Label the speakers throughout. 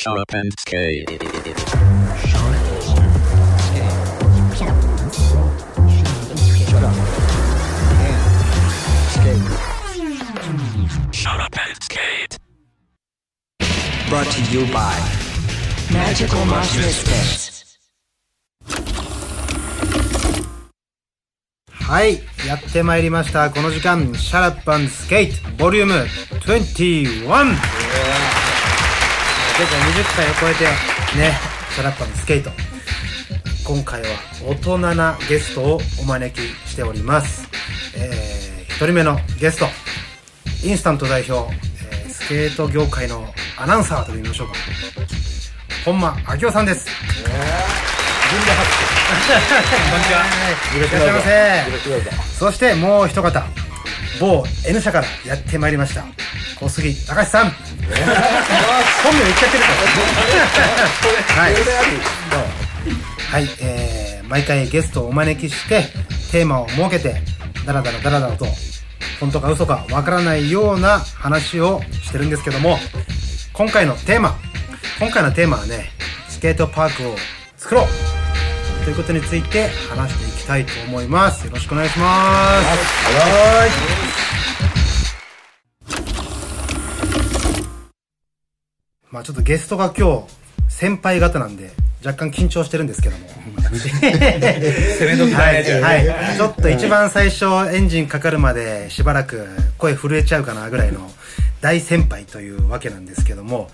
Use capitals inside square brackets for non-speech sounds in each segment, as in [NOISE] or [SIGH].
Speaker 1: Sharp and Skate. Shut up and skate.
Speaker 2: Brought to you by
Speaker 3: Magical Mosh Misfits.
Speaker 4: はい、やってまいりました。この時間、シャラッパンスケート、ボリューム21。前回20回を超えて、ね、シャラッパンスケート。今回は大人なゲストをお招きしております。えー、一人目のゲスト、インスタント代表、えースケート業界のアナウンサーと言いましょうか。本間明夫さんです。いらっしゃいませ。そしてもう一方、某 N 社からやってまいりました。小杉隆さん。本名言っちゃってるから。はい。はい、えー、毎回ゲストをお招きして、テーマを設けて、ダラダラダラダラと、本当か嘘かわからないような話をしてるんですけども、今回のテーマ、今回のテーマはね、スケートパークを作ろうということについて話してたいと思います。よろしくお願いします。はい。まあちょっとゲストが今日、先輩方なんで、若干緊張してるんですけども。[LAUGHS] はい。ちょっと一番最初エンジンかかるまでしばらく声震えちゃうかなぐらいの大先輩というわけなんですけども、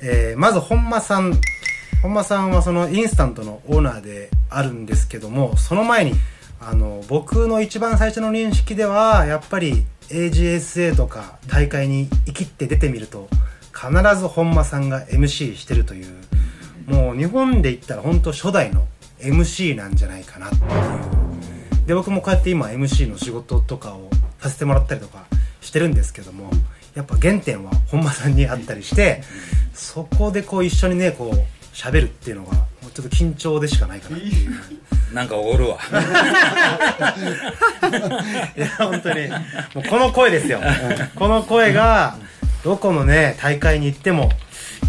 Speaker 4: えー、まず本間さん、本間さんはそのインスタントのオーナーであるんですけども、その前に、あの、僕の一番最初の認識では、やっぱり AGSA とか大会に生きって出てみると、必ず本間さんが MC してるという、もう日本で言ったら本当初代の MC なんじゃないかなっていう。で、僕もこうやって今 MC の仕事とかをさせてもらったりとかしてるんですけども、やっぱ原点は本間さんにあったりして、そこでこう一緒にね、こう喋るっていうのが、もうちょっと緊張でしかないかなっていう。[LAUGHS]
Speaker 5: なんかおごるわ。
Speaker 4: いや、本当に。もうこの声ですよ。この声が、どこのね、大会に行っても、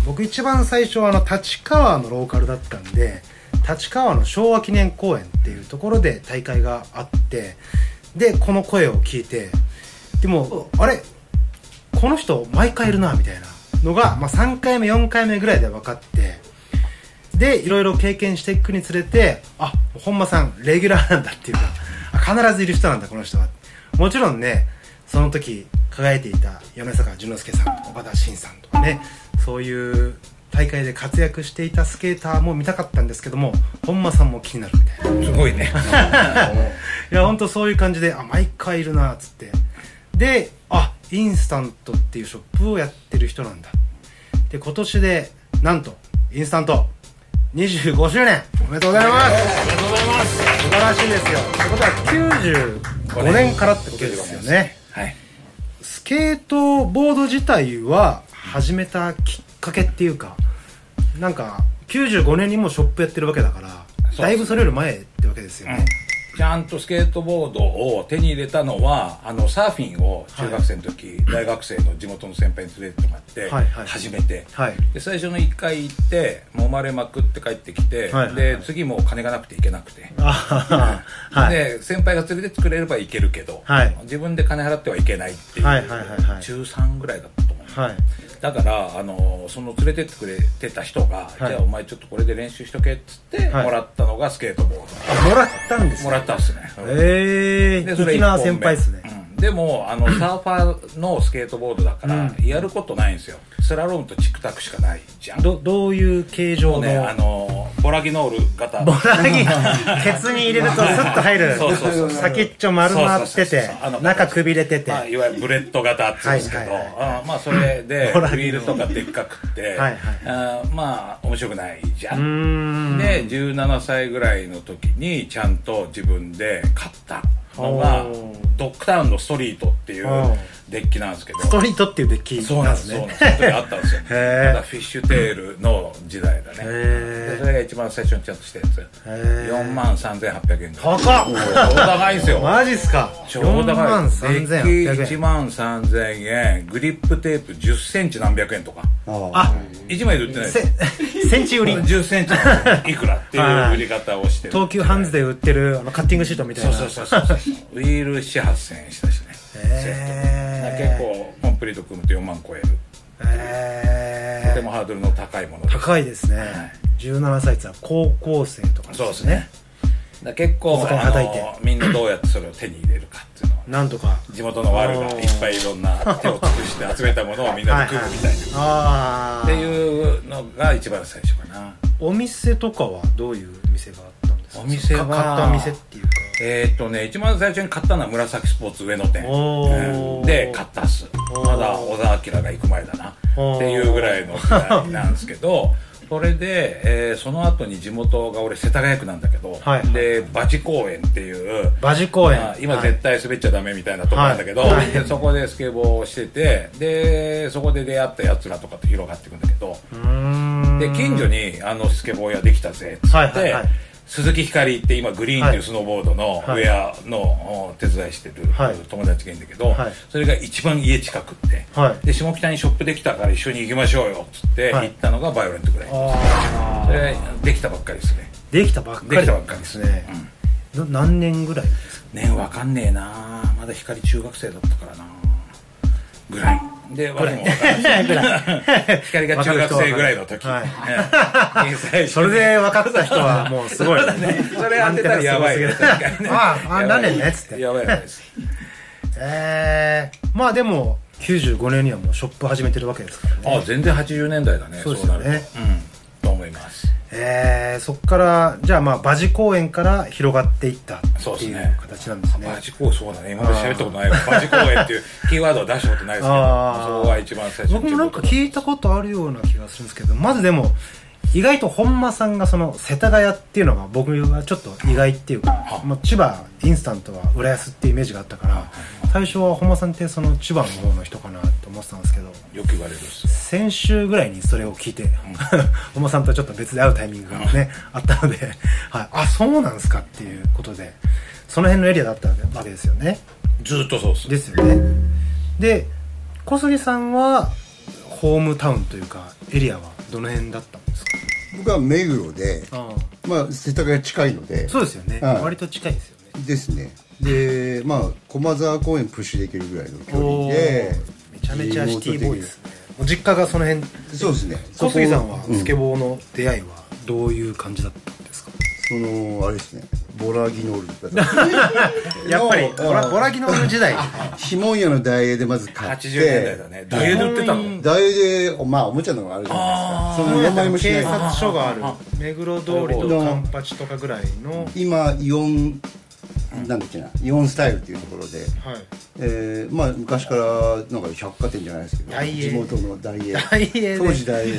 Speaker 4: 僕一番最初はあの、立川のローカルだったんで、立川の昭和記念公園っていうところで大会があって、で、この声を聞いて、でも、あれこの人毎回いるな、みたいなのが、まあ3回目、4回目ぐらいで分かって、で、いろいろ経験していくにつれて、あ、本間さん、レギュラーなんだっていうか、あ必ずいる人なんだ、この人は。もちろんね、その時、輝いていた米坂淳之介さん、岡田慎さんとかね、そういう大会で活躍していたスケーターも見たかったんですけども、本間さんも気になるみたいな。
Speaker 5: すごいね。[LAUGHS]
Speaker 4: いや、ほんとそういう感じで、あ、毎回いるな、つって。で、あ、インスタントっていうショップをやってる人なんだ。で、今年で、なんと、インスタント、25周年おめでとうございますありがとうございます素晴らしいですよ。ってことは95年からってことですよね。
Speaker 5: はい。
Speaker 4: スケートボード自体は始めたきっかけっていうか、なんか、95年にもうショップやってるわけだから、だいぶそれより前ってわけですよね。
Speaker 5: ちゃんとスケートボードを手に入れたのは、あの、サーフィンを中学生の時、大学生の地元の先輩に連れてってもらって、
Speaker 4: はいはい。
Speaker 5: 始めて、
Speaker 4: はい。
Speaker 5: で、最初の1回行って、揉まれまくって帰ってきて、
Speaker 4: はいはい
Speaker 5: で、次もう金がなくて行けなくて。で、先輩が連れてってくれれば行けるけど、
Speaker 4: はい。
Speaker 5: 自分で金払ってはいけないっていう、
Speaker 4: はいはいはいはい。
Speaker 5: 中3ぐらいだったと思う。
Speaker 4: はい。
Speaker 5: だから、あの、その連れてってくれてた人が、
Speaker 4: い。
Speaker 5: じゃあお前ちょっとこれで練習しとけっつって、
Speaker 4: はい。
Speaker 5: もらったのがスケートボー
Speaker 4: あもらったんです
Speaker 5: もらったんですね。
Speaker 4: ええー、粋な先輩ですね。
Speaker 5: うんでも、あの、[CLEARS THROAT] サーファーのスケートボードだから、やることないんですよ。スラロームとチクタクしかないじゃん。
Speaker 4: ど、どういう形状の、
Speaker 5: ね、あの、ボラギノール型。
Speaker 4: ボラギ、[LAUGHS] ケツに入れるとスッと入る。
Speaker 5: そうそうそう
Speaker 4: 先っちょ丸まってて中くびれてて。
Speaker 5: まあ、いわゆるブレッド型って言うんですけど、
Speaker 4: はいはい
Speaker 5: まあそれでフィールとかでっかくって
Speaker 4: はいはい
Speaker 5: あまあ面白くないじゃ
Speaker 4: ん。
Speaker 5: で17歳ぐらいの時にちゃんと自分で買ったのがドッグタウンのストリートっていうデッキなんですけど。
Speaker 4: ストリートっていうデッキ。
Speaker 5: そうなんです。そうなんです。その時あったんですよ。まだフィッシュテールの時代だね。それが一番最初にちゃんとしたやつ。
Speaker 4: へー。
Speaker 5: 4万3800円。
Speaker 4: 高っ。
Speaker 5: 超高いんですよ。[LAUGHS]
Speaker 4: マジっすか。
Speaker 5: 超
Speaker 4: 4
Speaker 5: 高い
Speaker 4: 万
Speaker 5: デッキ
Speaker 4: 3800
Speaker 5: 1
Speaker 4: 円
Speaker 5: 万3000円。グリップテープ1 0ンチ何百円とか。
Speaker 4: あ
Speaker 5: 1枚で売ってないです。
Speaker 4: せ [LAUGHS] センチ売り
Speaker 5: ？1 0ンチいくらっていう [LAUGHS] 売り方をしてる。
Speaker 4: 東急ハンズで売ってるあのカッティングシートみたいな。
Speaker 5: そうそうそうそうウィール7 8000円したしね。
Speaker 4: へー
Speaker 5: 結構コンプリート組むと4万超える。
Speaker 4: へー。
Speaker 5: とてもハードルの高いもの
Speaker 4: 高いですね。17歳って言ったら高校生とか
Speaker 5: そうですね。だ結構
Speaker 4: お金
Speaker 5: あ
Speaker 4: はたいて。
Speaker 5: のみんなどうやってそれを手に入れるかっていうのを
Speaker 4: なんとか。
Speaker 5: 地元のワルがいっぱいいろんな手を尽くして集めたものをみんなで組むみたいな。
Speaker 4: ああ
Speaker 5: っていうのが一番最初かな。
Speaker 4: お店とかはどういう店があったんですか？
Speaker 5: お店は
Speaker 4: か買った店っていう。か
Speaker 5: えーっとね一番最初に買ったのは紫スポーツ上野店、うん。で買ったっす。まだ小田明が行く前だな。っていうぐらいの時代なんですけど [LAUGHS] それで、えーその後に地元が俺世田谷区なんだけど、
Speaker 4: はい。
Speaker 5: で馬事公園っていう
Speaker 4: 馬事公園。
Speaker 5: まあ今絶対滑っちゃダメみたいなとこなんだけど、
Speaker 4: はい。
Speaker 5: そこでスケボーをしててでそこで出会ったやつらとかと広がっていくんだけどで近所にあのスケボー屋できたぜっつって、
Speaker 4: はいはいはい
Speaker 5: 鈴木ひかりって今グリーンっていうスノーボードのウ
Speaker 4: はい。
Speaker 5: ェアのお手伝いしてる
Speaker 4: はい。
Speaker 5: 友達がいるんだけど、
Speaker 4: はい。
Speaker 5: それが一番家近くって、
Speaker 4: はい。
Speaker 5: で下北にショップできたから一緒に行きましょうよっつって
Speaker 4: はい。
Speaker 5: 行ったのがバイオレントぐらい、
Speaker 4: あ
Speaker 5: それできたばっかりですね。
Speaker 4: ーできたばっかり。
Speaker 5: できたばっかりです
Speaker 4: ね、な何年ぐらいですか？
Speaker 5: 年わかんねえな。まだ光中学生だったからな。ぐらいでわもわかんない
Speaker 4: ぐらい。
Speaker 5: 光が中学生ぐらいの時、[LAUGHS]
Speaker 4: それで分かった人はもうすごい。ね [LAUGHS]
Speaker 5: それ当てたらやばい
Speaker 4: ああ何年ね？っつって。
Speaker 5: やばい
Speaker 4: ええまあでも95年にはもうショップ始めてるわけですからね。
Speaker 5: あ全然80年代だね。
Speaker 4: そうですよね。
Speaker 5: なると。うん。と思います
Speaker 4: ええそっからじゃあまあ馬事公園から広がっていったっていう形なんですね。
Speaker 5: バジ公そうだね。今まで喋ったことないわ。バジ公園っていう [LAUGHS] キーワードは出したことないですけどそこが一番最初
Speaker 4: 僕もなんか聞いたことあるような気がするんですけどまずでも意外と本間さんがその世田谷っていうのが僕はちょっと意外っていうか
Speaker 5: は
Speaker 4: もう千葉インスタントは浦安っていうイメージがあったから最初は本間さんってその千葉の方の人かなと思ってたんですけど
Speaker 5: よく言われる
Speaker 4: 先週ぐらいにそれを聞いて、[LAUGHS] 本間さんとちょっと別で会うタイミングがね、あったので、はい、あ、そうなんですかっていうことで、その辺のエリアだったわけですよね。
Speaker 5: ずーっとそうっす。
Speaker 4: ですよね。で、小杉さんは、ホームタウンというか、エリアはどの辺だったんですか？
Speaker 6: 僕は目黒で、
Speaker 4: あ
Speaker 6: まあ、世田谷近いので
Speaker 4: そうですよね。
Speaker 6: はい
Speaker 4: 割と近いですよね。
Speaker 6: ですねでまあ駒沢公園プッシュできるぐらいの距離で
Speaker 4: めちゃめちゃシティボーイですね。もう実家がその辺。
Speaker 6: そうですね
Speaker 4: 小杉さんは
Speaker 6: うん
Speaker 4: スケボーの出会いはどういう感じだったんですか、
Speaker 6: そのあれですねボラギノール [LAUGHS]
Speaker 4: やっぱり、
Speaker 6: の
Speaker 4: ボラボラギノール時代。
Speaker 6: ひもん屋のダイエーでまず買って。
Speaker 5: 80年代だね。ダイエーで売ってたの。
Speaker 6: ダイエーでまあおもちゃのがあるじゃないですか。その名前もしない
Speaker 4: 警察署がある。目黒通りとカンパチとかぐらいの、
Speaker 6: 今イオンなんだっけなイオンスタイルっていうところで、
Speaker 4: はい、
Speaker 6: えーまあ昔からなんか百貨店じゃないですけど。地元のダイエー。当時ダイエ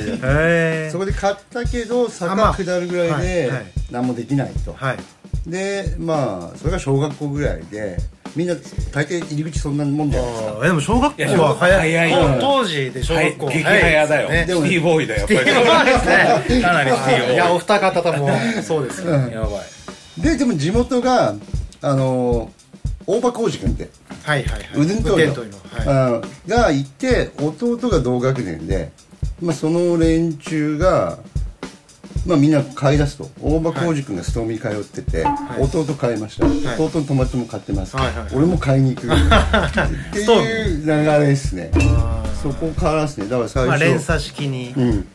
Speaker 6: ー。そこで買ったけど
Speaker 4: あまあ
Speaker 6: 坂下るぐらいで
Speaker 4: はいはい。
Speaker 6: 何もできないと、
Speaker 4: はい
Speaker 6: でまあそれが小学校ぐらいでみんな大抵入り口そんなもんじゃないですか。
Speaker 4: でも小学校
Speaker 5: いや
Speaker 4: は早い
Speaker 5: 早い
Speaker 4: 当当時で小
Speaker 5: はい
Speaker 4: 学校
Speaker 5: 激早だよ、
Speaker 4: ね。
Speaker 5: シティボーイだよやっぱり
Speaker 4: ですね。
Speaker 5: かなり。シティボーイ
Speaker 4: いやお二方とも。そうですよ、
Speaker 5: やばい。
Speaker 6: ででも地元があの大場浩二君って
Speaker 4: はいはいはい。
Speaker 6: 腕んといの
Speaker 4: 腕んとい。の
Speaker 6: がいて弟が同学年で、まあ、その連中が、まあ、みんな買い出すと。大場浩二君がストーミー通ってて、弟買いました、
Speaker 4: い
Speaker 6: 弟の友達も買ってます、
Speaker 4: はいはいはい
Speaker 6: 俺も買いに行く。[LAUGHS] っていう流れですね。そこからですね。だから最初、
Speaker 4: まあ連鎖式に。
Speaker 6: うん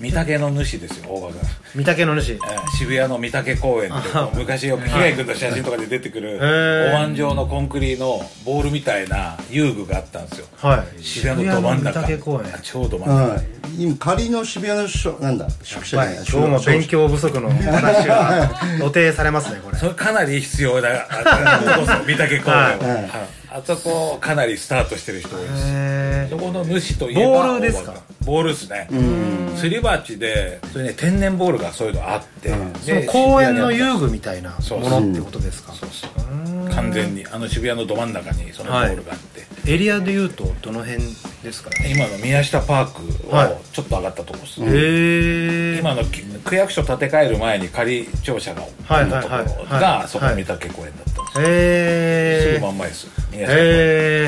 Speaker 5: 御嶽の主ですよ大場が
Speaker 4: 御嶽の主。
Speaker 5: えー渋谷の御嶽公園って昔よく被害君の写真とかで出てくる
Speaker 4: ー。
Speaker 5: お椀状のコンクリのボールみたいな遊具があったんですよ。
Speaker 4: はい。
Speaker 5: 渋谷のど真ん中。ちょうど真ん中。
Speaker 6: はい、今仮の渋谷のしょなんだ。宿舎じゃない。
Speaker 4: はい今日も勉強不足の話が露呈されますねこれ。
Speaker 5: それかなり必要なあそうそう御嶽公園。
Speaker 4: はい。
Speaker 6: はい。
Speaker 5: はいあそこかなりスタートしてる人多いです。
Speaker 4: へ
Speaker 5: そこの主といえば
Speaker 4: ボールですか？
Speaker 5: ボールですね。すり鉢でそれね天然ボールがそういうのあって、
Speaker 4: その
Speaker 5: で
Speaker 4: 公園の遊具みたいな
Speaker 5: そう
Speaker 4: ものってことですか？
Speaker 5: たそうそう。完全にあの渋谷のど真ん中にそのボールがあって、
Speaker 4: エリアでいうとどの辺ですかね？
Speaker 5: 今の宮下パーク
Speaker 4: はい。
Speaker 5: をちょっと上がったとこです、
Speaker 4: へえ
Speaker 5: 今のき区役所建て替える前に仮庁舎が
Speaker 4: はい
Speaker 5: あところ
Speaker 4: はいはい
Speaker 5: が
Speaker 4: はい。
Speaker 5: そこ三宅公園だったんですよ、
Speaker 4: へえ
Speaker 5: すぐ真ん前です。宮下パーク。
Speaker 4: へ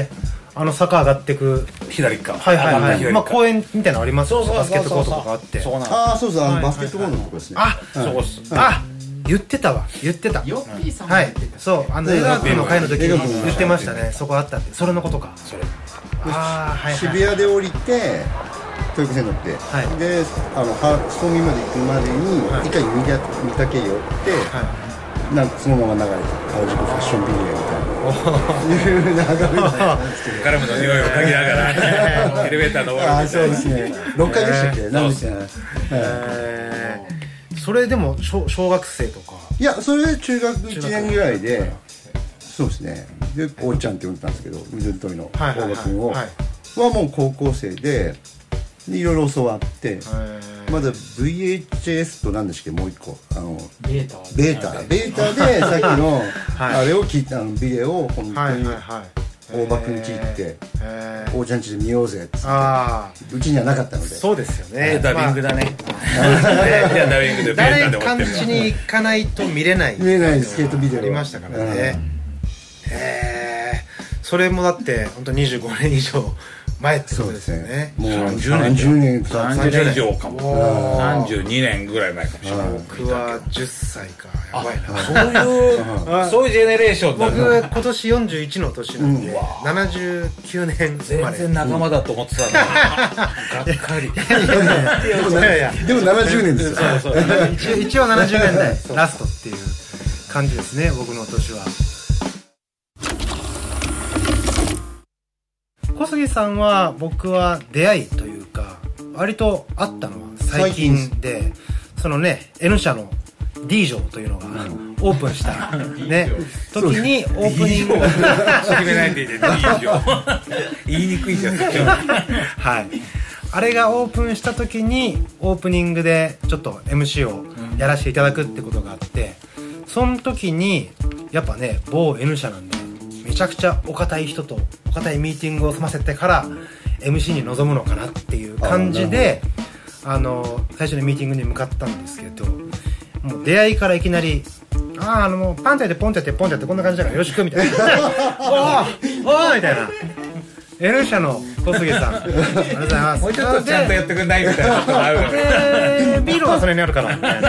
Speaker 4: えあの坂上がってく
Speaker 5: 左側
Speaker 4: はいはいはい。まあ公園みたいなのありますバスケットコートとかあって。
Speaker 5: そうなんです
Speaker 6: ああそうそうあの
Speaker 4: はい
Speaker 6: バスケットボールのとこですね。
Speaker 4: あ
Speaker 5: そこっす。
Speaker 4: あ言ってたわ。言ってた。
Speaker 2: ヨッピーさんも
Speaker 4: はい。そうあの
Speaker 6: ね
Speaker 4: 江川君の会の時に言ってましたね。そこあったって。それのことか。
Speaker 5: それ。
Speaker 4: ああはいはい
Speaker 6: 渋谷で降りて東横線乗って、
Speaker 4: はい。
Speaker 6: であのはストーミーまで行くまでに、
Speaker 4: はい。
Speaker 6: 一回三宅寄って、
Speaker 4: は
Speaker 6: なんかそのまま流れて原宿ファッションビリエみたいな。いう流れなんですけど
Speaker 5: ガラムの匂いを嗅ぎながら。[LAUGHS] エレベーター登るみたいな
Speaker 6: ああそうですね。6階でしたっけ、
Speaker 4: えー。
Speaker 6: なんでしたっけ、
Speaker 4: それでも小小学生とか？
Speaker 6: いやそれ中学1年ぐらいでそうですね。でおーちゃんって呼んでたんですけど水戸の大場君を。
Speaker 4: は
Speaker 6: もう高校生ででいろいろ教わって。
Speaker 4: えー
Speaker 6: まだ VHS と何でしたっけ？もう一個。あの
Speaker 2: ベータ
Speaker 6: ベータ。ベータ。で [LAUGHS] さっきの
Speaker 4: はい。
Speaker 6: あれを聞いたあのビデオを本当に大場君家行って
Speaker 4: えー。
Speaker 6: おーちゃん家で見ようぜっつって
Speaker 4: ああ
Speaker 6: うちにはなかったので。
Speaker 4: そうですよね。
Speaker 5: ダビング
Speaker 4: まあ
Speaker 5: だね。[LAUGHS] いやダビングでベータ
Speaker 4: 誰
Speaker 5: で持ってる
Speaker 4: かんちに行かないと見れない。
Speaker 6: 見えないスケートビデオ
Speaker 4: ありましたからね。へえそれもだって本当25年以上前ってことですよね。
Speaker 6: もう
Speaker 5: 30年。
Speaker 6: 30年経つ
Speaker 5: 30年以上か
Speaker 4: お
Speaker 5: も。
Speaker 4: ー
Speaker 5: 32年。ぐらい前かもしれない
Speaker 4: 僕は10歳か。やばいな。
Speaker 5: そういうそういうジェネレーションだ。
Speaker 4: 僕今年41の年なんで79年生まれ。
Speaker 5: 全然仲間だと思ってたのに。[LAUGHS] がっかり。
Speaker 4: いやいや
Speaker 6: でも70年ですよ。
Speaker 5: そうそう。
Speaker 4: 一応一応70年代ラストっていう感じですね僕の年は小杉さんは僕は出会いというか割とあったのは最近でそのね N 社の D 城というのがオープンした。[LAUGHS] ね。時にオープニング。
Speaker 5: 決 [LAUGHS] めないでいいでいいよ言いにくいじゃん
Speaker 4: はい。あれがオープンした時にオープニングでちょっと MC をやらせていただくってことがあってその時にやっぱね某 N 社なんでめちゃくちゃお堅い人とお堅いミーティングを済ませてから MC に臨むのかなっていう感じであの最初にミーティングに向かったんですけどもう出会いからいきなりああ、あのパンってやってポンってやってポンってやってこんな感じだからよろしくみたいな。[LAUGHS] おーおーみたいな。N 社の小杉さん。[LAUGHS] ありがとうございます。
Speaker 5: もうちょっとちゃんとやってくんないみたいなことがあるから
Speaker 4: で、ビールがそれにあるから、みたいな。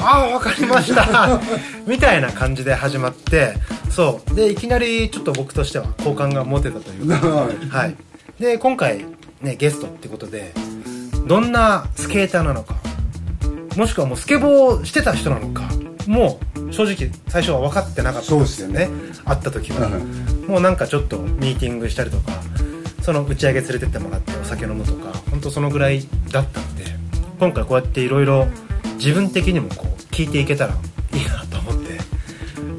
Speaker 4: ああ、わかりました。みたいな感じで始まって、そう。で、いきなりちょっと僕としては好感が持てたというか、はい。で、今回、ね、ゲストってことで、どんなスケーターなのか、もしくはもうスケボーしてた人なのか、もう正直最初は分かってなかったんですよね。会った時は。もうなんかちょっとミーティングしたりとか、その打ち上げ連れてってもらってお酒飲むとか、本当そのぐらいだったんで、今回こうやっていろいろ自分的にもこう聞いていけたらいいなと思って、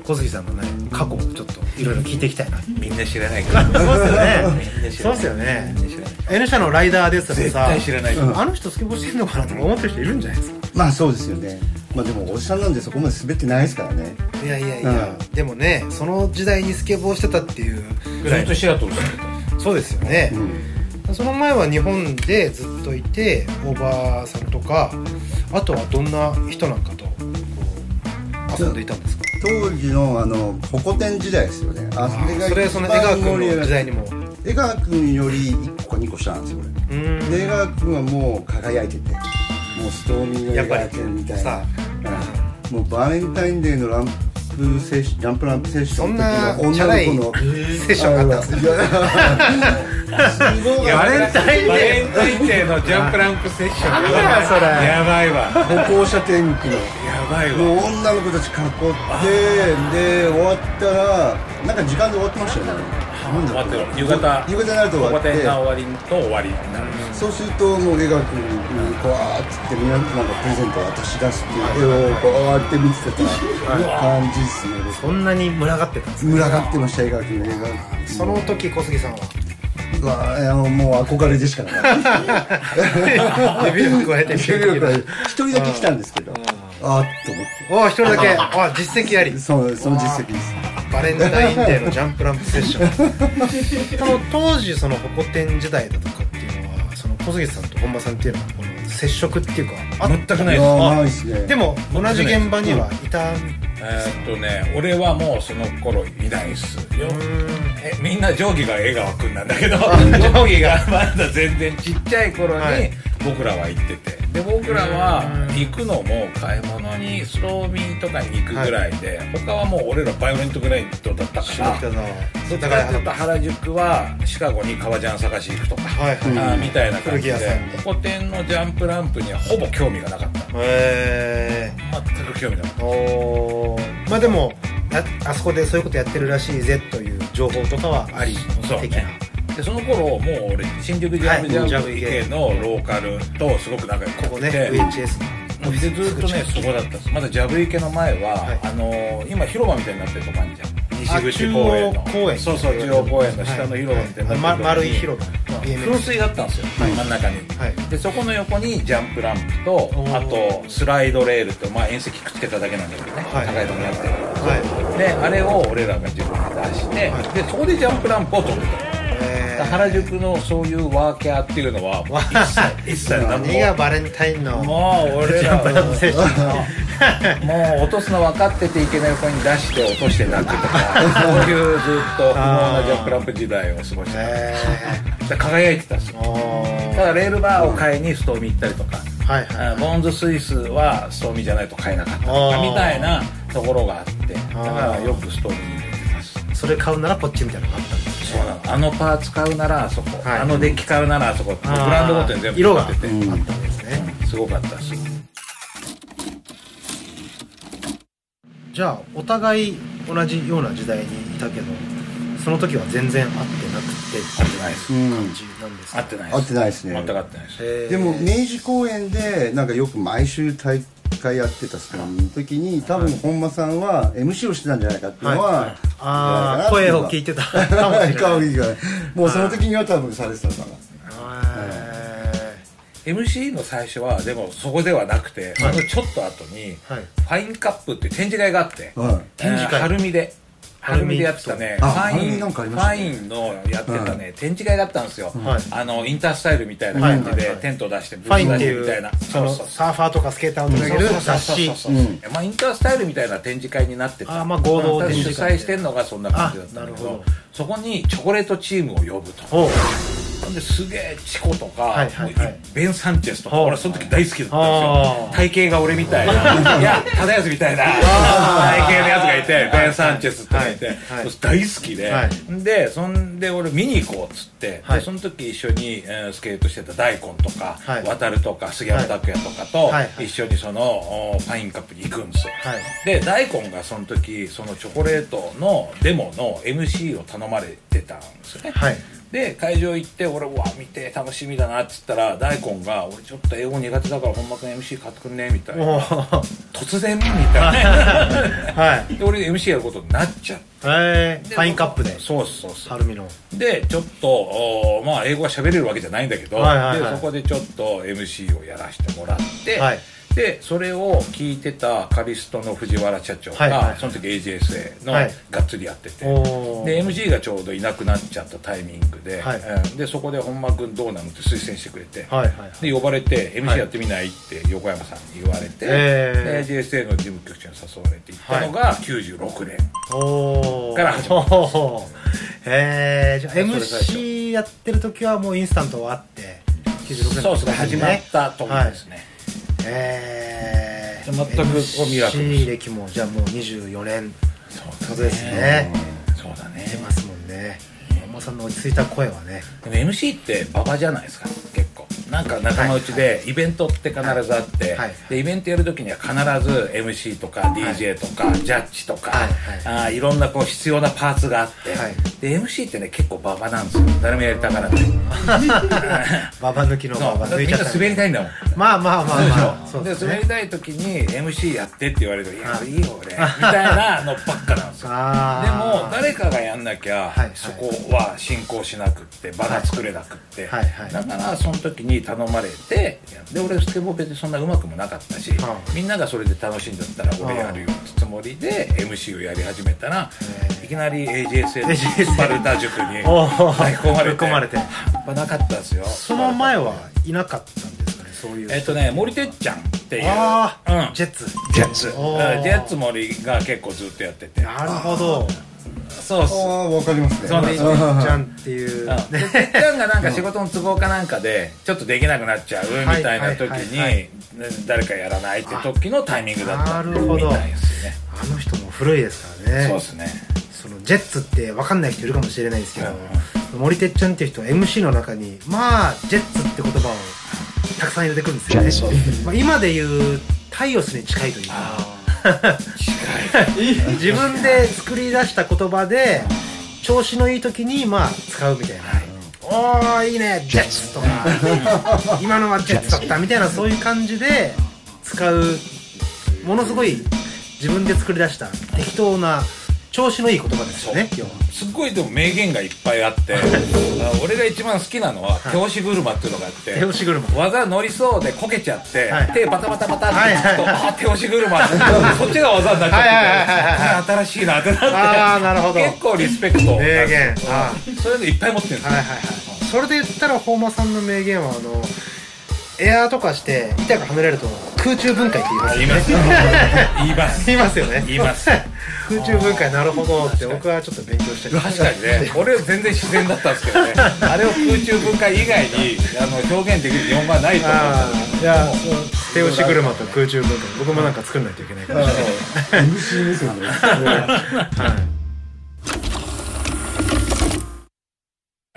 Speaker 4: 小杉さんのね、過去をちょっといろいろ聞いていきたいな。
Speaker 5: みんな知らないから
Speaker 4: そうですよね
Speaker 5: みんな。知
Speaker 4: そう
Speaker 5: らない
Speaker 4: ですよね
Speaker 5: みんな知らない。
Speaker 4: N 社のライダーですらさ、
Speaker 5: 絶対知らない
Speaker 4: あの人スケボーしてんのかなとか思ってる人いるんじゃないですか。
Speaker 6: まあそうですよねまあでもおじさんなんでそこまで滑ってないですからね。
Speaker 4: いやいやいや、でもね、その時代にスケボーしてたっていうぐらい。
Speaker 5: ずっとシアトル住んでた
Speaker 4: そうですよね、その前は日本でずっといておばあさんとかあとはどんな人なんかと遊んでいたんですか？
Speaker 6: 当時のあのホコ天時代ですよね。あれが
Speaker 4: それその江川君の時代にも。
Speaker 6: 江川君より1個か2個下なんですよこれ。
Speaker 4: うん。
Speaker 6: で江川君はもう輝いててもうストーミーの江川君みたいな。
Speaker 4: やっぱ
Speaker 6: うんもうバレンタインデーのランプセッシジャンプランプセッション。の女の子の
Speaker 4: セッションがあったんです [LAUGHS]
Speaker 6: いやすごい
Speaker 4: バレンタイン
Speaker 5: バレ
Speaker 4: デ
Speaker 5: ンタインデーのジャンプランプセッション。
Speaker 4: なんだよそれ
Speaker 5: やばいわ。
Speaker 6: 歩行者天気の
Speaker 5: やばいわ。
Speaker 6: もう女の子たち囲ってで終わったらなんか時間で終わってましたよね
Speaker 5: 終わってる夕方。
Speaker 6: 夕方になると終わって。
Speaker 5: 終わりと終わりになる。
Speaker 6: そうするともう江川君にこうわーっつってみんななんかプレゼントを渡し出すっていう絵をこうやって見てた感じですね
Speaker 4: そんなに群がってたんですか
Speaker 6: 群がってました江川君の江川君
Speaker 4: その時小杉さんは。
Speaker 6: うわもう憧れでしかなかった。[LAUGHS]
Speaker 4: 指を加えて。
Speaker 6: 一人だけ来たんですけどあーっと思っ
Speaker 4: お一人だけ。あ実績あり。
Speaker 6: てそうその実績です。
Speaker 4: バレンタインデーのジャンプランプセッション。[LAUGHS] その当時そのホコ天時代だとかっていうのはその小杉さんと本間さんっていうのはこの接触っていうかあ
Speaker 5: 全くないです。
Speaker 6: いやーないですね。
Speaker 4: でも同じ現場にはい。た
Speaker 5: えーっとね俺はもうその頃いないっすよ。えみんな定規が江川君なんだけど [LAUGHS] 定規がまだ全然ちっちゃい頃に
Speaker 4: はい
Speaker 5: 僕らは行ってて。で僕らは行くのも買い物にスローミーとかに行くぐらいで、他はもう俺らバイオレントグラインドだったから
Speaker 4: 下北沢
Speaker 5: どっちかっていうと原宿はシカゴに革ジャン探し行くとか、
Speaker 4: はい。
Speaker 5: みたいな感じで
Speaker 4: 古着屋さん。に
Speaker 5: ホコ天のジャンプランプにはほぼ興味がなかった。
Speaker 4: へ
Speaker 5: 全く興味なかった。
Speaker 4: えおー。まあでもああそこでそういうことやってるらしいぜという情報とかはあり的な
Speaker 5: そうねでその頃もう俺新宿ジャンプジ
Speaker 4: はい
Speaker 5: ャンプ池のローカルとすごく仲良く
Speaker 4: ここね
Speaker 5: て
Speaker 4: VHS
Speaker 5: もうでずっとねそこだったんです。まだジャブ池の前は、
Speaker 4: はい。
Speaker 5: あのー今広場みたいになってるとこあるじゃん。
Speaker 4: あ
Speaker 5: 西口公園の。
Speaker 4: 中央公園。
Speaker 5: そうそう中央公園の下の広場みたいにな
Speaker 4: はい。ま丸い広場。
Speaker 5: 噴水があったんですよ、真ん中に、
Speaker 4: はい。
Speaker 5: でそこの横にジャンプランプと
Speaker 4: ー。
Speaker 5: あとスライドレールって、まあ、遠石くっつけただけなんだけどね、
Speaker 4: はい。
Speaker 5: 高いとこにあって。
Speaker 4: は
Speaker 5: であれを俺らが自分で出して、
Speaker 4: はい。
Speaker 5: でそこでジャンプランプを取ってた原宿のそういうワーキャーっていうのは一切一切何
Speaker 4: がバレンタインの
Speaker 5: もう俺ら
Speaker 4: ジャンプランプセッション
Speaker 5: もう落とすの分かってていけない子に出して落として泣くとかそういうずっと不毛なジャンプランプ時代を過ごして
Speaker 4: へ
Speaker 5: たで輝いてたんですよ。
Speaker 4: ーおー。
Speaker 5: ただレールバーを買いにストーミー行ったりとか
Speaker 4: はいはい
Speaker 5: あボーンズスイスはストーミーじゃないと買えなかったとかみたいなところがあってだからよくストーミーに入れてます。
Speaker 4: それ買うならこっちみたいなのがあった
Speaker 5: あのパーツ買うならあそこ、
Speaker 4: はい。
Speaker 5: あのデッキ買うならあそこブランドごとに全部
Speaker 4: 色が
Speaker 5: 買って。て、
Speaker 4: あったんですね。
Speaker 5: すごかったし。
Speaker 4: じゃあお互い同じような時代にいたけどその時は全然会ってなくて
Speaker 5: 合ってないです。
Speaker 6: うん。
Speaker 4: 感じなんです。か
Speaker 5: 合ってないです。
Speaker 6: 合ってないですね。
Speaker 5: 全く合ってないです。
Speaker 6: でも明治公園でなんかよく毎週大会やってたその時に多分本間さんは MC をしてたんじゃないかっていうのは、
Speaker 4: はい。あー声を聞いてた。かもしれない。
Speaker 6: もうその時には多分されてたのかな
Speaker 4: へ
Speaker 5: MC の最初はでもそこではなくて、そのちょっと後に、
Speaker 4: はい。
Speaker 5: ファインカップっていう展示会があって、
Speaker 6: はい。
Speaker 5: 展示会。晴海で晴海でやってたね。フ
Speaker 6: あ
Speaker 5: ァインのやってたね、展示会があったんですよ、
Speaker 4: はい
Speaker 5: あのインタースタイルみたいな感じ
Speaker 4: はいはいはい。
Speaker 5: でテントを出してブース出してみたいな。そうそうそう。
Speaker 4: サーファーとかスケーターを取り上げる雑誌
Speaker 5: そうそうそうそう。まあインタースタイルみたいな展示会になってた。
Speaker 4: あーまあ合同展示会
Speaker 5: 主催してんのがそんな感じだったんだけど
Speaker 4: あなるほど。
Speaker 5: そこにチョコレートチームを呼ぶとほんですげえチコとか、
Speaker 4: はいはいはい。
Speaker 5: ベン・サンチェスとか俺その時大好きだったん
Speaker 4: あ
Speaker 5: ですよ。体型が俺みたいな。[LAUGHS] いや忠康みたいな。体型のやつがいてベン・サンチェスっていて、
Speaker 4: はいはい。
Speaker 5: 大好きで、
Speaker 4: はい。
Speaker 5: でそんで俺見に行こうっつって、
Speaker 4: はい。
Speaker 5: でその時一緒に、えースケートしてた大根とか、
Speaker 4: はい。
Speaker 5: 渡るとか杉山拓也とかと、一緒にそのおファインカップに行くんですよ、
Speaker 4: はい。
Speaker 5: で大根がその時そのチョコレートのデモの MC を頼まれてたんですよね、
Speaker 4: はい
Speaker 5: で会場行って俺うわ見て楽しみだなっつったら大根が「俺ちょっと英語苦手だから本間君 MC 買ってくんね」みたいな。突然みたいな。[LAUGHS]
Speaker 4: はい。
Speaker 5: で俺 MC やることになっちゃって
Speaker 4: えーファインカップで。
Speaker 5: そうそうそう。
Speaker 4: 晴海の。
Speaker 5: でちょっとおまあ英語は喋れるわけじゃないんだけど、
Speaker 4: はいはいはい。
Speaker 5: でそこでちょっと MC をやらせてもらって、
Speaker 4: はい
Speaker 5: でそれを聞いてたカリストの藤原社長が、
Speaker 4: はいはいはい。
Speaker 5: その時 AJSA の
Speaker 4: はい。
Speaker 5: がっつりやってて、
Speaker 4: おー。
Speaker 5: で MC がちょうどいなくなっちゃったタイミングで、
Speaker 4: はい。
Speaker 5: うん。でそこで本間君どうなのって推薦してくれて、
Speaker 4: はいはいはい。
Speaker 5: で呼ばれて
Speaker 4: はい。
Speaker 5: MC やってみないって横山さんに言われて、
Speaker 4: え
Speaker 5: で AJSA の事務局長に誘われて行ったのが96年、から始ま
Speaker 4: おー。へえじゃ MC やってる時はもうインスタントはあって96年
Speaker 5: そうそう始まったとこですね、
Speaker 4: えー、
Speaker 5: 全くこうミラクル
Speaker 4: MC 歴もじゃあもう24年。ってことですね。
Speaker 5: そうだね。
Speaker 4: 出ますもんね。本間さんの落ち着いた声はね。
Speaker 5: でも MC って馬場じゃないですかなんか仲間内でイベントって必ずあって、
Speaker 4: はい
Speaker 5: でイベントやるときには必ず MC とか DJ とか、ジャッジとか、
Speaker 4: はい
Speaker 5: あーいろんなこう必要なパーツがあって、
Speaker 4: はい。
Speaker 5: で MC ってね結構馬場なんですよ。誰もやりたがらない。[LAUGHS]
Speaker 4: ババ抜きのババ
Speaker 5: だってみんな滑りたいんだもん。
Speaker 4: まあまあまあまあ。
Speaker 5: で
Speaker 4: そうですね。
Speaker 5: 滑りたい時に MC やってって言われると「い。やいいよ俺」みたいなのばっかなんですよ。[LAUGHS] でも誰かがやんなきゃ、そこは進行しなくって場が作れなくって、だからその時に頼まれてで俺スケボー別にそんなうまくもなかったし、
Speaker 4: はあ
Speaker 5: みんながそれで楽しいんだったら俺やるよってつもりで MC をやり始めたらいきなり AJSA スパルタ塾に
Speaker 4: おー。
Speaker 5: 追い込まれて
Speaker 4: 込まれて。
Speaker 5: 半端なかったですよ。
Speaker 4: その前はいなかったんですかねそういう。
Speaker 5: えっとね森てっちゃんっていう。
Speaker 4: ああ、
Speaker 5: うん。
Speaker 4: ジェッツ。
Speaker 5: ジェッツ。ジェッツ森が結構ずっとやってて。
Speaker 4: なるほど
Speaker 5: そう
Speaker 6: ああわかりますね。
Speaker 5: そうね。
Speaker 4: ジェッツちゃんっていう
Speaker 5: ちゃんがなんか仕事の都合かなんかでちょっとできなくなっちゃうみたいな時にね誰かやらないって時のタイミングだった
Speaker 4: なるほど
Speaker 5: みたいですね
Speaker 4: あの人も古いですからね。
Speaker 5: そうですね。
Speaker 4: そのジェッツって分かんない人いるかもしれないですけど、森てっちゃんっていう人は MC の中にまあジェッツって言葉をたくさん入れてくるんですよね、まあ、今で言うタイオスに近いというか [LAUGHS] 自分で作り出した言葉で調子のいい時にまあ使うみたいな「おーいいね。ジェッツ」とか「[LAUGHS] 今のはジェッツだった」みたいなそういう感じで使うものすごい自分で作り出した適当な調子のいい言葉ですよね要は。
Speaker 5: すっごいでも名言がいっぱいあって [LAUGHS] あ俺が一番好きなのは手押し車っていうのがあって
Speaker 4: 手押し車。
Speaker 5: 技乗りそうでこけちゃって、
Speaker 4: はい。
Speaker 5: 手バタバタバタって
Speaker 4: はいはい
Speaker 5: つくと、あ手押し車。っ [LAUGHS] てそっちが技になっちゃって新しいなってなって
Speaker 4: ああなるほど。
Speaker 5: 結構リスペクト。
Speaker 4: 名言。あ
Speaker 5: そういうのいっぱい持ってるんですよ、
Speaker 4: はいはいはい。それで言ったら本間さんの名言はあのエアーとかして板がはめられると空中分解って言いますよね。
Speaker 5: 言います。[LAUGHS]
Speaker 4: 言いますよね。
Speaker 5: 言います
Speaker 4: 空中分解なるほどって僕はちょっと勉強して
Speaker 5: 確かにね [LAUGHS] 俺全然自然だったんですけどね。あれを空中分解以外にあの表現できる日本語はないと思うん
Speaker 4: いや手押し車と空中分解。僕もなんか作んないといけないから、
Speaker 6: MC 目線で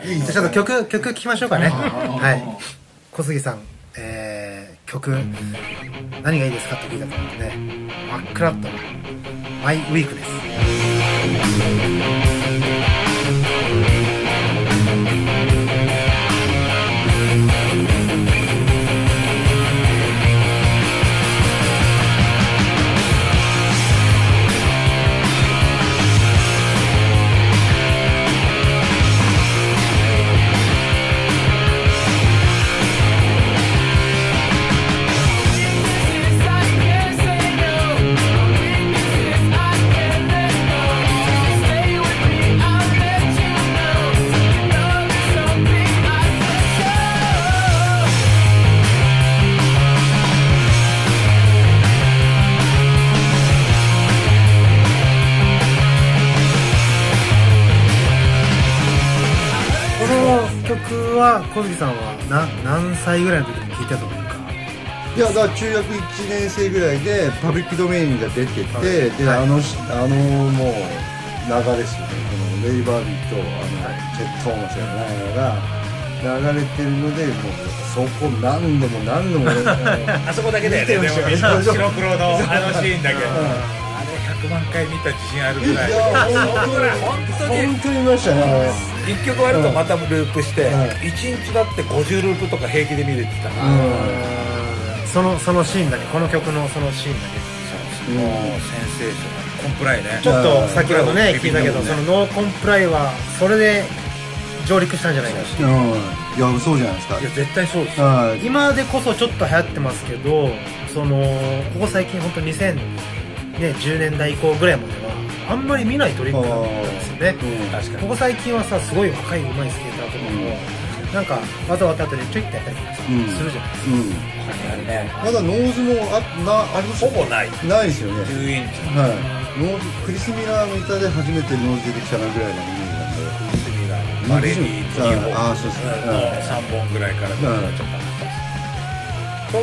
Speaker 4: じゃあちょっと曲曲聴きましょうかね。はい。小杉さんえー、曲。何がいいですかって聞いたと思うんでね真っ暗とマイウィークですは小杉さんはな何歳ぐらいの時に聴いたというか？
Speaker 6: いやだから中学1年生ぐらいでパブリックドメインが出てて、で
Speaker 4: はい。
Speaker 6: あのしあのもう流れですよね。このレイバービーとあの、チェット・トーマスが流れてるのでもうそこ何度も何度も [LAUGHS]
Speaker 5: あそこだけだよね。でもみんな白黒のあのシーンだけ。ど、あれ100万回見た自信あるぐらい。
Speaker 6: いや本当 [LAUGHS] に。
Speaker 5: 本当に。
Speaker 6: 本当に見ましたね
Speaker 5: 一曲終わるとまたループして、
Speaker 6: うん
Speaker 5: 一日だって50ループとか平気で見れてたから、
Speaker 4: そのそのシーンだけこの曲のそのシーンだけ。
Speaker 5: もうセンセーショナル。コンプライね。
Speaker 4: ちょっと先ほどね
Speaker 5: うん
Speaker 4: 聞いたけどそのノーコンプライはそれで上陸したんじゃないか
Speaker 6: うん。いやそうじゃないですか。
Speaker 5: いや絶対そうです
Speaker 4: 今でこそちょっと流行ってますけどそのここ最近本当2010年代以降ぐらいまではあんまり見ないトリックだったんですよね。
Speaker 6: うん
Speaker 5: 確かに。
Speaker 4: ここ最近はさすごい若い上手いスケーターとかも、なんかわざわざ後でちょいってやったりするじゃないです
Speaker 6: うん。
Speaker 5: ね。
Speaker 6: まだノーズもあなあります？
Speaker 5: ほぼない。
Speaker 6: ないですよね。
Speaker 5: 10インチ。
Speaker 6: はい。ノーズクリス・ミラーの歌で初めてノーズ出てきたなぐらいのイメージなんで。
Speaker 5: のスミラーマレディー2本
Speaker 6: ああそうですね。
Speaker 5: の3本ぐらいから。ちょっと。飛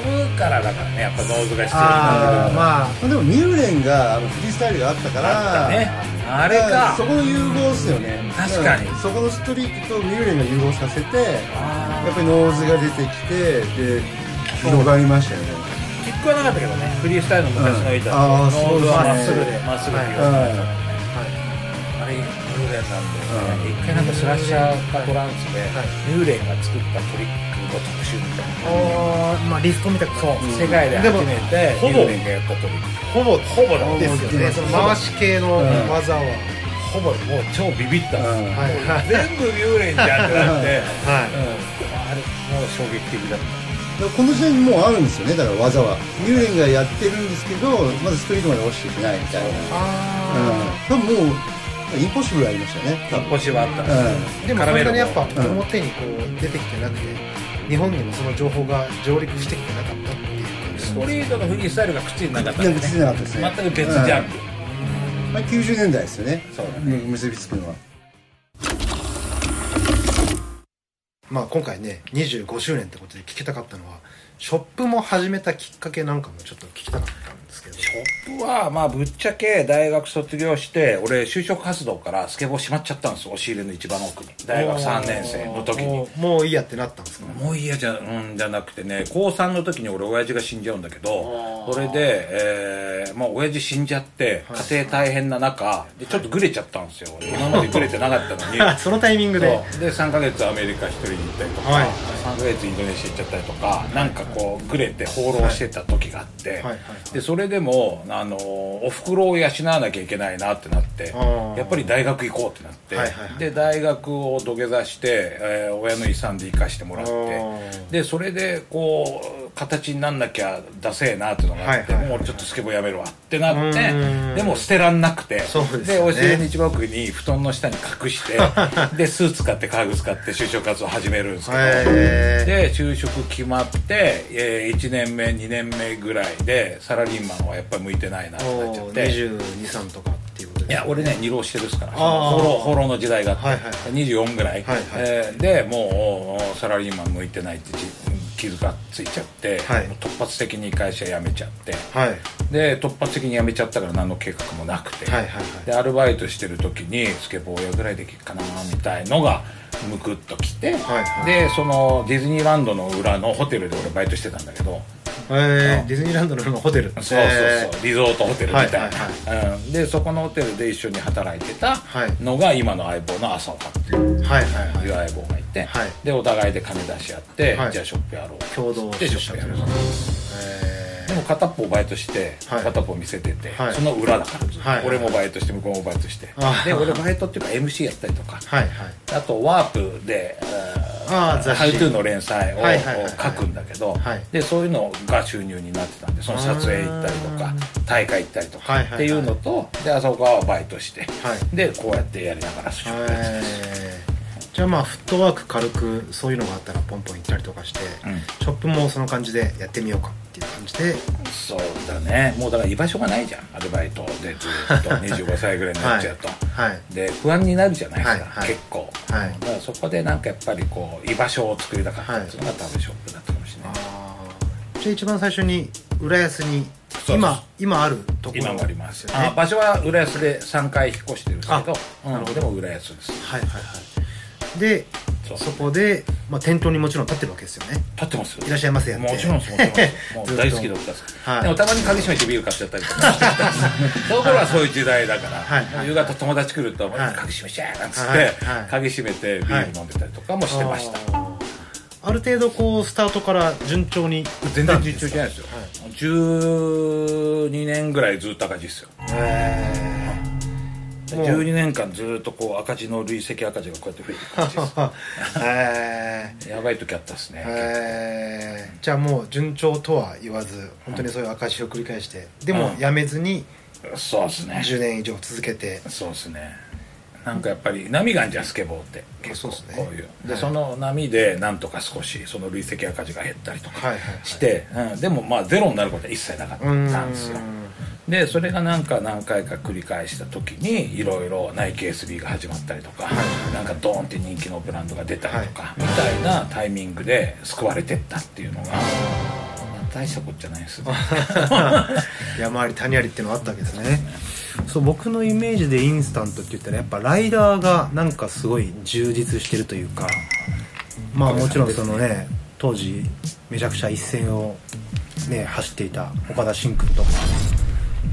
Speaker 5: ぶからだからねやっぱノーズが必要になる
Speaker 4: まあ
Speaker 6: まあでもミューレンがあのフリースタイルがあったから
Speaker 5: あねあれか。
Speaker 6: そこの融合っすよね。
Speaker 5: 確かに。
Speaker 6: そこのストリートとミューレンが融合させてやっぱりノーズが出てきてで広がりましたよね。
Speaker 5: キックはなかったけどねフリースタイルの昔の板
Speaker 6: うん。
Speaker 5: ノーズはまっすぐ
Speaker 6: で
Speaker 5: まっすぐ
Speaker 6: は
Speaker 5: 広がるあれ俺が念なんだよね、一回なんかスラッシャーかトランスで、ミューレンが作ったトリックの特集みたいな。
Speaker 4: あーまあリストみたくな
Speaker 5: そう、世界で初めて
Speaker 4: でもほぼ
Speaker 5: ミューレンがやったトリック。
Speaker 4: ほぼ
Speaker 5: ほぼだ
Speaker 4: ですよね。その回し系の技は、
Speaker 5: ほぼもう超ビビったんですよ、
Speaker 6: うん。
Speaker 4: はい。はい
Speaker 5: 全部ミューレンじゃんってなって、[LAUGHS]
Speaker 4: はい。
Speaker 5: うん、あれもう衝撃的だった。
Speaker 6: この時代にもうあるんですよね。だから技は。ミューレンがやってるんですけどまだストリートまで落ちていけないみたいな。
Speaker 4: あ
Speaker 6: うん。多分もうインポッシブルありましたよね多分。
Speaker 5: 星はあった。
Speaker 6: うん。
Speaker 4: ーでもそんなにやっぱ
Speaker 6: うん
Speaker 4: 表にこう出てきてなくて日本にもその情報が上陸してきてなかったっていう。感じ
Speaker 5: ストリートのフリースタイルが口になかった。
Speaker 6: なんかついてなかったですね。
Speaker 5: 全く別ジャンル、
Speaker 6: まあ、90年代ですよね。
Speaker 5: そうだ
Speaker 6: む結びつくのは。
Speaker 4: まあ今回ね25周年ってことで聞きたかったのはショップも始めたきっかけなんかもちょっと聞きたかった
Speaker 5: ショップはまあぶっちゃけ大学卒業して俺就職活動からスケボー閉まっちゃったんですよ。押し入れの一番奥に。大学3年生の時に。
Speaker 4: もういいやってなったんですか？
Speaker 5: もういいやじゃ,、うん、じゃなくてね高3の時に俺親父が死んじゃうんだけどそれで、えー、まあ親父死んじゃって家庭大変な中でちょっとグレちゃったんですよ。俺今までグレてなかったのに。[LAUGHS]
Speaker 4: そのタイミングで。
Speaker 5: で3ヶ月アメリカ一人に行ったりとか、
Speaker 4: はい。
Speaker 5: 3ヶ月インドネシア行っちゃったりとかなんかこうグレて放浪してた時があって、
Speaker 4: はい。はい。
Speaker 5: でそれでもあのおふくろを養わなきゃいけないなってなってやっぱり大学行こうってなって、
Speaker 4: はいはいはい。
Speaker 5: で大学を土下座して、えー親の遺産で生かしてもらっ
Speaker 4: あ
Speaker 5: て
Speaker 4: ー。
Speaker 5: でそれでこう形になんなきゃダセえなっていうのがあって、もう俺ちょっとスケボーやめるわってなって
Speaker 4: うん。
Speaker 5: でも捨てらんなくて
Speaker 4: そうで
Speaker 5: お尻の一番奥に布団の下に隠して [LAUGHS] でスーツ買って革靴買って就職活動始めるんですけど、
Speaker 4: へ
Speaker 5: で就職決まって、え1年目2年目ぐらいでサラリーマンはやっぱり向いてないなってなっちゃって。
Speaker 4: 223とかっていうことで
Speaker 5: いや俺ね二浪してるっすから放浪放浪の時代があって、
Speaker 4: はいはい
Speaker 5: 24ぐらい、
Speaker 4: は
Speaker 5: えーでもうサラリーマン向いてないってじ気づがついちゃって、
Speaker 4: はい。
Speaker 5: 突発的に会社辞めちゃって。
Speaker 4: はい。
Speaker 5: で突発的に辞めちゃったから何の計画もなくて、
Speaker 4: はいはいはい。
Speaker 5: でアルバイトしてる時にスケボーやぐらいできるかなみたいのがむくっときて、
Speaker 4: はいはい。
Speaker 5: でそのディズニーランドの裏のホテルで俺バイトしてたんだけど。
Speaker 4: えーディズニーランドのホテル。
Speaker 5: そうそうそう、リゾートホテルみたいな、
Speaker 4: はい
Speaker 5: うん、でそこのホテルで一緒に働いてた
Speaker 4: はい。
Speaker 5: のが今の相棒の浅岡っていう。
Speaker 4: はいはいはい。
Speaker 5: いう相棒がいて、
Speaker 4: はい。
Speaker 5: でお互いで金出し合って、
Speaker 4: はい。
Speaker 5: じゃあショップやろう
Speaker 4: 共同
Speaker 5: でショップやる
Speaker 4: え
Speaker 5: でも片っぽバイトして、
Speaker 4: はい。
Speaker 5: 片っぽ見せてて、
Speaker 4: はい。
Speaker 5: その裏だから俺もバイトして向こうもバイトして。
Speaker 4: あ
Speaker 5: で俺バイトっていうか MC やったりとか。あとワープでハウトゥーの連載を書くんだけど、
Speaker 4: はい。
Speaker 5: でそういうのが収入になってたんでその撮影行ったりとか大会行ったりとかっていうのとで浅岡はバイトして、
Speaker 4: はい。
Speaker 5: でこうやってやりながらショップやって
Speaker 4: えーじゃあまあフットワーク軽くそういうのがあったらポンポン行ったりとかして、
Speaker 5: うん。
Speaker 4: ショップもその感じでやってみようかっていう感じで。
Speaker 5: そうだね。もうだから居場所がないじゃんアルバイトでずっと25歳ぐらいになっちゃうと、
Speaker 4: はい。はい。
Speaker 5: で不安になるじゃないですか、
Speaker 4: はい。はい。
Speaker 5: 結構、
Speaker 4: はい。
Speaker 5: だからそこでなんかやっぱりこう居場所を作りたかったっていうのが多分ショップだったかもしれない、
Speaker 4: あー。じゃあ一番最初に浦安に
Speaker 5: そう
Speaker 4: 今今あるところ
Speaker 5: 今もあります。
Speaker 4: よね
Speaker 5: あ場所は浦安で3回引っ越してるんですけど。
Speaker 4: あなるほど。
Speaker 5: うん。でも浦安です。
Speaker 4: はいはいはいで
Speaker 5: そ
Speaker 4: こで、まあ、店頭にもちろん立ってるわけですよね。
Speaker 5: 立ってます
Speaker 4: いらっしゃいませやって。
Speaker 5: もちろんそうもちろんそう。[LAUGHS] もう大好きだったです、
Speaker 4: はい。
Speaker 5: でもたまに鍵閉めてビール買っちゃったりとか。し [LAUGHS] てその頃はそういう時代だから、
Speaker 4: はい。はい。
Speaker 5: 夕方友達来ると「
Speaker 4: はい。
Speaker 5: 鍵閉めちゃえ」なんつって、
Speaker 4: はい。はい。
Speaker 5: 鍵閉めてビール飲んでたりとかもしてました、
Speaker 4: あーある程度こうスタートから順調に
Speaker 5: 全然順調じゃないですよ、12年ぐらいずっと赤字ですよ。
Speaker 4: へもう
Speaker 5: 12年間ずっとこう赤字の累積赤字がこうやって増えていく感じです。
Speaker 4: ー [LAUGHS] へー。
Speaker 5: やばい時あったっすね、
Speaker 4: へー。じゃあもう順調とは言わず本当にそういう赤字を繰り返して。でも
Speaker 5: うん。
Speaker 4: やめずに
Speaker 5: そうですね。
Speaker 4: 10年以上続けて。
Speaker 5: そうですね。なんかやっぱり波があるじゃんスケボーって。結構こういう。で、
Speaker 4: はい。
Speaker 5: その波でなんとか少しその累積赤字が減ったりとか
Speaker 4: はいはいはい。
Speaker 5: して、うん、でもまあゼロになることは一切なかったんですよでそれがなんか何回か繰り返した時にいろいろナイキ SB が始まったりとか、なんかドーンって人気のブランドが出たりとか、みたいなタイミングで救われてったっていうのが、まあ大したことじゃないですね。[LAUGHS]
Speaker 4: 山あり谷ありっていうのがあったわけですね。そう僕のイメージでインスタントって言ったらやっぱライダーがなんかすごい充実してるというかまあもちろんそのね当時めちゃくちゃ一線をね走っていた岡田真君とか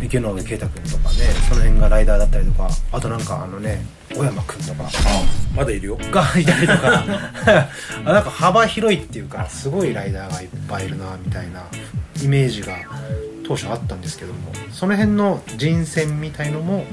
Speaker 4: 池上圭太君とかねその辺がライダーだったりとかあとなんかあのね小山君とか
Speaker 5: まだいるよ。
Speaker 4: がいたりとか。[LAUGHS] あなんか幅広いっていうかすごいライダーがいっぱいいるなみたいなイメージが当初あったんですけどもその辺の人選みたいのも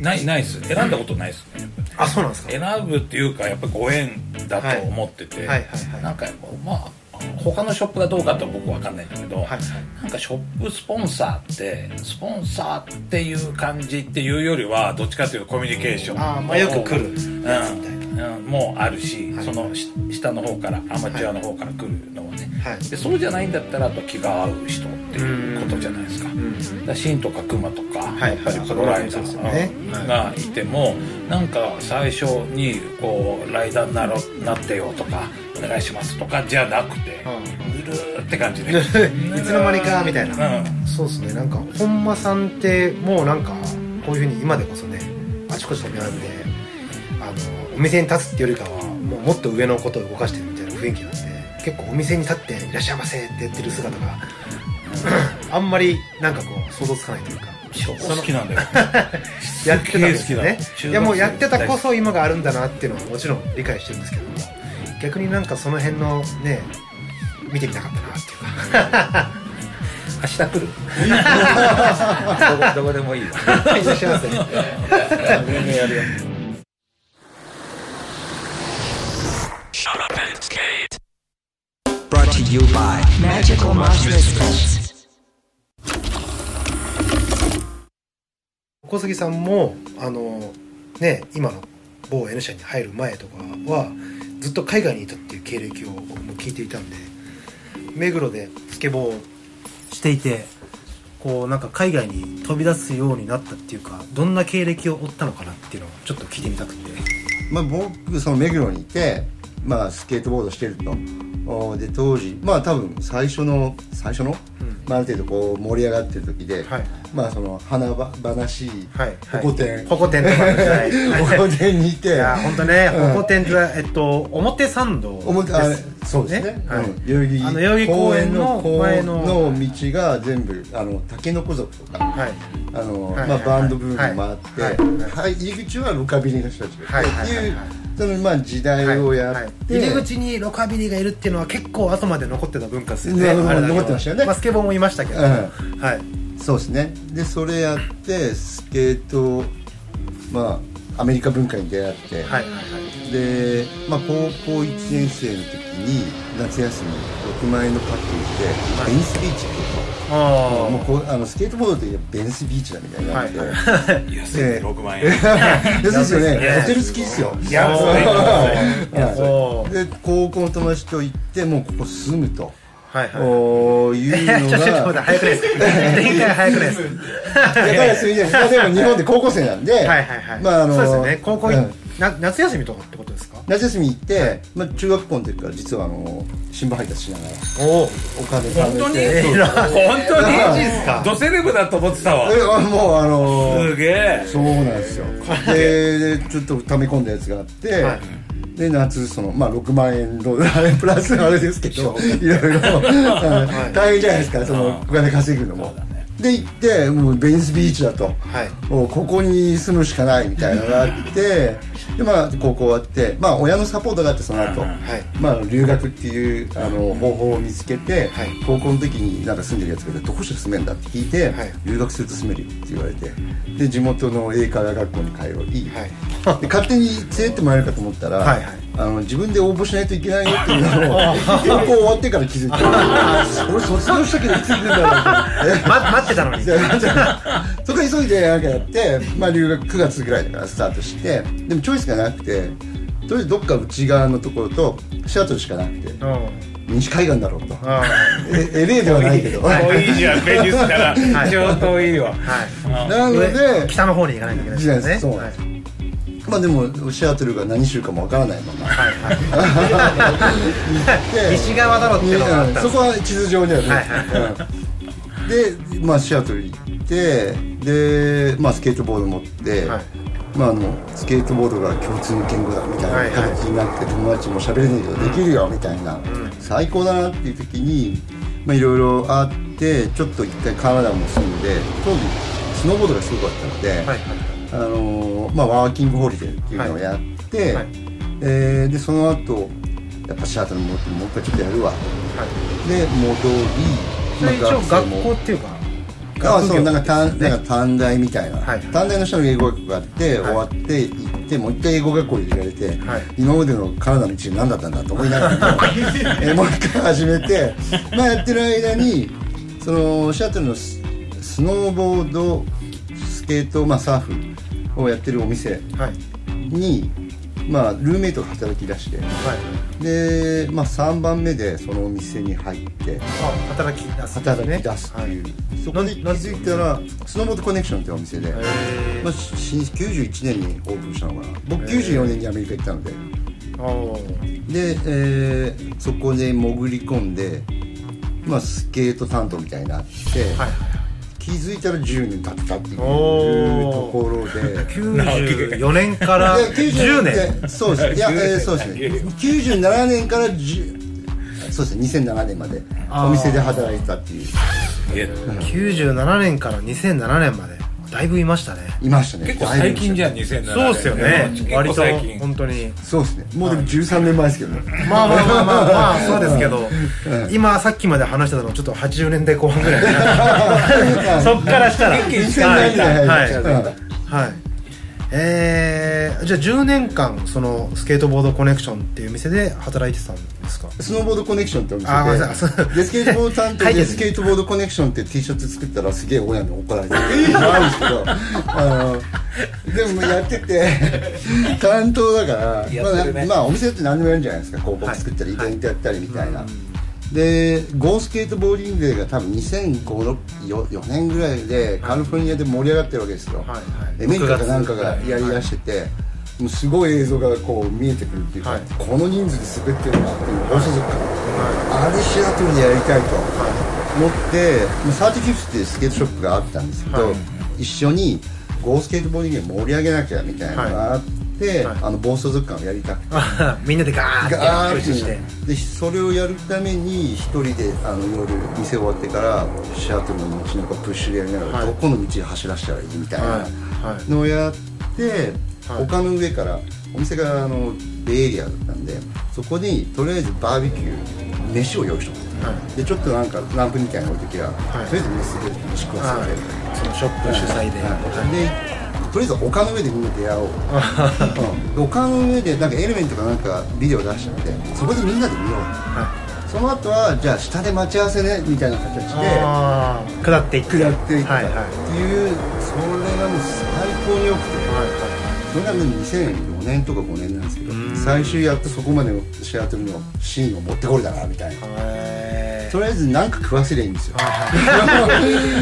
Speaker 5: ないないっす。選んだことないっすね
Speaker 4: あそうなんですか。
Speaker 5: 選ぶっていうかやっぱご縁だと思ってて、
Speaker 4: はいはいはい。はい
Speaker 5: なんかまあ他のショップがどうかって僕わかんないんだけど、
Speaker 4: はいはい。
Speaker 5: なんかショップスポンサーってスポンサーっていう感じっていうよりはどっちかっていうとコミュニケーション
Speaker 4: あーまあよく来る。
Speaker 5: うん。
Speaker 4: やつみたい
Speaker 5: うん、もうあるし、
Speaker 4: はい。
Speaker 5: そのし下の方からアマチュアの方から来るのはね、
Speaker 4: はい。
Speaker 5: でそうじゃないんだったらあと気が合う人っていうことじゃないですか,、だからシンとかクマとか、
Speaker 4: はい。
Speaker 5: やっぱりプロライダ
Speaker 4: そうですよね。
Speaker 5: ーがいてもなんか最初にこうライダーになろなってよとかお願いしますとかじゃなくて、ぬるーって感じで [LAUGHS]
Speaker 4: いつの間にかみたいな、
Speaker 5: うん。
Speaker 4: そうですね。なんか本間さんってもうなんかこういうふうに今でこそねあちこち飛び回ってあのお店に立つっていうよりかはもうもっと上のことを動かしてるみたいな雰囲気なんで結構お店に立って「いらっしゃいませ」って言ってる姿が [LAUGHS] あんまりなんかこう想像つかないというか。
Speaker 5: 超好きなんだよ。[LAUGHS]
Speaker 4: やってたんですよね。いやもうやってたこそ今があるんだなっていうのはもちろん理解してるんですけども逆になんかその辺のね見てみたかったなっていうか。[LAUGHS]
Speaker 5: 明日来る？[LAUGHS] どこどこでもいいわ。
Speaker 4: いらっしゃいませ
Speaker 5: 全然やるよ。
Speaker 1: Shut up and skate.
Speaker 2: Brought to you by
Speaker 3: Magical Mosh Misfits.
Speaker 4: 小杉さんもあのね今の某 N 社に入る前とかはずっと海外にいたっていう経歴を僕も聞いていたんで目黒でスケボーをしていてこうなんか海外に飛び出すようになったっていうかどんな経歴を追ったのかなっていうのをちょっと聞いてみたくて。
Speaker 6: まあ、僕その目黒にいて、まあ、スケートボードしてると。で当時まあ多分最初の最初の、まあ、ある程度こう盛り上がってる時で、
Speaker 4: はい。
Speaker 6: まあその華々しい
Speaker 4: はい。
Speaker 6: ホコ天
Speaker 4: ホコ天とかの時代
Speaker 6: ホコ天にいて。
Speaker 4: いや本当ね、
Speaker 6: うん。
Speaker 4: ホコ天ってえっと表参道
Speaker 6: 表あそうですね。
Speaker 4: はい。
Speaker 6: うん代々木
Speaker 4: 公園の
Speaker 6: 公
Speaker 4: 前の。
Speaker 6: の道が全部あの竹の子族とか、
Speaker 4: はい。
Speaker 6: あの
Speaker 4: はい。
Speaker 6: まあ、バンドブームもあって、
Speaker 4: はい。
Speaker 6: 入り口はロカビリーの人たちが
Speaker 4: はい。
Speaker 6: っていうそのまあ時代をやって、
Speaker 4: はい。入り口にロカビリーがいるっていうのは結構後まで残ってた文化ですよね。
Speaker 6: 残ってましたよね。
Speaker 4: まあ、スケボーもいましたけど、
Speaker 6: うん。
Speaker 4: はい。
Speaker 6: そうですね。でそれやってスケートまあアメリカ文化に出会って、
Speaker 4: はい
Speaker 6: で、まあ、高校1年生の時に夏休み6万円のパッケージで、ベニスビーチっていう
Speaker 4: あ
Speaker 6: もうこうあのスケートボードといえばベニスビーチだみたいになって、
Speaker 4: はい。[LAUGHS]
Speaker 5: 安いね6万円。[LAUGHS]
Speaker 6: 安いですよね。[LAUGHS]
Speaker 4: ね。
Speaker 6: ホテル付きですよ。
Speaker 4: いや
Speaker 6: はい。
Speaker 4: おー
Speaker 6: で高校の友達と行ってもうここ住むと、
Speaker 4: はいはい。
Speaker 6: おーいうの
Speaker 4: ちょちょちょ待って
Speaker 6: が
Speaker 4: 早くないです。か展開早くないです。か
Speaker 6: だからそれで、まあ、でも日本で高校生なんで
Speaker 4: はいはいはい、
Speaker 6: まああの
Speaker 4: そうですよね。高校い、
Speaker 6: うん。
Speaker 4: な夏休みとかってことですか？
Speaker 6: 夏休み行って、まあ、中学校の時から実はあの新聞配達しながら
Speaker 4: お。お
Speaker 6: お金貯めて。
Speaker 5: 本当に？本当に？ドセレブだと思ってたわ。
Speaker 6: もうあの
Speaker 5: すげえ。
Speaker 6: そうなんですよ。ででちょっと溜め込んだやつがあって、
Speaker 4: はい。
Speaker 6: で夏そのまあ6万円のあれプラスあれですけどいろいろ大変じゃないですかそのお金稼ぐのも。で行ってもうベニスビーチだと、
Speaker 4: はい。
Speaker 6: もうここに住むしかないみたいなのがあってでまあ高校終わってまあ親のサポートがあってその後、
Speaker 4: はい。
Speaker 6: まあ留学っていうあの方法を見つけて、
Speaker 4: はい。
Speaker 6: 高校の時になんか住んでるやつがいてどこして住めんだって聞いて、
Speaker 4: はい。
Speaker 6: 留学すると住めるよって言われてで地元の英会話学校に通い、
Speaker 4: はい。
Speaker 6: で勝手に連れてってもらえるかと思ったら、
Speaker 4: はいはい。
Speaker 6: あの自分で応募しないといけないよっていうのを高校終わってから気づいて俺卒業したけどいつ行くんだろうって。[LAUGHS]
Speaker 4: ま、待ってたのに
Speaker 6: でそこ急いでなんかやって、まあ、留学9月ぐらいだからスタートしてでもチョイスがなくてとりあえずどっか内側のところとシアトルしかなくて
Speaker 4: うん。
Speaker 6: 西海岸だろうと。
Speaker 4: あ
Speaker 6: え LA ではないけど。[LAUGHS]
Speaker 5: 遠いじゃんベニスから。超遠いわ。
Speaker 4: ーはい。
Speaker 6: なので
Speaker 4: 北の方に行かないといけないですよね。
Speaker 6: そうなんです。まあでもシアトルが何州かもわからないまま。
Speaker 4: はい。はい西側だろっていうのがあった。
Speaker 6: そこは地図上にはね、
Speaker 4: はいはい。
Speaker 6: うん。で、まあ、シアトル行ってで、まあ、スケートボード持って、
Speaker 4: はい
Speaker 6: まあ、あのスケートボードが共通の言語だみたいな形になって、友達も喋れないけどできるよみたいな、最高だなっていう時にまあいろいろあってちょっと一回カナダも住んで当時スノーボードがすごかったので、あのーまあ、ワーキングホリデーっていうのをやって、
Speaker 4: はい
Speaker 6: えーでその後やっぱシアトルに戻ってもう一回ちょっとやるわ。
Speaker 4: はい。
Speaker 6: で戻りまあ
Speaker 4: 学校っていうか
Speaker 6: ああそうなんか短なんか短大みたいな、
Speaker 4: はい。
Speaker 6: 短大の人の英語学校があって、
Speaker 4: はい。
Speaker 6: 終わって行ってもう一回英語学校に入れられて、
Speaker 4: はい。
Speaker 6: 今までのカナダの道何だったんだと思いながらもえーもう一回始めてまあやってる間にそのシアトルのススノーボードスケート、まあ、サーフをやってるお店
Speaker 4: はい。
Speaker 6: に、まあ、ルーメイトが働き出して
Speaker 4: はい
Speaker 6: で、まあ、3番目でそのお店に入って
Speaker 4: あ働き出す
Speaker 6: 働き出すっていう、そこで気づいたらスノーボードコネクションってお店で、
Speaker 4: へ
Speaker 6: まあ、し91年にオープンしたのかな。僕94年にアメリカ行ったので。で、えーそこで潜り込んで、まあ、スケート担当みたいになって、
Speaker 4: はいはい
Speaker 6: 気づいたら10年経ってたっていうところで。
Speaker 4: 94年から
Speaker 6: いや90
Speaker 4: 10
Speaker 6: で
Speaker 4: 年。
Speaker 6: そうです。いや、えーそうですね。97年から10そうですね。2007年までお店で働いてたっていう。
Speaker 5: いや
Speaker 4: 97年から2007年までだいぶいましたね。
Speaker 6: いましたね。
Speaker 5: 結構最近じゃん
Speaker 6: だいぶいまし
Speaker 5: 2007年
Speaker 4: そうっすよね。
Speaker 5: 結
Speaker 4: 割と。
Speaker 5: 構最近。
Speaker 4: 本当に。
Speaker 6: たそうですね。もうでも13年前ですけどね。
Speaker 4: まあまあまあまあまあそうですけど今さっきまで話してたのちょっと80年代後半ぐらいそっからしたら
Speaker 6: 2000年代
Speaker 4: はい
Speaker 6: うん
Speaker 4: はいえー、じゃあ10年間そのスケートボードコネクションっていう店で働いてたんですか？
Speaker 6: スノーボードコネクションってお店
Speaker 4: あごめんなさい。
Speaker 6: ででスケートボード担当
Speaker 4: はい。
Speaker 6: でスケートボードコネクションって T シャツ作ったらすげえ親に怒られて。っ [LAUGHS] ていうのがあるんですけどあのでもやってて [LAUGHS] 担当だから
Speaker 5: ね。
Speaker 6: まあ、まあお店って何でもやるんじゃないですか。広告作ったりイベントやったりみたいな、でゴースケートボーディングデーが多分2004年ぐらいでカリフォルニアで盛り上がってるわけですよ、
Speaker 4: はいはい。
Speaker 6: エメリカかなんかがやりだしてて、もうすごい映像がこう見えてくるっていうか、
Speaker 4: はい。
Speaker 6: この人数で滑ってるなっていう放送族から、あれシアトルでやりたいと思って、もうサーティフィフスっていうスケートショップがあったんですけど、
Speaker 4: はい。
Speaker 6: 一緒にゴースケートボーディングで盛り上げなきゃみたいなのがあって、
Speaker 4: はい。
Speaker 6: あの暴走族感をやりたくて。
Speaker 4: あ [LAUGHS] みんなでガー
Speaker 6: ッ
Speaker 4: プッシュして。
Speaker 6: でそれをやるために一人であの夜店終わってからシアトルの街中プッシュでやりながら、
Speaker 4: はい。
Speaker 6: どこの道走らせたらいいみたいなのをやって、
Speaker 4: はい。
Speaker 6: 丘の上からお店があのベイエリアだったんでそこにとりあえずバーベキュー飯を用意しとって、
Speaker 4: は
Speaker 6: でちょっとなんかランプみたいなの置いときゃ、
Speaker 4: い。
Speaker 6: とりあえず飯で飯食わせて、
Speaker 4: そのショップ主催で、
Speaker 6: はい。でとりあえず丘の上でみんな出会おう、[LAUGHS] うん。で丘の上でなんかエレメントかなんかビデオ出しちゃってそこでみんなで見よう。
Speaker 4: は
Speaker 6: その後はじゃあ下で待ち合わせねみたいな形で
Speaker 4: 下っていって。
Speaker 6: 下っていっていう、
Speaker 4: はい。はい
Speaker 6: それがもう最高に良くて。
Speaker 4: は
Speaker 6: それがね2004年とか5年なんですけど最終やっとそこまでのシアトルのシーンを持ってこれたなみたいな。とりあえず何か食わせりゃいいんですよ。[LAUGHS]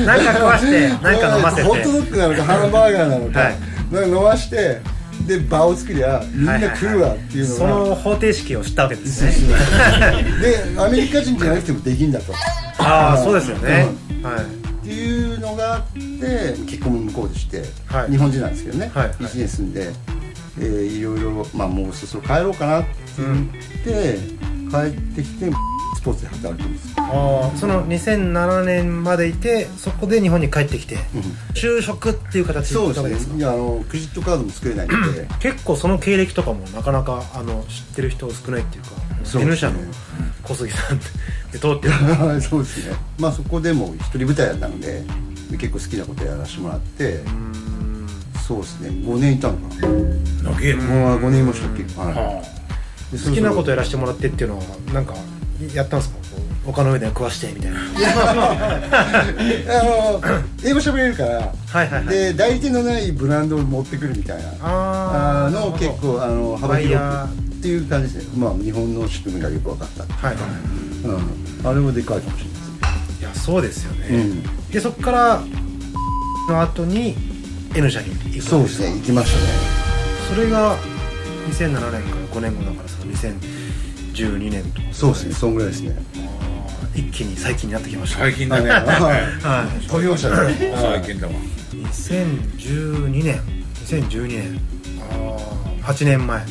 Speaker 4: なんか食わしてなんか飲ませて。
Speaker 6: ホットドッグなのかハンバーガーなのか,、
Speaker 4: はい。
Speaker 6: 飲ましてで場を作りゃみんな来るわっていうのが、
Speaker 4: その方程式を知ったわけですね。
Speaker 6: でアメリカ人じゃなくてもできんだと。
Speaker 4: ああそうですよね、はい
Speaker 6: のがあって結婚も向こうでして、
Speaker 4: はい。
Speaker 6: 日本人なんですけどね、
Speaker 4: はい。
Speaker 6: 1年住んで、えーいろいろ、まあ、もうそろそろ帰ろうかなって言って、帰ってきてスポーツで働くんです。よ
Speaker 4: ああその2007年までいてそこで日本に帰ってきて、就職っていう形
Speaker 6: そう
Speaker 4: です
Speaker 6: ね。いやあのクレジットカードも作れないんで。[COUGHS]
Speaker 4: 結構その経歴とかもなかなかあの知ってる人少ないっていうか
Speaker 6: そうですね。
Speaker 4: N 社の小杉さんってで通ってる。[LAUGHS]
Speaker 6: そうですね。まあそこでも一人舞台だったので結構好きなことやらせてもらってそうですね。5年いたのかな。
Speaker 5: 長えな。
Speaker 6: もう5年いました結構はい。
Speaker 5: は
Speaker 6: で
Speaker 4: 好きなことやらせてもらってっていうのはなんかやったんですか？こう丘の上で食わしてみたいな。[LAUGHS]
Speaker 6: あの英語喋れるから
Speaker 4: はいはいはい。
Speaker 6: で代理店のないブランドを持ってくるみたいな。
Speaker 4: あー
Speaker 6: あの結構あの幅広く。っていう感じですね。まあ日本の仕組みがよく分かった、
Speaker 4: はい。
Speaker 6: うん、あれもでかいかもしれない
Speaker 4: そうですよね、
Speaker 6: うん。
Speaker 4: でそこからの後に N 社に行く
Speaker 6: そうですね。行きましたね。
Speaker 4: それが2007年から5年後だからその2012年とか。
Speaker 6: そうですね。そんぐらいですね。
Speaker 4: 一気に最近になってきました。
Speaker 5: 最近だね。
Speaker 4: はい。
Speaker 6: 飛びましたね。
Speaker 5: 最近だわ。
Speaker 4: 2012年。2012年。ああ8年前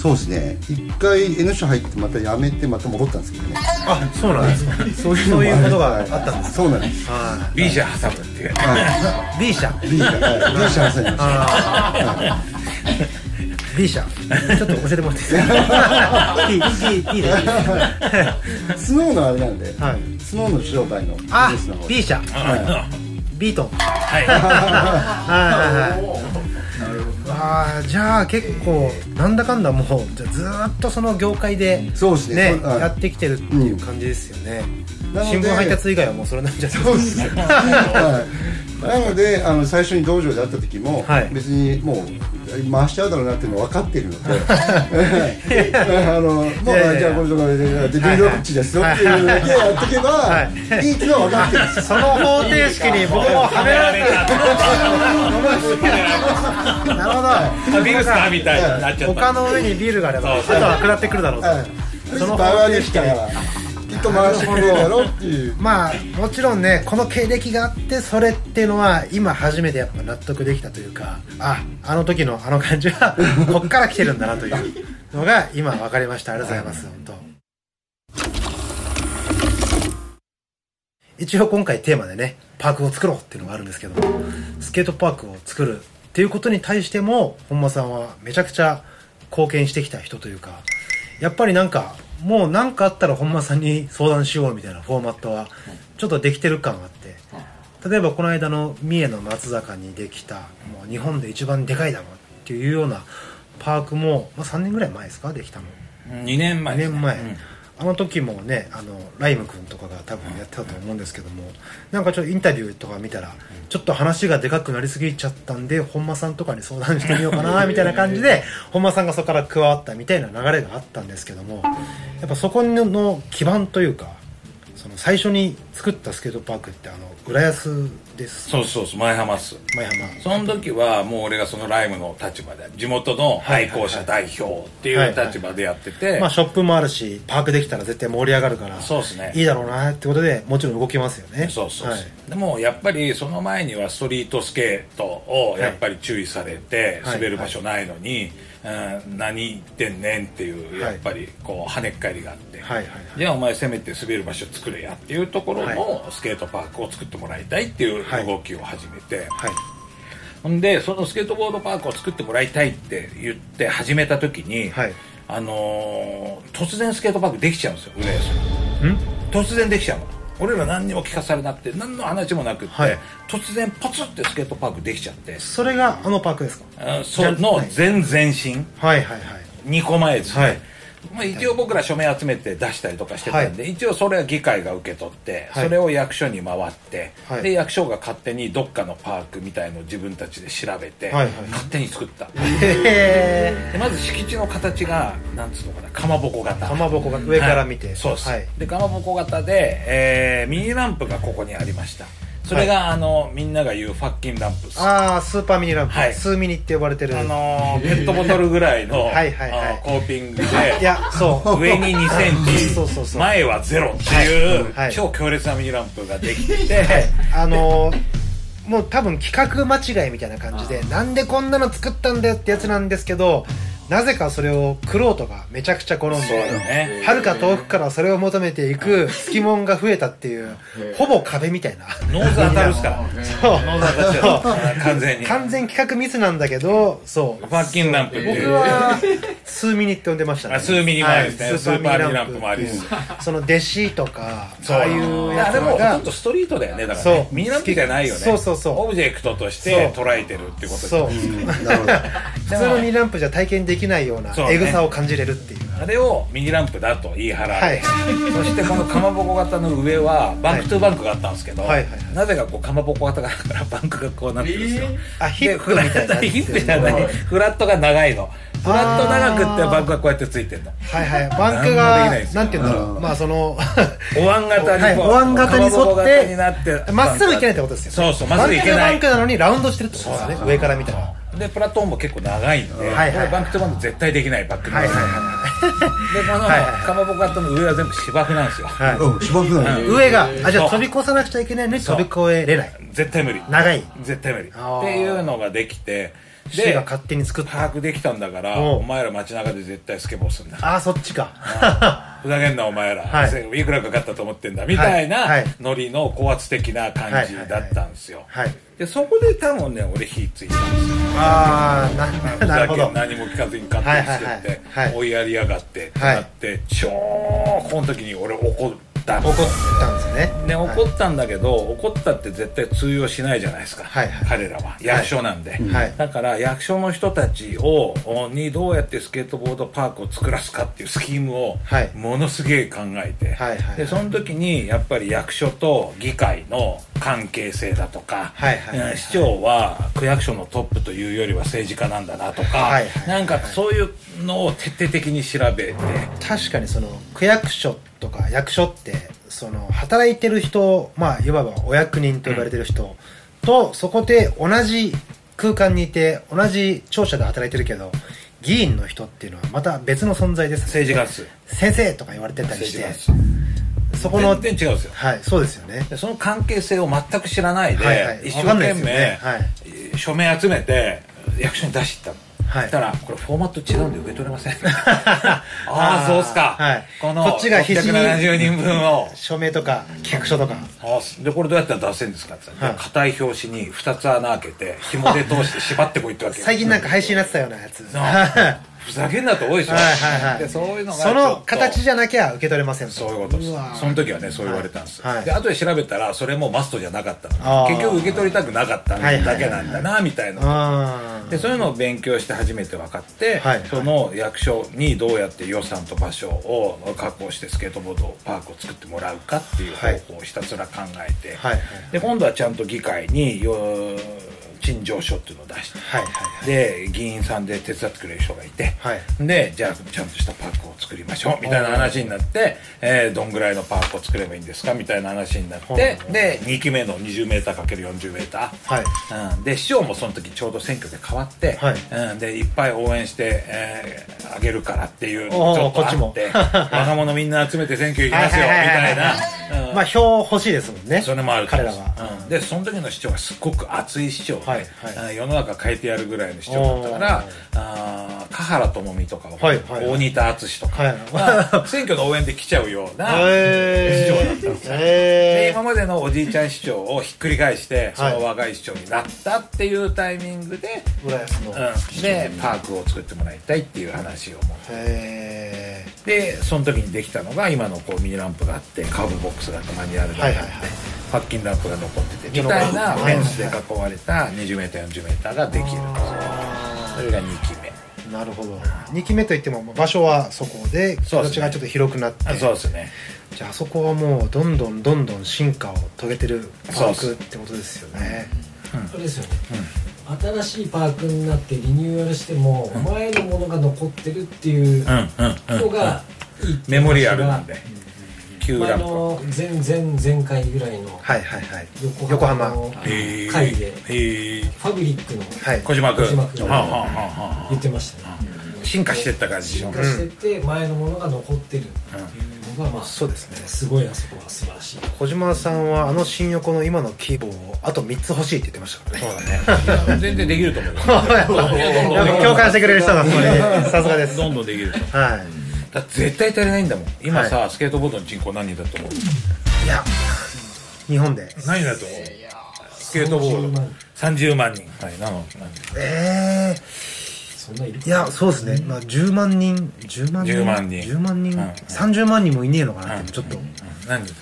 Speaker 6: そうですね。一回 N 社入ってまた辞めてまた戻ったんですけどね。
Speaker 4: あそうなんですか。
Speaker 6: そう
Speaker 4: そういうことがあ
Speaker 6: はい
Speaker 4: ったんです
Speaker 6: そうなんです。
Speaker 4: は
Speaker 5: B 社挟むっていう。
Speaker 6: はい。
Speaker 4: B 社
Speaker 6: B 社はい。B 社挟みました。
Speaker 4: B 社ちょっと教えてもらっていいですか？P, P, P で
Speaker 6: スノーのあれなんで、
Speaker 4: はい。
Speaker 6: スノーの商売の
Speaker 4: B 社
Speaker 6: は
Speaker 4: ビートン。
Speaker 5: はい。
Speaker 4: はいはいはいああじゃあ結構なんだかんだもうじゃあずーっとその業界で
Speaker 6: そうですね。
Speaker 4: やってきてるっていう感じですよね、
Speaker 6: なので
Speaker 4: 新聞配達以外はもうそれなんじゃない
Speaker 6: そうですね。はい。なのであの最初に道場で会った時も、
Speaker 4: はい。
Speaker 6: 別にもう回しちゃうだろうなっていうの分かっているので。[LAUGHS] あのもうじゃあこれとかででディルロッチですよっていうのだけやっとけば、
Speaker 4: はい。
Speaker 6: い、いっていうのは分かってるんです。
Speaker 4: その方程式に僕もはめられた。なるほど
Speaker 5: あビルスかみたいになっちゃった。
Speaker 4: 他の上にビールがあればあとは下ってくるだろうと、
Speaker 6: はい。
Speaker 4: その
Speaker 6: 場合できたら。きっと回してくれるだろうっていう
Speaker 4: まあもちろんねこの経歴があってそれっていうのは今初めてやっぱ納得できたというかああの時のあの感じは [LAUGHS] こっから来てるんだなというのが今分かりました。ありがとうございます本当。一応今回テーマでねパークを作ろうっていうのがあるんですけどもスケートパークを作るっていうことに対しても本間さんはめちゃくちゃ貢献してきた人というかやっぱりなんかもう何かあったら本間さんに相談しようみたいなフォーマットはちょっとできてる感があって。例えばこの間の三重の松坂にできたもう日本で一番でかいだろうっていうようなパークも、まあ、3年ぐらい前ですか？できたの
Speaker 5: 2年前
Speaker 4: 2年前、
Speaker 5: うん
Speaker 4: あの時もねあのライム君とかが多分やってたと思うんですけどもなんかちょっとインタビューとか見たらちょっと話がでかくなりすぎちゃったんで本間さんとかに相談してみようかなみたいな感じで本間さんがそこから加わったみたいな流れがあったんですけどもやっぱそこの基盤というかその最初に作ったスケートパークってあの浦安です。
Speaker 5: そうそうそう前浜っす。
Speaker 4: 前浜。
Speaker 5: その時はもう俺がそのライムの立場で地元の愛好者代表っていう立場でやってて、
Speaker 4: まあショップもあるしパークできたら絶対盛り上がるから
Speaker 5: そうですね。
Speaker 4: いいだろうなってことでもちろん動きますよね。
Speaker 5: そうそう
Speaker 4: はい。
Speaker 5: でもやっぱりその前にはストリートスケートをやっぱり注意されて
Speaker 4: はい。
Speaker 5: 滑る場所ないのに、うん、何言ってんねんっていう
Speaker 4: はい。
Speaker 5: やっぱりこう跳ねっ返りがあって、
Speaker 4: はいはい
Speaker 5: じゃあお前せめて滑る場所作れやっていうところのスケートパークを作ってもらいたいっていう動きを始めて、
Speaker 4: はい。
Speaker 5: ほんでそのスケートボードパークを作ってもらいたいって言って始めた時に、
Speaker 4: はい。
Speaker 5: あのー突然スケートパークできちゃうんですよ浦安に
Speaker 4: ん？
Speaker 5: 突然できちゃうの俺ら何にも聞かされなくて何の話もなくって、
Speaker 4: はい。
Speaker 5: 突然ポツってスケートパークできちゃって。
Speaker 4: それがあのパークですか？
Speaker 5: あその全前身。
Speaker 4: はいはいはい。
Speaker 5: 2個前ですね、
Speaker 4: はい
Speaker 5: まあ、一応僕ら署名集めて出したりとかしてたんで、一応それは議会が受け取って、
Speaker 4: はい。
Speaker 5: それを役所に回って、
Speaker 4: はい。
Speaker 5: で役所が勝手にどっかのパークみたいのを自分たちで調べて、
Speaker 4: はいはい。
Speaker 5: 勝手に作った。
Speaker 4: へ
Speaker 5: でまず敷地の形がなんつうのかなかまぼこ型。
Speaker 4: かまぼこが上から見て、
Speaker 5: はい。そうです、
Speaker 4: はい。
Speaker 5: でかまぼこ型で、えーミニランプがここにありましたそれが、あのみんなが言うファッキンランプです
Speaker 4: ああスーパーミニランプ、
Speaker 5: はい。
Speaker 4: スーミニって呼ばれてる。
Speaker 5: あのーペットボトルぐらいの [LAUGHS]
Speaker 4: はいはいはい。
Speaker 5: あのコーピングで
Speaker 4: いやそう。
Speaker 5: 上に2センチ [LAUGHS]
Speaker 4: そうそうそう。
Speaker 5: 前はゼロっていう、
Speaker 4: はい。はい。
Speaker 5: 超強烈なミニランプができてて、
Speaker 4: あのーもう多分企画間違いみたいな感じでなんでこんなの作ったんだよってやつなんですけどなぜかそれをクロートがめちゃくちゃ好んで
Speaker 5: そうだね。
Speaker 4: はるか遠くからそれを求めていくスキモンが増えたっていうほぼ壁みたいな。
Speaker 5: ノーズ当たるっすから。
Speaker 4: そう。
Speaker 5: ノーズ当たっちゃう。完全に。
Speaker 4: 完全企画ミスなんだけどそう。
Speaker 5: ファッキンランプ。っていう。
Speaker 4: 僕は数ミニって呼んでましたね。
Speaker 5: あ数ミニもありですね。
Speaker 4: はい。
Speaker 5: スーパーミニランプもありです。
Speaker 4: その弟子とか
Speaker 5: そう。
Speaker 4: ああいうやつ
Speaker 5: あでもちょ
Speaker 4: が
Speaker 5: っとストリートだよね。だから
Speaker 4: そう。
Speaker 5: ねミニランプじゃないよね。
Speaker 4: そうそうそう。
Speaker 5: オブジェクトとして捉えてるってこと
Speaker 4: そう。
Speaker 6: なるほど
Speaker 4: 普通のミニランプじゃ体験できないような
Speaker 5: そうね。
Speaker 4: エグさを感じれるっていう。
Speaker 5: あれをミニランプだと言い張られ、
Speaker 4: はい。
Speaker 5: そしてこのかまぼこ型の上はバンクトゥバンクがあったんですけど、
Speaker 4: はい。はいはい
Speaker 5: なぜかこうかまぼこ型があるからバンクがこうなってるんですよ、
Speaker 4: あヒップみたいな [LAUGHS]
Speaker 5: ヒップじゃない。フラットが長いの。フラット長くってバンクがこうやってついてるの。
Speaker 4: はいはい。バンクがなんて言うんだろう。まあその
Speaker 5: お椀型に
Speaker 4: はいお椀型に沿っ
Speaker 5: て
Speaker 4: てまっすぐいけないってことですよ
Speaker 5: そうそうまっすぐいけない。
Speaker 4: バンクがバンクなのにラウンドしてるってことですよね。上から見たら
Speaker 5: でプラットフォームも結構長いんで、
Speaker 4: はいはい。
Speaker 5: バンクトゥバンク絶対できないバック
Speaker 4: はいはいは
Speaker 5: でこの
Speaker 4: はいはい
Speaker 5: かまぼこ型の上は全部芝生なんですよ、
Speaker 4: いはい
Speaker 6: うん芝生なの
Speaker 4: 上があじゃあ飛び越さなくちゃいけないのに飛び越えれない。
Speaker 5: 絶対無理。
Speaker 4: 長い。
Speaker 5: 絶対無理。っていうのができて
Speaker 4: 市が勝手に作った。
Speaker 5: 把握できたんだから
Speaker 4: お
Speaker 5: 前ら街中で絶対スケボーすんだ
Speaker 4: ああそっちか。
Speaker 5: ふざけんなお前ら、
Speaker 4: はい。
Speaker 5: い、くらかかったと思ってんだ。みたいな、
Speaker 4: はい。はい。
Speaker 5: ノリの高圧的な感じだったんですよ、
Speaker 4: はい
Speaker 5: でそこで多分ね俺火ついたんですよ。
Speaker 4: ああ
Speaker 5: ふ
Speaker 4: ななるほど。
Speaker 5: 何も聞かずに勝手にしてって、
Speaker 4: はいはいはいはい。
Speaker 5: 追いやりやがってって
Speaker 4: はい。
Speaker 5: なって、超この時に俺怒ったん
Speaker 4: 怒
Speaker 5: です。よ
Speaker 4: ったんですね。
Speaker 5: ね、
Speaker 4: はい。
Speaker 5: 怒ったんだけど、怒ったって絶対通用しないじゃないですか、
Speaker 4: はいはい。
Speaker 5: 彼らは。役所なんで、
Speaker 4: はい。
Speaker 5: だから役所の人たちをおにどうやってスケートボードパークを作らすかっていうスキームを
Speaker 4: はい。
Speaker 5: ものすげえ考えて、
Speaker 4: はいはい
Speaker 5: でその時にやっぱり役所と議会の関係性だとか、
Speaker 4: はいはい
Speaker 5: 市長は区役所のトップというよりは政治家なんだなとか、
Speaker 4: はいはい。
Speaker 5: なんかそういうのを徹底的に調べて、
Speaker 4: 確かにその区役所とか役所ってその働いてる人まあいわばお役人と呼ばれてる人とそこで同じ空間にいて同じ庁舎で働いてるけど議員の人っていうのはまた別の存在です。
Speaker 5: 政治家です
Speaker 4: 先生とか言われてたりしてそこの
Speaker 5: 全然違うんですよ。
Speaker 4: はいそうですよね。
Speaker 5: でその関係性を全く知らないで、
Speaker 4: はいはい。
Speaker 5: 一生懸命、
Speaker 4: ねはい。
Speaker 5: 署名集めて役所に出していった。の。
Speaker 4: はい
Speaker 5: そしたら、これフォーマット違うんで受け取れません。[LAUGHS] ああ、そうっすか。
Speaker 4: はい
Speaker 5: この
Speaker 4: こっちが必死に
Speaker 5: 670人分を。
Speaker 4: 署名とか企画書とか
Speaker 5: あで、これどうやったら出せるんですかって言ったら、
Speaker 4: はい
Speaker 5: 硬い表紙に2つ穴開けて、紐で通して縛ってこいってわけよ。
Speaker 4: 最近なんか配信になってたようなやつ
Speaker 5: な [LAUGHS] ふざけんなと多いでしょ。
Speaker 4: はいはいはい。
Speaker 5: で、そういうのが
Speaker 4: そ。の形じゃなきゃ受け取れません。と
Speaker 5: そういうことです。その時はねそう言われたんですよ、
Speaker 4: はい。
Speaker 5: で後で調べたらそれもマストじゃなかった結局受け取りたくなかっただけなんだなみたいな。
Speaker 4: あ
Speaker 5: でそういうのを勉強して初めて分かって、
Speaker 4: はい。
Speaker 5: その役所にどうやって予算と場所を確保してスケートボードパークを作ってもらうかっていう方法をひたすら考えて、で今度はちゃんと議会によ陳情書っていうのを出して、
Speaker 4: はいはいはい。
Speaker 5: で議員さんで手伝ってくれる人がいて、
Speaker 4: はい。
Speaker 5: でじゃあちゃんとしたパークを作りましょうみたいな話になって、えーどんぐらいのパークを作ればいいんですか？みたいな話になってで2期目の 20m×40m、
Speaker 4: はい。
Speaker 5: うん、で市長もその時ちょうど選挙で変わって、
Speaker 4: はい。
Speaker 5: うん、でいっぱい応援して、えーあげるからっていうちょっとあ
Speaker 4: こっちも。
Speaker 5: っ [LAUGHS] て若者みんな集めて選挙行きますよみた
Speaker 4: はい
Speaker 5: いな、うん
Speaker 4: まあ票欲しいですもんね。
Speaker 5: それもあると
Speaker 4: 彼らは。
Speaker 5: うん。でその時の市長がすっごく熱い市長で、
Speaker 4: はいはい。
Speaker 5: あ世の中変えてやるぐらいの市長だったからあー香原朋美とか、
Speaker 4: はいはい。
Speaker 5: 大仁田敦とか、
Speaker 4: はい。
Speaker 5: まあ [LAUGHS] 選挙の応援で来ちゃうような市長だったんですよ。で
Speaker 4: へ
Speaker 5: 今までのおじいちゃん市長をひっくり返してその若い市長になったっていうタイミングで、
Speaker 4: ー浦安の。
Speaker 5: うん、でパークを作ってもらいたいっていう話をもう
Speaker 4: へ
Speaker 5: でその時にできたのが今のこうミニランプがあってカーブボックスがあってマニュアルがあって、
Speaker 4: はいはいはい。
Speaker 5: パッキンランプが残っててみたいなフェンスで囲われた 20m40m ができる。それが2期目。
Speaker 4: えなるほど。2期目といってもまあ場所はそこで形がちょっと広くなって。
Speaker 5: あそうですね。
Speaker 4: じゃああそこはもうどんどんどんどん進化を遂げてるパーク
Speaker 5: そう
Speaker 4: ってことですよね。
Speaker 7: あれですよね、新しいパークになってリニューアルしても、前のものが残ってるっていう
Speaker 5: うんうんうん
Speaker 7: のが
Speaker 5: メモリアルなんで旧
Speaker 7: 前
Speaker 5: ランプ
Speaker 7: の前前前回ぐらいの
Speaker 4: はいはいはい。
Speaker 7: 横
Speaker 4: 横浜。
Speaker 7: 浜の
Speaker 5: へー。
Speaker 7: 会でファブリックの
Speaker 4: はい。
Speaker 5: 小島君。
Speaker 7: 小島君
Speaker 5: はあはあはあは
Speaker 7: 言ってましたね。
Speaker 5: あ進化してった感じ
Speaker 7: 進化してて前のものが残ってるっていうのがまあ
Speaker 4: そうですね。
Speaker 7: すごいあそこは素晴らしい。
Speaker 4: 小島さんはあの新横の今の規模をあと3つ欲しいって言ってましたからね。
Speaker 5: そうだね。全然できると思う [LAUGHS]
Speaker 4: 共感してくれる人がそこに。さすがです。
Speaker 5: どんどんできると。思う
Speaker 4: は
Speaker 5: だって絶対足りないんだもん。今さ、
Speaker 4: は
Speaker 5: スケートボードの人口何人だと思う？
Speaker 4: いいや日本で。
Speaker 5: 何人だと思う？スケートボード。30万人。はいなの？何
Speaker 4: ええ
Speaker 7: そんないる
Speaker 4: いやそうですね、まあ、10万人。10万人
Speaker 5: ？10万人。
Speaker 4: 10万人、
Speaker 5: うん
Speaker 4: 30万人もいねえのかなってちょっと、
Speaker 5: 何人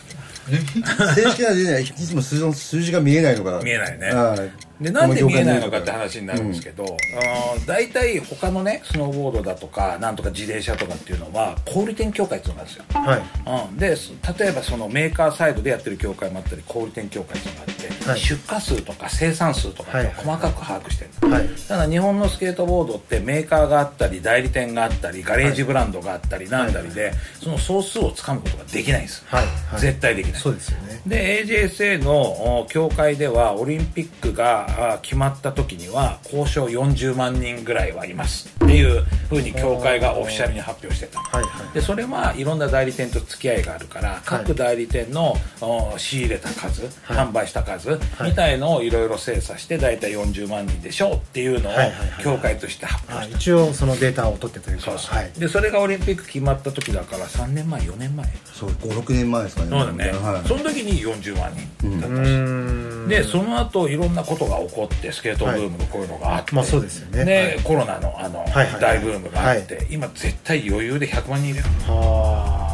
Speaker 5: だ
Speaker 6: 正式な出ないいつも数字の数字が見えないのが。
Speaker 5: 見えないね。
Speaker 6: はい
Speaker 5: でなんで見えないのかって話になるんですけど、あの大体他のねスノーボードだとかなんとか自転車とかっていうのは小売店協会っていうのがあるんですよ。
Speaker 4: はい。
Speaker 5: うん、です例えばそのメーカーサイドでやってる協会もあったり小売店協会っていうのがあって、
Speaker 4: はい。
Speaker 5: 出荷数とか生産数とかって細かく把握してるの、
Speaker 4: はい。
Speaker 5: ただ日本のスケートボードってメーカーがあったり代理店があったりガレージブランドがあったりなんだりで、その総数をつかむことができないんです、
Speaker 4: はい。はい。
Speaker 5: 絶対できない。
Speaker 4: そうですよね。
Speaker 5: で AJSA のお協会ではオリンピックがあ決まった時には交渉40万人ぐらいはいますっていうふうに協会がオフィシャルに発表してた。
Speaker 4: はいはい。
Speaker 5: でそれはいろんな代理店と付き合いがあるから各代理店のお仕入れた数、販売した数数みたいのをいろいろ精査して大体40万人でしょうっていうのを
Speaker 4: はいはいはい
Speaker 5: 協会として発
Speaker 4: あ
Speaker 5: 表した。
Speaker 4: 一応そのデータを取ってというか。
Speaker 5: そうそう、
Speaker 4: はい。
Speaker 5: でそれがオリンピック決まった時だから3年前4年前。
Speaker 6: そう56年前ですかね。
Speaker 5: そうだね、
Speaker 6: はい。
Speaker 5: その時に40万人だったし、でその後いろんなことが起こってスケートブームのこういうのがあって、
Speaker 4: まあそうですよね。
Speaker 5: コロナのあの、大ブームがあって、今絶対余裕で100万人いる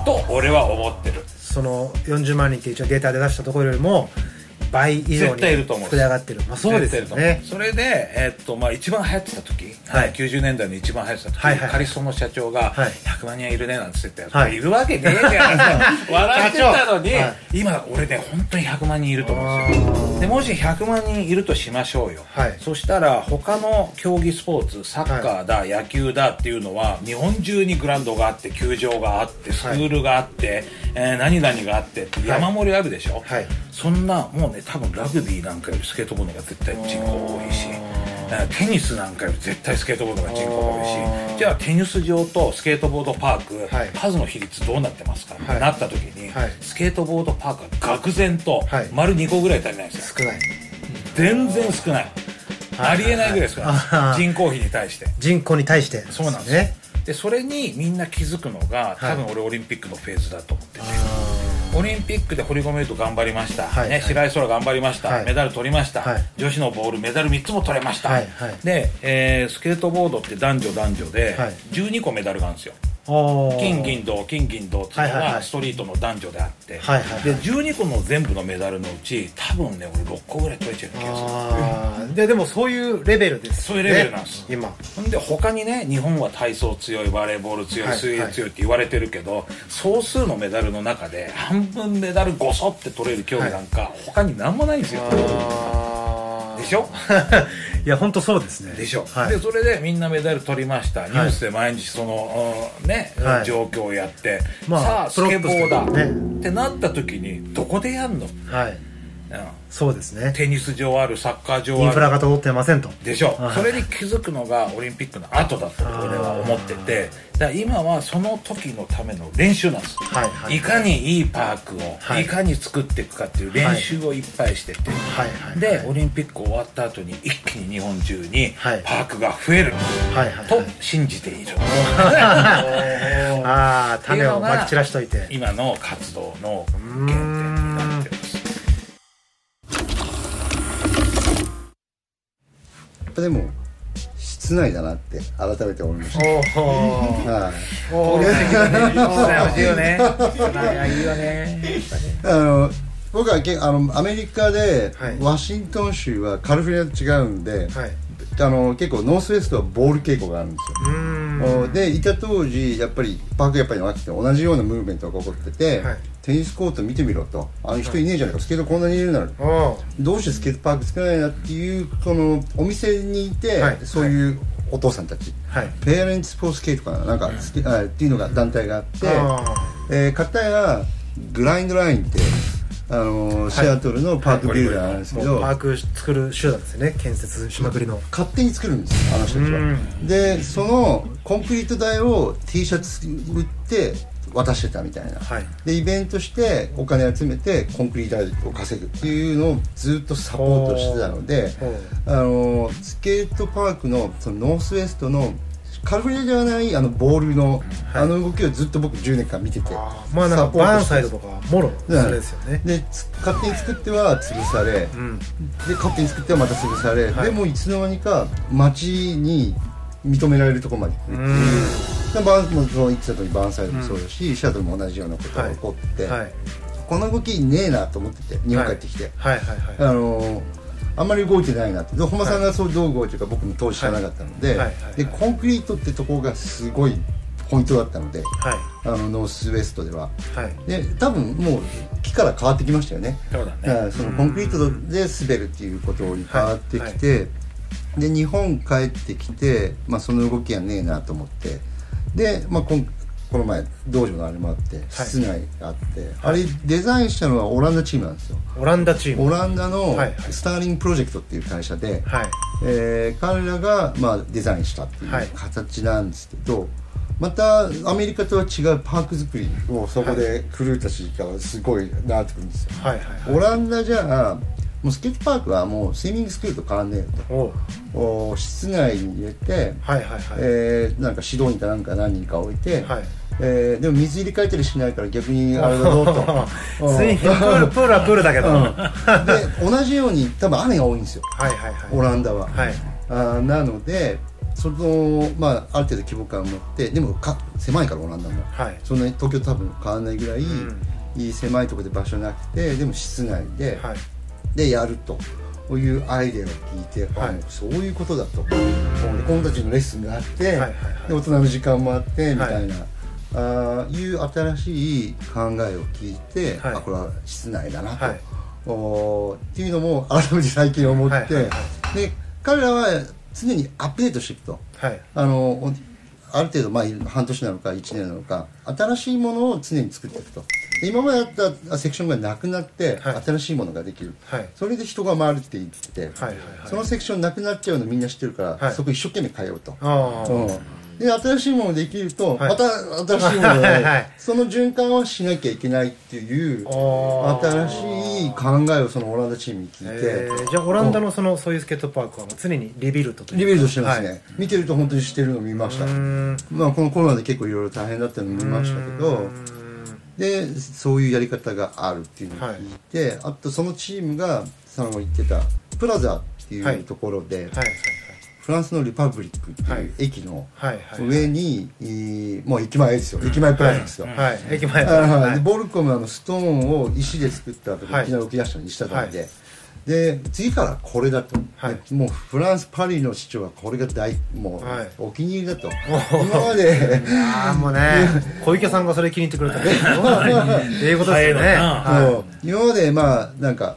Speaker 5: と俺は思ってる。
Speaker 4: その40万人って一応データで出したところよりも倍以上に
Speaker 5: 絶対いると思う。
Speaker 4: 膨れ上がってる。まあそうですよね。
Speaker 5: それで、えっとまあ、一番流行ってた時、
Speaker 4: はい。
Speaker 5: 90年代に一番流行ってた時、
Speaker 4: はいはい
Speaker 5: カリストの社長が
Speaker 4: はい。
Speaker 5: 100万人はいるねなんつってて、
Speaker 4: はい。
Speaker 5: い、るわけねえじゃん。[LAUGHS] 笑ってたのに、今俺ね本当に100万人いると思うんですよ。でもし100万人いるとしましょうよ、
Speaker 4: はい。
Speaker 5: そしたら他の競技スポーツサッカーだ、野球だっていうのは日本中にグラウンドがあって球場があってスクールがあって、えー何々があってって山盛りあるでしょ、
Speaker 4: はい。
Speaker 5: そんなもうね多分ラグビーなんかよりスケートボードが絶対人口多いしえーテニスなんかより絶対スケートボードが人口が多いしじゃあテニス場とスケートボードパーク、
Speaker 4: はい。
Speaker 5: 数の比率どうなってますか、
Speaker 4: はい。
Speaker 5: ってなった時に、
Speaker 4: はい。
Speaker 5: スケートボードパークは愕然と
Speaker 4: はい。
Speaker 5: 丸2個ぐらい足りないんですよ。
Speaker 4: 少ない。
Speaker 5: 全然少ない、ありえないぐらい少ない
Speaker 4: あー。
Speaker 5: 人口比に対して。
Speaker 4: 人口に対して
Speaker 5: そうなんですねでそれにみんな気づくのが多分俺オリンピックのフェーズだと思ってて、オリンピックで堀米雄斗頑張りました、ね、
Speaker 4: はい。はい
Speaker 5: 白井空頑張りました、
Speaker 4: はい。
Speaker 5: メダル取りました、
Speaker 4: はい。
Speaker 5: 女子のボールメダル3つも取れました、
Speaker 4: はい。はい。
Speaker 5: で、えースケートボードって男女男女で
Speaker 4: はい。
Speaker 5: 12個メダルがあるんですよ金銀銅金銀銅っていうの
Speaker 4: はいはいはい。
Speaker 5: がストリートの男女であって、
Speaker 4: はいはいはい。
Speaker 5: で12個の全部のメダルのうち多分ね俺6個ぐらい取れちゃう気がする。
Speaker 4: ででもそういうレベルです
Speaker 5: そういうレベルなんです。
Speaker 4: 今。
Speaker 5: ほんで他にね日本は体操強いバレーボール強い
Speaker 4: はい
Speaker 5: 水泳強いって言われてるけど、総数のメダルの中で半分メダルごそって取れる競技なんか他に何もないんですよ、でしょ？[LAUGHS]
Speaker 4: いや本当そうですね。
Speaker 5: でしょ、
Speaker 4: はい。
Speaker 5: でそれでみんなメダル取りました、ニュースで毎日その、うんね、
Speaker 4: はい。
Speaker 5: 状況をやって、
Speaker 4: まあ
Speaker 5: さあスケボーだ、
Speaker 4: ね。
Speaker 5: ってなった時にどこでやんの、
Speaker 4: はい。
Speaker 5: うん
Speaker 4: そうですね。
Speaker 5: テニス場あるサッカー場
Speaker 4: イン
Speaker 5: ある
Speaker 4: フラが通ってませんと。
Speaker 5: でしょ、
Speaker 4: はい。
Speaker 5: それに気づくのがオリンピックの後だと俺は思ってて。だ今はその時のための練習なんです、
Speaker 4: はいはい。
Speaker 5: かにいいパークを、
Speaker 4: はい。
Speaker 5: い、かに作っていくかっていう練習をいっぱいしてて、
Speaker 4: はい。はい。
Speaker 5: でオリンピック終わった後に一気に日本中に
Speaker 4: はい。
Speaker 5: パークが増える。
Speaker 4: はい。はい。
Speaker 5: と信じている、
Speaker 4: ああ種をまき散らしとい。て
Speaker 5: 今の活動の原
Speaker 6: ぱでも室内だなって改めて思いました。
Speaker 4: おお
Speaker 6: はい。
Speaker 4: おー。
Speaker 5: そうだよいいよねいいよね
Speaker 6: あの僕はけあのアメリカで、
Speaker 4: はい
Speaker 6: ワシントン州はカリフォルニアと違うんで、
Speaker 4: はい
Speaker 6: あの結構ノー。スウェストはボー。ル傾向があるんですよ
Speaker 4: うーん。
Speaker 6: でいた当時やっぱりパークやっぱりなくて同じようなムーブメントが起こってて、
Speaker 4: はい。
Speaker 6: テニスコート見てみろと。あの人いねえじゃないか、スケートこんなにいるなら。どうしてスケートパーク作らないなっていうこのお店にいて、
Speaker 4: はい。
Speaker 6: そういうお父さんたち、
Speaker 4: はい。
Speaker 6: ペアレンツ・フォースケートかななんか、スケあっていうのが団体があって、
Speaker 4: あ
Speaker 6: えー、片やグラインドラインってあのーシアトルのパークビルダーなんですけど、
Speaker 4: パーク作る集団ですよね。建設しまくりの。
Speaker 6: 勝手に作るんですよあの人たちは。
Speaker 4: うん。
Speaker 6: でそのコンクリート台を T シャツ売って渡してたみたいな、
Speaker 4: はい。
Speaker 6: でイベントしてお金集めてコンクリート台を稼ぐっていうのをずっとサポートしてたのであのスケートパークのそのノースウェストのカリフォルニアではないあのボールの、あの動きをずっと僕10年間見てて
Speaker 4: まあなんかバーンサイドとかもろそれですよね。
Speaker 6: でつ勝手に作っては潰され、
Speaker 4: うん。
Speaker 6: で勝手に作ってはまた潰され、
Speaker 4: はい。
Speaker 6: でもいつの間にか街に認められるところまで。行くっていうバーンも言ってた通りバーンサイドもそうだし、シャトルも同じようなことが起こって、
Speaker 4: はい。
Speaker 6: この動きねえなと思ってて日本帰ってきて、
Speaker 4: はい。はい。はい。
Speaker 6: あのーあんまり動いてないなって。で本間さんがそうどう動いてるか僕も当時知らなかったので,、でコンクリートってところがすごいポイントだったので
Speaker 4: はい。
Speaker 6: あのノースウェストでは。
Speaker 4: はい。
Speaker 6: で多分もう木から変わってきましたよね。
Speaker 5: そうだね。
Speaker 6: はいそのコンクリートで滑るっていうことに変わってきて、で日本帰ってきて、まあ、その動きはねえなと思って。で、まあ、こんこの前道場のあれもあって室内があって、あれデザインしたのはオランダチームなんですよ。
Speaker 4: オランダチーム。
Speaker 6: オランダの
Speaker 4: はい。はい
Speaker 6: スターリングプロジェクトっていう会社で、
Speaker 4: はい。
Speaker 6: えー彼らが、まあ、デザインしたっていう
Speaker 4: はい。
Speaker 6: 形なんですけど、またアメリカとは違うパーク作りをそこでクルーたちからすごいなってくるんですよ、
Speaker 4: はいはい
Speaker 6: オランダじゃあもうスケートパークはもうスイミングスクールと変わんねえよと。お室内に入れて、
Speaker 4: はいはいはい、
Speaker 6: えーなんか指導員かなんか何人か置いて、
Speaker 4: はい
Speaker 6: えーでも水入れ替えたりしないから逆にあれだろうと。[LAUGHS] うん。
Speaker 4: スイミングプールプールはプールだけど、
Speaker 6: うん。
Speaker 4: はい
Speaker 6: で同じように多分雨が多いんですよ。
Speaker 4: はいはい
Speaker 6: オランダは、
Speaker 4: はい。
Speaker 6: あーなのでそのまあある程度規模感を持ってでもか狭いからオランダも。
Speaker 4: はい。
Speaker 6: そんなに東京と多分変わらないぐらい、
Speaker 4: ん。
Speaker 6: いい狭いところで場所なくてでも室内で、
Speaker 4: はい。
Speaker 6: でやると。いうアイデアを聞いて、あ
Speaker 4: はい。
Speaker 6: そういうことだと。で子供たちのレッスンがあって、
Speaker 4: はいはい
Speaker 6: で大人の時間もあってみたいな、あーいう新しい考えを聞いて、
Speaker 4: はい。
Speaker 6: あこれは室内だなと、
Speaker 4: はい。
Speaker 6: おーっていうのも改めて最近思って、
Speaker 4: はい。はいは
Speaker 6: で彼らは常にアップデートしていくと。
Speaker 4: はい。
Speaker 6: あのおある程度、まあ、半年なのか1年なのか新しいものを常に作っていくと。で今まであったセクションがなくなって、
Speaker 4: はい。
Speaker 6: 新しいものができる、
Speaker 4: はい。
Speaker 6: それで人が回るって言ってて、
Speaker 4: はいはいはい。
Speaker 6: そのセクションなくなっちゃうのみんな知ってるから、
Speaker 4: はい。
Speaker 6: そこ一生懸命変えようと、
Speaker 4: ああ、
Speaker 6: うん、で新しいものできると、
Speaker 4: はい。
Speaker 6: また新しいもので、
Speaker 4: はいはい
Speaker 6: その循環はしなきゃいけないっていう新しい考えをそのオランダチームに聞いて、
Speaker 4: えーじゃあオランダのそのそういうスケートパークはもう常にリビルドというか
Speaker 6: リベルトしてますね、
Speaker 4: はい。
Speaker 6: 見てると本当にしてるのを見ました。まあ、このコロナで結構いろいろ大変だったの見ましたけどでそういうやり方があるっていうのを聞いて、あとそのチームがさんが言ってたプラザって
Speaker 4: はい。いう
Speaker 6: ところで、
Speaker 4: はいはい
Speaker 6: フランスのリパブリックって
Speaker 4: はい。いう
Speaker 6: 駅の上に、えーもう駅前ですよ。駅前プラザですよ、
Speaker 4: はい、はい、駅前
Speaker 6: ボルコムはあのストーンを石で作った後に
Speaker 4: はい。
Speaker 6: いきなり浮き出したのにしたためで、
Speaker 4: はい。
Speaker 6: で次からこれだと、
Speaker 4: はい。
Speaker 6: でもうフランスパリの市長はこれが大もう、
Speaker 4: はい。
Speaker 6: お気に入りだと。今まで。
Speaker 4: ああもうね [LAUGHS] 小池さんがそれ気に入ってくれたら [LAUGHS] っていうことですよね。
Speaker 6: 今までまあなんか、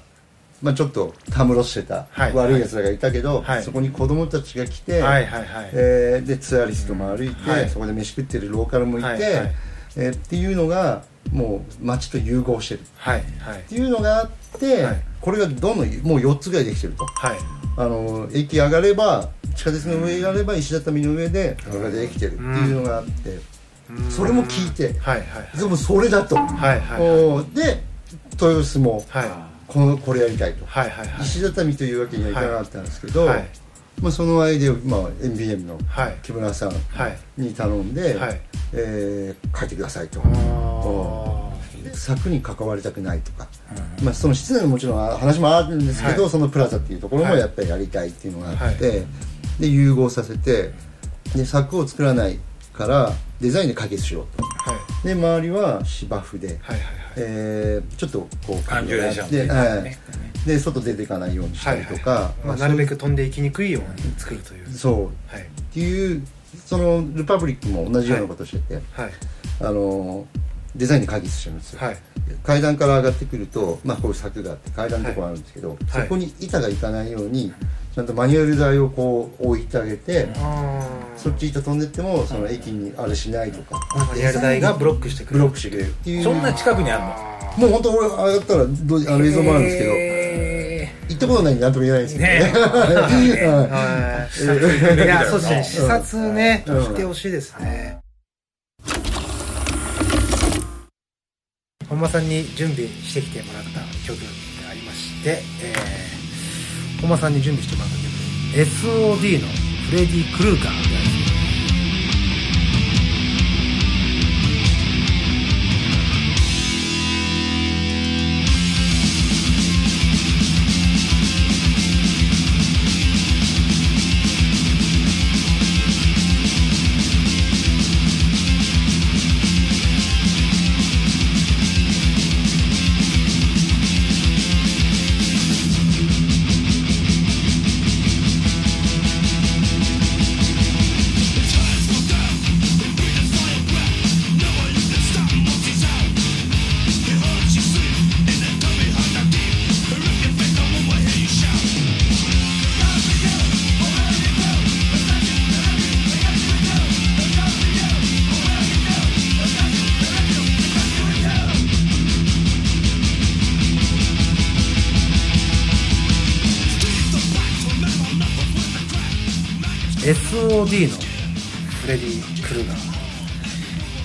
Speaker 6: まあ、ちょっとたむろしてた
Speaker 4: はい
Speaker 6: 悪い奴らがいたけど、
Speaker 4: はい
Speaker 6: そこに子供たちが来て、
Speaker 4: いはいはいはい。
Speaker 6: えーでツアリストも歩いて、
Speaker 4: はい。
Speaker 6: そこで飯食ってるローカルもいて、
Speaker 4: はいはい。
Speaker 6: えーっていうのがもう街と融合してる。
Speaker 4: はいはい。
Speaker 6: っていうのがあって、
Speaker 4: はい。
Speaker 6: これがどんどんもう4つぐらいできてると。
Speaker 4: はい。
Speaker 6: あの駅上がれば地下鉄の上上がれば石畳の上でこれができてる。っていうのがあって、それも聞いて
Speaker 4: はいはい
Speaker 6: でもそれだと、
Speaker 4: はいはい。
Speaker 6: おーで豊洲も。
Speaker 4: はい
Speaker 6: このこれやりたいと、
Speaker 4: はいはいはい。
Speaker 6: 石畳というわけにはいかなかったんですけど、
Speaker 4: はい。
Speaker 6: まあ、そのアイデアを、まあ、NBM の
Speaker 4: はい。
Speaker 6: 木村さん
Speaker 4: はい
Speaker 6: に頼んで、
Speaker 4: はい。
Speaker 6: えー書いてくださいと。
Speaker 4: あ
Speaker 6: 柵に関わりたくないとか、まあ、その室内のもちろん話もあるんですけど、
Speaker 4: はい。
Speaker 6: そのプラザっていうところも
Speaker 4: はい。
Speaker 6: やっぱりやりたいっていうのがあって、
Speaker 4: は
Speaker 6: で融合させてで柵を作らないからデザインで解決しようと。
Speaker 4: ーはい。
Speaker 6: で周りは芝生で、
Speaker 4: はいはいはい。
Speaker 6: えーちょっとこう
Speaker 5: アンジュレーションって
Speaker 6: で,、
Speaker 5: いうか
Speaker 6: はい。
Speaker 5: ね。
Speaker 6: で外出ていかないようにしたりとか、
Speaker 4: はいはい。まあ、なるべく飛んでいきにくいように作るという。
Speaker 6: そう。
Speaker 4: はい。
Speaker 6: っていうそのルパブリックも同じようなことをしてて、
Speaker 4: はい。
Speaker 6: あのデザインで解決してるんです。よ、
Speaker 4: はい。
Speaker 6: 階段から上がってくると、まあ、こういう柵があって階段のところあるんですけど、そこに板がいかないようにちゃんとマニュアル台をこう置いてあげて、
Speaker 4: あ
Speaker 6: そっち板飛んでってもその駅にあれしないとか、
Speaker 4: あマニュアル台がブロックしてくる。
Speaker 6: ブロックしてくれるっていう。
Speaker 5: そんな近くにあるの？
Speaker 6: もう本当俺上がったらどうあの映像もあるんですけど、
Speaker 5: え
Speaker 6: 行ったことないんで何とも言えないですけどね。
Speaker 5: ね [LAUGHS]
Speaker 4: はい。い。やそうですね。視察ね
Speaker 6: うん。
Speaker 4: してほしいですね本間さんに準備してきてもらった曲がありまして、えー、本間さんに準備してもらった曲 SOD のフレディ・クルーカーであり SOD のフレディ・クルーガー。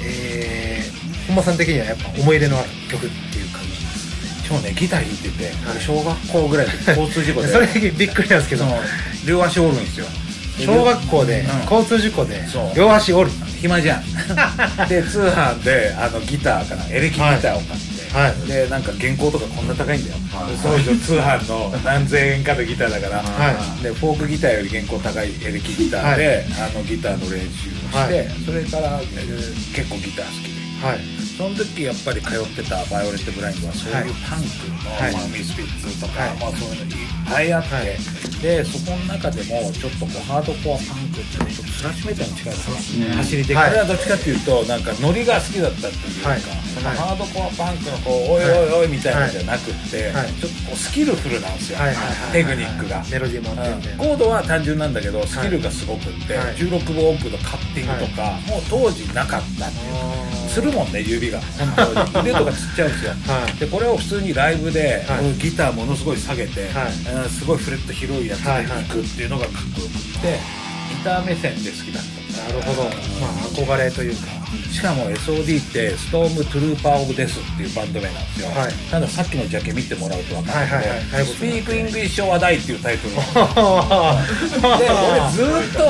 Speaker 4: えー、本間さん的にはやっぱ思い入れのある曲っていう感じ。です去
Speaker 5: そうねギター弾いてて、小学校ぐらいで交通事故で
Speaker 4: それびっくりなんですけど
Speaker 5: 両足折るんですよ。
Speaker 4: 小学校で
Speaker 5: うん。
Speaker 4: 交通事故で両足折る
Speaker 5: 暇じゃん。[LAUGHS] で通販であのギターかなエレキギターを買って、
Speaker 4: はい。
Speaker 5: でなんか原稿とかこんな高いんだよ、当時の通販の何千円かのギターだから、
Speaker 4: は
Speaker 5: でフォークギターより原稿高いエレキギターで、あのギターの練習をして、
Speaker 4: はい。
Speaker 5: それから、えー結構ギター好きで。
Speaker 4: はい。
Speaker 5: その時やっぱり通ってたバイオレント・グラインドはそういうパンクの、
Speaker 4: はい。
Speaker 5: まあ、ミスフィッツとか、
Speaker 4: はい。
Speaker 5: まあ、そういうのいっぱいあって、
Speaker 4: はい。
Speaker 5: でそこの中でもちょっとこうハードコアパンクっていうのちょっとスラッシュメタルに近いですね、走り的、
Speaker 4: はい。
Speaker 5: これはどっちかっていうとなんかノリが好きだったっていうか、
Speaker 4: はい。
Speaker 5: その
Speaker 4: はい
Speaker 5: ハードコアパンクのこうおいおいおいみたいなのじゃなくって、
Speaker 4: はい。
Speaker 5: ちょっとこうスキルフルなんですよ、テクニックが。
Speaker 4: メロディーもあってみたいな
Speaker 5: コードは単純なんだけどスキルがすごくって、
Speaker 4: はい。
Speaker 5: 16分音符のカッティングとか、もう当時なかったっていう。するもんね指が。本当に。[LAUGHS] 腕とかつっちゃうんですよ、
Speaker 4: はい。
Speaker 5: でこれを普通にライブで、ギターものすごい下げて、すごいフレット広いやつで弾くっていうのがかっこよくってギター目線で好きだった。
Speaker 4: なるほど。まあ憧れというか。
Speaker 5: しかも SOD って Stormtrooper of Death っていうバンド名なんですよ、
Speaker 4: はい。
Speaker 5: たださっきのジャケ見てもらうと分かるんで、
Speaker 4: はいはいはいはい。
Speaker 5: Speak English or Die っていうタイトルなん [LAUGHS] で俺ずーっと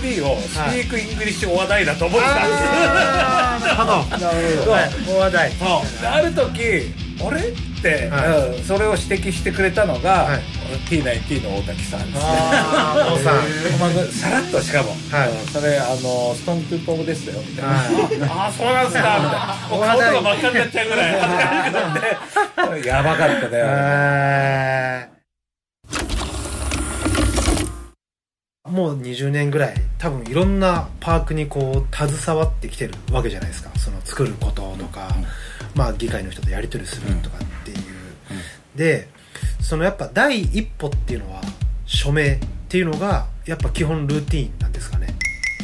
Speaker 5: SOD を Speak English or Die だと思ってたんです。
Speaker 4: なるほど。なるほどはい。大話題。
Speaker 5: そう。である時あれ？って、
Speaker 4: はい。
Speaker 5: うんそれを指摘してくれたのが、
Speaker 4: はい。
Speaker 5: T9T の大滝さんですね。
Speaker 4: あさん。[LAUGHS]
Speaker 5: まあさらっとしかも、
Speaker 4: はい。
Speaker 5: うんそれあのストーントゥーポーですよ。みたい。[LAUGHS] な、
Speaker 4: は
Speaker 5: ああそうなんすか。みたい。なもう顔とか真っ赤になっちゃうぐらい。恥ずかしくなってやばかったね
Speaker 4: えー。もう20年ぐらい多分いろんなパークにこう携わってきてるわけじゃないですか。その作ることとか、まあ議会の人とやり取りするとか。う、でそのやっぱ第一歩っていうのは署名っていうのがやっぱ基本ルーティーンなんですかね？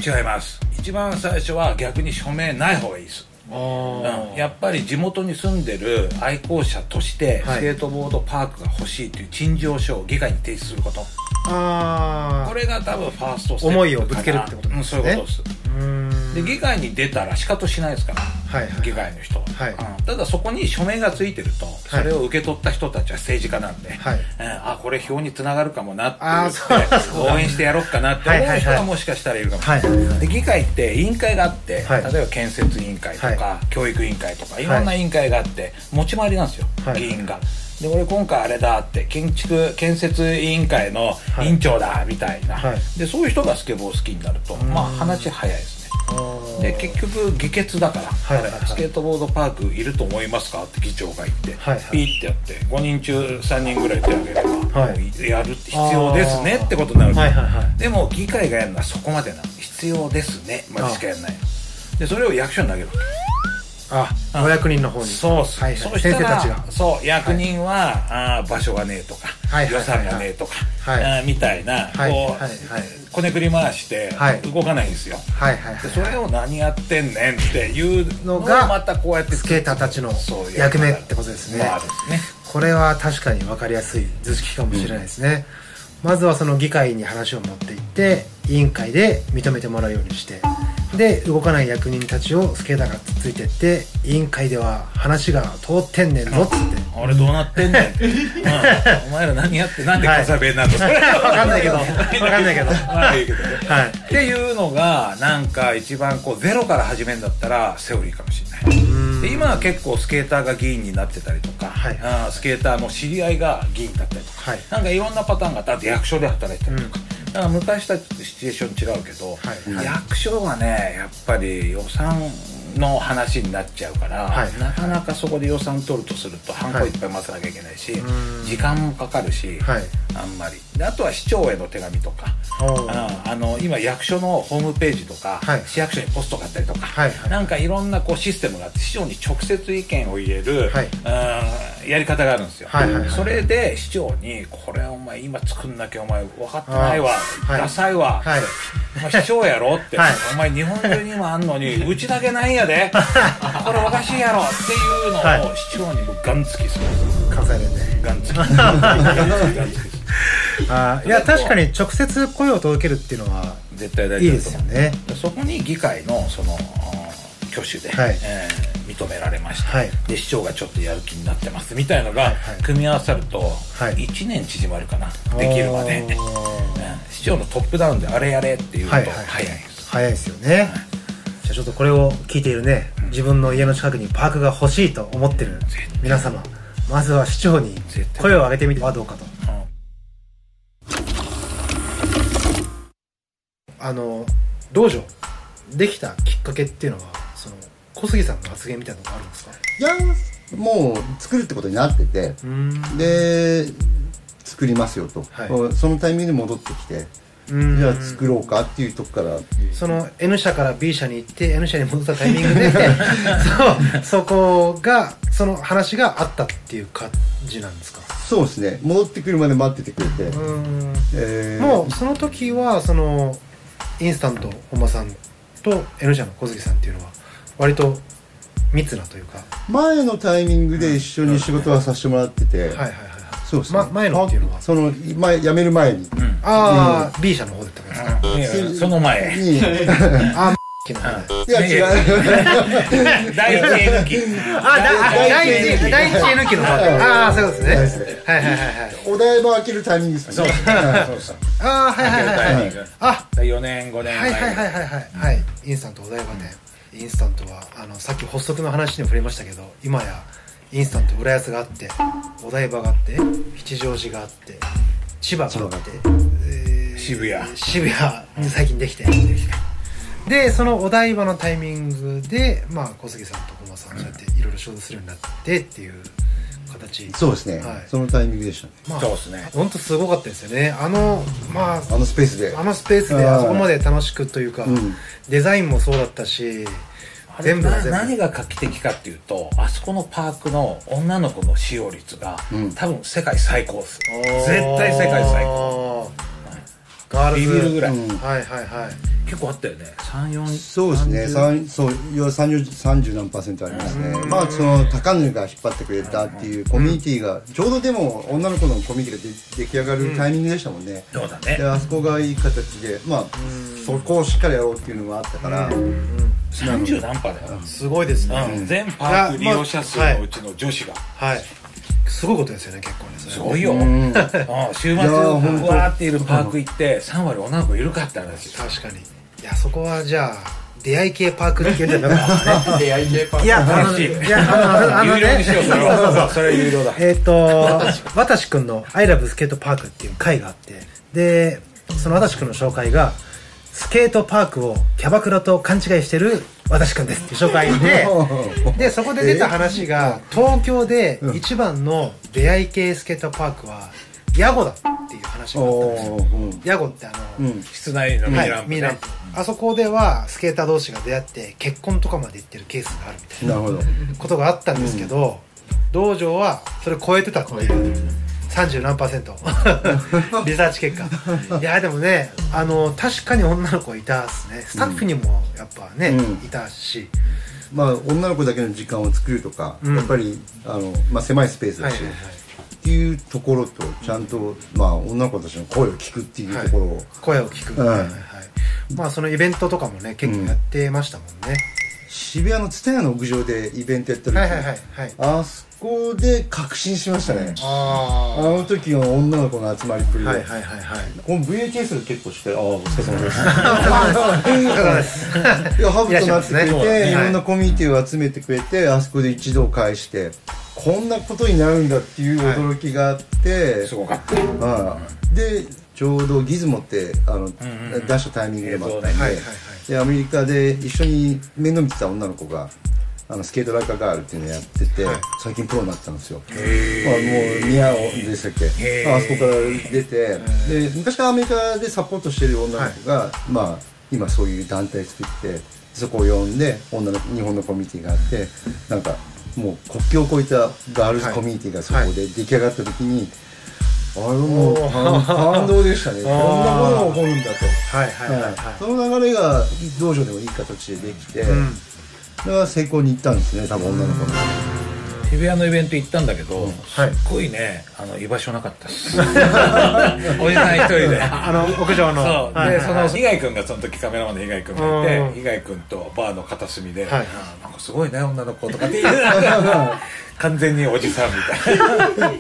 Speaker 5: 違います。一番最初は逆に署名ない方がいいです。うん。やっぱり地元に住んでる愛好者として
Speaker 4: はい。
Speaker 5: スケートボードパークが欲しいという陳情書を議会に提出すること。
Speaker 4: あ
Speaker 5: これが多分ファーストステップ
Speaker 4: 思いをぶつけるってことですね。
Speaker 5: うん、そういうことです。
Speaker 4: うーん
Speaker 5: で議会に出たら仕方しないですから、
Speaker 4: はいはい
Speaker 5: 議会の人は、
Speaker 4: はい。
Speaker 5: うん。ただそこに署名がついてるとそれを受け取った人たちは政治家なんで、
Speaker 4: はい。
Speaker 5: うん。あこれ票につながるかもなって
Speaker 4: あ
Speaker 5: 言って応援してやろうかなって思う人はもしかしたらいるかも。しれない、
Speaker 4: はいはいはい。
Speaker 5: で議会って委員会があって、
Speaker 4: はい。
Speaker 5: 例えば建設委員会とか、
Speaker 4: は
Speaker 5: 教育委員会とかい。ろんな委員会があって、持ち回りなんですよ、
Speaker 4: はい。
Speaker 5: 議員が。で俺今回あれだって建築建設委員会の委員長だみたいな、
Speaker 4: はい。
Speaker 5: でそういう人がスケボー好きになるとまあ話早いですねで結局議決だから、
Speaker 4: はいはいはい。
Speaker 5: スケートボードパークいると思いますか？って議長が言って、
Speaker 4: はいはい。
Speaker 5: ピーってやって5人中3人ぐらい手を挙げれば、
Speaker 4: はい。
Speaker 5: もうやる必要ですねってことになる、
Speaker 4: はいはいはい。
Speaker 5: でも議会がやるのはそこまでなの必要ですね。までしかやらない。でそれを役所に投げるわけ
Speaker 4: あお役人の方に。
Speaker 5: そうっす、
Speaker 4: はいはい、
Speaker 5: そう
Speaker 4: 先生たちが。
Speaker 5: そう役人は、あー場所がねえとか、
Speaker 4: はいはいはい
Speaker 5: 予算がねえとか、
Speaker 4: はい。
Speaker 5: あーみたいな、
Speaker 4: はい。
Speaker 5: こう、
Speaker 4: はい。はい。
Speaker 5: こねくり回して
Speaker 4: はい。
Speaker 5: 動かないんですよ、
Speaker 4: はいはい
Speaker 5: それを何やってんねんっていうの
Speaker 4: のが
Speaker 5: がまたこうやって
Speaker 4: スケーターたちの
Speaker 5: そういう
Speaker 4: 役目ってことですね。
Speaker 5: ですね。
Speaker 4: これは確かに分かりやすい図式かもしれないですね、まずはその議会に話を持っていって委員会で認めてもらうようにしてで動かない役人たちをスケーターがついてって委員会では話が通ってんねんぞっつって。
Speaker 5: あれどうなってんねん。[LAUGHS] お前ら何やってなんでカサベなんだそれ
Speaker 4: わかんないけど。わかんないけど。
Speaker 5: まあいいけどね。
Speaker 4: はい。
Speaker 5: っていうのがなんか一番こうゼロから始めるんだったらセオリーかもしれない。で今は結構スケーターが議員になってたりとか、
Speaker 4: はい
Speaker 5: あースケーターの知り合いが議員だったりとか、
Speaker 4: はい。
Speaker 5: なんかいろんなパターンがあって役所で働いてたりとか、だから昔たちとシチュエーション違うけど、
Speaker 4: はい。
Speaker 5: 役所はねやっぱり予算の話になっちゃうから、
Speaker 4: はい。
Speaker 5: なかなかそこで予算取るとするとハンコいっぱい待たなきゃいけないし、時間もかかるし、
Speaker 4: はい。
Speaker 5: あんまり。であとは市長への手紙とかああの今役所のホームページとか、
Speaker 4: はい。
Speaker 5: 市役所にポストがあったりとか、
Speaker 4: はいはい。
Speaker 5: なんかいろんなこうシステムがあって市長に直接意見を言える、やり方があるんですよ、
Speaker 4: はいはいはい。
Speaker 5: それで市長に「これお前今作んなきゃお前分かってないわ、ダサいわ」
Speaker 4: はい
Speaker 5: お前市長やろって、
Speaker 4: はい。
Speaker 5: お前日本中にもあんのに [LAUGHS] うちだけないんやで。これおかしいやろっていうのを
Speaker 4: はい。
Speaker 5: 市長にもガンつきする。
Speaker 4: 関西弁で。
Speaker 5: ガンつき。ガ [LAUGHS] ン
Speaker 4: あーいや確かに直接声を届けるっていうのは
Speaker 5: 絶対大
Speaker 4: いい
Speaker 5: 丈夫だと思う。
Speaker 4: ですよね。
Speaker 5: そこに議会のその挙手で、
Speaker 4: はい。
Speaker 5: えー認認められました、
Speaker 4: はい。
Speaker 5: で市長がちょっとやる気になってますみたいのが
Speaker 4: はい。
Speaker 5: 組み合わさると
Speaker 4: はい。
Speaker 5: 1年縮まるかな、できるまで、うん市長のトップダウンであれやれっていうと。
Speaker 4: はいはいはい。
Speaker 5: 早いです、
Speaker 4: 早いですよね、じゃあちょっとこれを聞いているね自分の家の近くにパークが欲しいと思ってる皆様。まずは市長に声を上げてみてはどうかと。
Speaker 5: うん。
Speaker 4: あの道場できたきっかけっていうのはその小杉さんの発言みたいなのがあるんですか？
Speaker 6: いやもう作るってことになってて。
Speaker 4: うん。
Speaker 6: で作りますよと、
Speaker 4: はい。
Speaker 6: そのタイミングで戻ってきて
Speaker 4: うん。
Speaker 6: じゃあ作ろうかっていうとこから。
Speaker 4: その N 社から B 社に行って N 社に戻ったタイミングで [LAUGHS] そこがその話があったっていう感じなんですか？
Speaker 6: そうですね。戻ってくるまで待っててくれて、
Speaker 4: うん。
Speaker 6: えー。
Speaker 4: もうその時はそのインスタント本間さんと N 社の小杉さんっていうのは割と密なというか。
Speaker 6: 前のタイミングで一緒に仕事はさせてもらってて、
Speaker 4: はいはい
Speaker 6: そうですね、
Speaker 4: ま前のっていうのは？
Speaker 6: その前辞める前に、
Speaker 4: ああ、B 社の方でってことですか？
Speaker 5: その前。
Speaker 6: にい [LAUGHS]
Speaker 4: ああの方で
Speaker 6: や違う。[LAUGHS]
Speaker 5: 第一
Speaker 4: あ第一第一 N 期のああそうですね。はい。はいはいはい
Speaker 6: お台場開けるタイミングですね。はい
Speaker 5: そう。そう
Speaker 4: ああはいはいはいはい。あ。
Speaker 5: 4年5年前。
Speaker 4: はいはいはいはいはい。はい。インスタントお台場店インスタントはあのさっき発足の話にも触れましたけど今やインスタント浦安があってお台場があって吉祥寺があって千葉があってえー
Speaker 5: 渋谷。
Speaker 4: 渋谷に最近できてでそのお台場のタイミングでまあ小杉さんと小間さんそうやっていろいろ仕事するようになってっていう形。
Speaker 6: そうですね、
Speaker 4: はい。
Speaker 6: そのタイミングでしたね。
Speaker 4: まあ
Speaker 5: そうですね。
Speaker 4: 本当すごかったですよね。あのまあ
Speaker 6: あのスペースで。
Speaker 4: あのスペースであそこまで楽しくというか、
Speaker 6: うん。
Speaker 4: デザインもそうだったし全部
Speaker 5: 何が画期的かっていうとあそこのパークの女の子の使用率が、
Speaker 6: うん。
Speaker 5: 多分世界最高です。絶対世界最高ビビるぐらい、
Speaker 6: うん。
Speaker 4: はいはいはい。
Speaker 5: 結構あったよね。34
Speaker 6: そうですね。三そういや 30, 30何パーセントありますね。まあその高野が引っ張ってくれたっていうコミュニティがちょうどでも女の子のコミュニティがで出来上がるタイミングでしたもんね、
Speaker 5: そうだね。
Speaker 6: であそこがいい形でまあそこをしっかりやろうっていうのがあったから、
Speaker 5: 30何パーだよ、
Speaker 4: すごいですね、
Speaker 5: うん。全パーク利用者数のうちの女子が。
Speaker 4: はいすごいことですよね結構ね
Speaker 5: すごいよ、うん。週末わーっているパーク行って3割女の子いるかって話。
Speaker 4: 確かに。いやそこはじゃあ出会い系パークっていうんじゃなくて
Speaker 7: 出会い系パー
Speaker 4: いやあの
Speaker 5: 楽しい。
Speaker 4: いや
Speaker 5: 有料にしようそれ
Speaker 4: そうそうそう
Speaker 5: はそれは有料だ
Speaker 4: えっ、と、わたしくんの I love スケートパークっていう会があって、で、そのわたしくんの紹介が、スケートパークをキャバクラと勘違いしてるわたしくんですっていう紹介で、[LAUGHS] で、そこで出た話が、東京で一番の出会い系スケートパークは、ヤゴだっていう話があったんですよ。ヤゴってあの、
Speaker 6: うん。
Speaker 5: 室内のミ
Speaker 4: はい
Speaker 5: ランプ、
Speaker 4: ミランプ。あそこではスケーター同士が出会って結婚とかまで行ってるケースがあるみたいな
Speaker 6: なるほど。
Speaker 4: ことがあったんですけど、道場はそれ超えてたっていう30何パーセント。[LAUGHS] リサーチ結果。いやでもねあの確かに女の子いたっすね。スタッフにもやっぱね、
Speaker 6: うん。
Speaker 4: いたし。
Speaker 6: まあ女の子だけの時間を作るとか、
Speaker 4: うん。
Speaker 6: やっぱりあの、まあ、狭いスペースだし、
Speaker 4: はいはいはい。
Speaker 6: っていうところとちゃんと、まあ、女の子たちの声を聞くっていうところを、
Speaker 4: 声を聞く、
Speaker 6: うん
Speaker 4: はいはいはい。まあそのイベントとかもね結構やってましたもんね、
Speaker 6: 渋谷の蔦屋の屋上でイベントやった時、
Speaker 4: はいはいはいはい。
Speaker 6: あそこで確信しましたね。あ
Speaker 4: あ
Speaker 6: の時の女の子の集まりっぷりで、
Speaker 4: あはいはいはいはい。
Speaker 6: この VHS で結構してああお疲れ様です。[LAUGHS] いやハブとなってくれてい,、
Speaker 4: い
Speaker 6: ろんなコミュニティを集めてくれてあそこで一堂返してこんなことになるんだっていう驚きがあって、
Speaker 5: すごかった。
Speaker 6: はい。でちょうどギズモってあの、出したタイミングでもあったんで,、でアメリカで一緒に面倒見てた女の子があのスケートライカーガールっていうのをやってて、
Speaker 4: はい。
Speaker 6: 最近プロになったんですよ。まあ、も
Speaker 5: へ
Speaker 6: うニアオでしたっけあそこから出てで昔からアメリカでサポートしてる女の子が、まあ今そういう団体作ってそこを呼んで女の日本のコミュニティがあってなんかもう国境を越えたガールズコミュニティがそこで出来上がった時に、あれも感感動でしたね。[LAUGHS] こんなことが起こるんだと。
Speaker 4: はいはいはいはい。
Speaker 6: その流れが道場でもいい形でできて、
Speaker 4: うん。
Speaker 6: だから成功に行ったんですね多分女の子の、
Speaker 5: 渋谷のイベント行ったんだけど、
Speaker 4: はい
Speaker 5: すっごいねあの居場所なかった [LAUGHS] おじさん一人で。
Speaker 4: あの屋上の。
Speaker 5: そう、
Speaker 4: はい。
Speaker 5: でその被害君がその時カメラマンの被害君がいて
Speaker 4: うん。
Speaker 5: 被害君とバーの片隅で、
Speaker 4: はい。
Speaker 5: なんかすごいね女の子とかって言いながら完全におじさんみたいな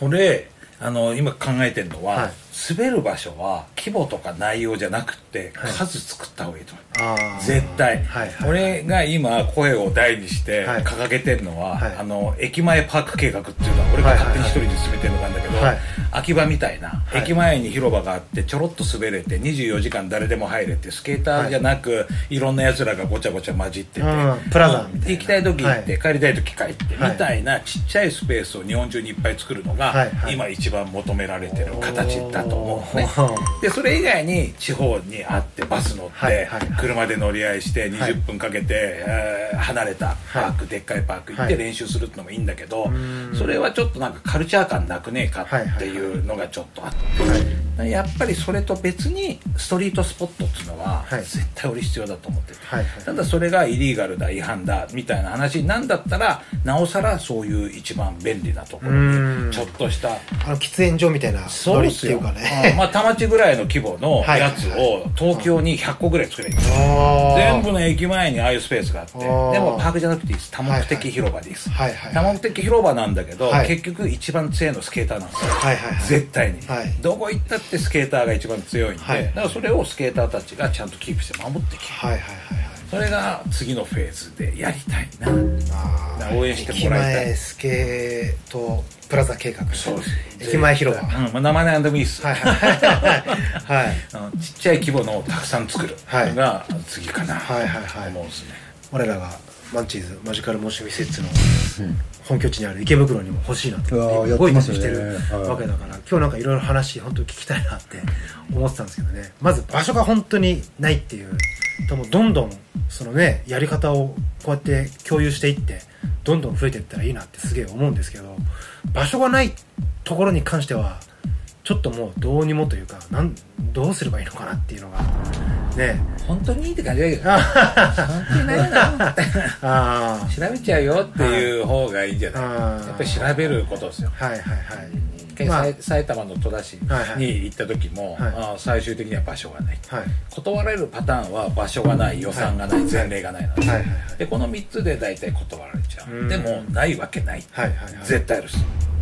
Speaker 5: 俺あの今考えてるのは、
Speaker 4: はい。
Speaker 5: 滑る場所は規模とか内容じゃなくて数作った方がいいと。思う、
Speaker 4: あー。
Speaker 5: 絶対、
Speaker 4: はいはい。
Speaker 5: 俺が今声を大にして
Speaker 4: はい。
Speaker 5: 掲げてるのは、
Speaker 4: はい。
Speaker 5: あの駅前パーク計画っていうのは俺が勝手に一人で進めてるのがあるんだけど、
Speaker 4: はい。
Speaker 5: 秋葉みたいな、
Speaker 4: い。
Speaker 5: 駅前に広場があってちょろっと滑れて24時間誰でも入れてスケーターじゃなく、い、ろんな奴らがごちゃごちゃ混じってて、
Speaker 4: うんプラザみたいな。
Speaker 5: 行きたい時行って、
Speaker 4: はい。
Speaker 5: 帰りたい時帰って、
Speaker 4: はい。
Speaker 5: みたいなちっちゃいスペースを日本中にいっぱい作るのが、
Speaker 4: はいはい。
Speaker 5: 今一番求められてる形だと思うのね。でそれ以外に地方にあってバス乗って、車で乗り合いして20分かけて、えー離れたパーク、でっかいパーク行って
Speaker 4: はい。
Speaker 5: 練習するってのもいいんだけど、それはちょっとなんかカルチャー感なくねえかっていうのがちょっとあって、やっぱりそれと別にストリートスポットっていうのは
Speaker 4: はい。
Speaker 5: 絶対俺必要だと思ってて、
Speaker 4: はいはい。
Speaker 5: ただそれがイリーガルだ違反だみたいな話なんだったらなおさらそういう一番便利なところ
Speaker 4: うん。
Speaker 5: にちょっとした
Speaker 4: あの喫煙所みたいなノリっていうか
Speaker 5: うん。
Speaker 4: ね
Speaker 5: まあ田町ぐらいの規模の [LAUGHS]
Speaker 4: はい。
Speaker 5: やつを東京に100個ぐらい作れる。ん。ですよ
Speaker 4: あー。
Speaker 5: 全部の駅前にああいうスペースがあってでもパークじゃなくていいです。多目的広場でいいです。
Speaker 4: はいはい。
Speaker 5: 多目的広場なんだけど
Speaker 4: はい。
Speaker 5: 結局一番強いのスケーターなんですよ。
Speaker 4: はいはいはい。
Speaker 5: 絶対に、
Speaker 4: はい。
Speaker 5: どこ行ったってスケーターが一番強いんで、
Speaker 4: はい。
Speaker 5: だからそれをスケーターたちがちゃんとキープして守ってきて
Speaker 4: はいはいはいはい。
Speaker 5: それが次のフェーズでやりたいな。応援してもらいたい。
Speaker 4: 駅前スケートプラザ計画。
Speaker 5: そうです。
Speaker 4: 駅前広場。
Speaker 5: うんまあ、名前なんでもいいっす、
Speaker 4: はいはいはい。はい。[LAUGHS]
Speaker 5: あのちっちゃい規模のをたくさん作るのが次かな、
Speaker 4: はいはいはい
Speaker 5: 思うんですね。
Speaker 4: 我らがマンチーズマジカルモーション施設の本拠地にある池袋にも欲しいなって動いたしてる
Speaker 6: はい。
Speaker 4: わけだから今日なんかいろいろ話本当聞きたいなって思ってたんですけどね。まず場所が本当にないっていうともうどんどんそのねやり方をこうやって共有していってどんどん増えていったらいいなってすげえ思うんですけど場所がないところに関してはちょっともうどうにもというかなんどうすればいいのかなっていうのがね。
Speaker 5: 本当にいいって感じだけど。本当にないなみたいな
Speaker 4: あ
Speaker 5: 調べちゃうよっていう方がいいんじゃない？やっぱり調べることですよ。
Speaker 4: あはいはいはい。
Speaker 5: 埼玉の戸田市
Speaker 4: はいはい。
Speaker 5: に行った時も、
Speaker 4: はい。
Speaker 5: あー最終的には場所がない。
Speaker 4: はい。
Speaker 5: 断られるパターンは場所がない予算がない、前例がないので,、
Speaker 4: はいはいはい。
Speaker 5: でこの3つで大体断られちゃ
Speaker 4: う。
Speaker 5: うん。でもないわけない、
Speaker 4: はいはいはい。
Speaker 5: 絶対あるし
Speaker 4: なるほど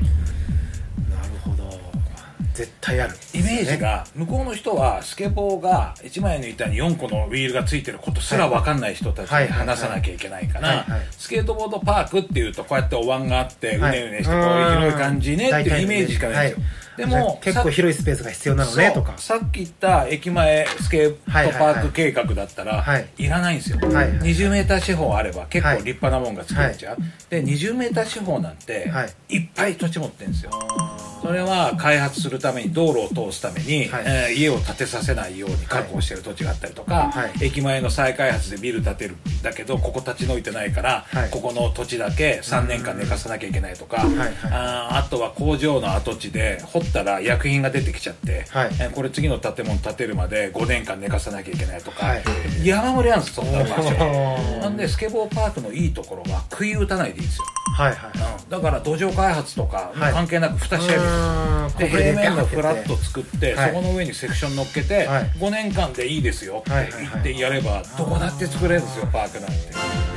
Speaker 4: 絶対ある。
Speaker 5: イメージが向こうの人はスケボーが1枚の板に4個のウィールがついてることすら分かんない人たちに話さなきゃいけないから
Speaker 4: はいはい。
Speaker 5: スケートボードパークっていうとこうやってお碗があってう
Speaker 4: はい。
Speaker 5: ねうねしてこう広い感じねっていうイメージしかないんですよ。でも
Speaker 4: 結構広いスペースが必要なのねとか。
Speaker 5: さっき言った駅前スケートパーク計画だったら、
Speaker 4: はい
Speaker 5: いらないんですよ、
Speaker 4: はいはい
Speaker 5: 20メーター四方あれば結構
Speaker 4: はい
Speaker 5: 立派なもんが作れちゃう、で20メーター四方なんて、、
Speaker 4: はい。
Speaker 5: っぱい土地持ってるんですよそれは開発するために道路を通すために、
Speaker 4: はい。
Speaker 5: えー家を建てさせないように確保してる土地があったりとか、
Speaker 4: はい。
Speaker 5: 駅前の再開発でビル建てるんだけどここ立ち退いてないから、
Speaker 4: はい。
Speaker 5: ここの土地だけ3年間寝かさなきゃいけないとか、
Speaker 4: い。はい。
Speaker 5: あーあとは工場の跡地で掘ったら薬品が出てきちゃって、
Speaker 4: はい。
Speaker 5: えーこれ次の建物建てるまで5年間寝かさなきゃいけないとか、
Speaker 4: はい。
Speaker 5: 山盛りあるんですそんな場所なんでスケボーパークのいいところは杭打たないでいいんですよ、
Speaker 4: はい。はい。
Speaker 5: うん。だから土壌開発とか
Speaker 4: はい。
Speaker 5: 関係なく蓋しちゃえばいいんで平面のフラット作って、
Speaker 4: はい。
Speaker 5: そこの上にセクション乗っけて、
Speaker 4: はい。
Speaker 5: 5年間でいいですよって言ってやればどこだって作れるんですよパークなんて。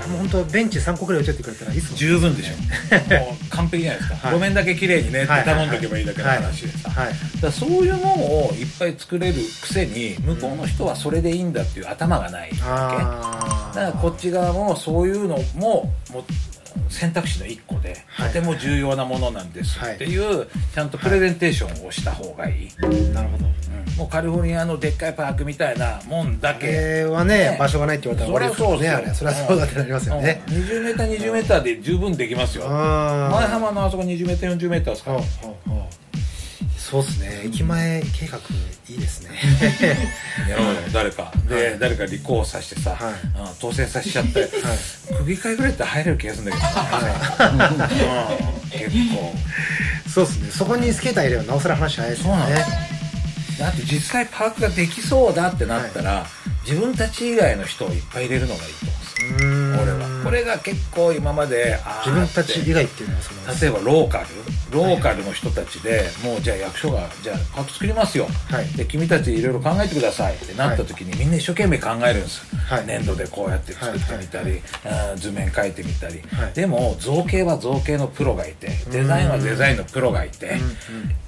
Speaker 4: もう本当ベンチ3個くらい置いてってくれたらいいっすもん。
Speaker 5: 十分でしょ。[LAUGHS] もう完璧じゃないですか、
Speaker 4: はい。
Speaker 5: 路面だけ綺麗にねって
Speaker 4: はい。
Speaker 5: 頼んどけばいいだけの話でさ、だそういうものをいっぱい作れるくせに向こうの人はそれでいいんだっていう頭がないわけ。
Speaker 4: あ
Speaker 5: だからこっち側もそういうのももう選択肢の一個で
Speaker 4: はい。
Speaker 5: とても重要なものなんです
Speaker 4: はい
Speaker 5: っていうちゃんとプレゼンテーションをした方がいい、
Speaker 4: ーなるほど。
Speaker 5: うん。もうカリフォルニアのでっかいパークみたいなもんだ
Speaker 4: こ
Speaker 5: け
Speaker 4: れはね場所がないって言われたら終わりですねあれそれはそうだってなりますよね。
Speaker 5: うん。20メーター20メーターで十分できますよ。前浜のあそこ20メーター40メーターですから
Speaker 4: そうっすね。駅前計画いいですね。[LAUGHS]
Speaker 5: やろうよ誰か。で、誰か立候補させてさ、
Speaker 4: はい。
Speaker 5: うん当選させちゃって、区議会ぐらいだったら入れる気がするんだけど。ね、[LAUGHS] うん結構。
Speaker 4: そうっすね。そこにスケーター入ればなおさら話早いですよね。
Speaker 5: だって実際パークができそうだってなったら、自分たち以外の人をいっぱい入れるのがいいと思うんですよ。俺はこれが結構今まで
Speaker 4: 自分たち以外っていうのはその
Speaker 5: 例えばローカル。ローカルの人たちでもうじゃあ役所がじゃあパーク作りますよ、
Speaker 4: はい。
Speaker 5: で君たちいろいろ考えてください。ってなった時にみんな一生懸命考えるんです、
Speaker 4: はい。
Speaker 5: 粘土でこうやって作ってみたり、あー図面描いてみたり、
Speaker 4: はい。
Speaker 5: でも造形は造形のプロがいてデザインはデザインのプロがいて、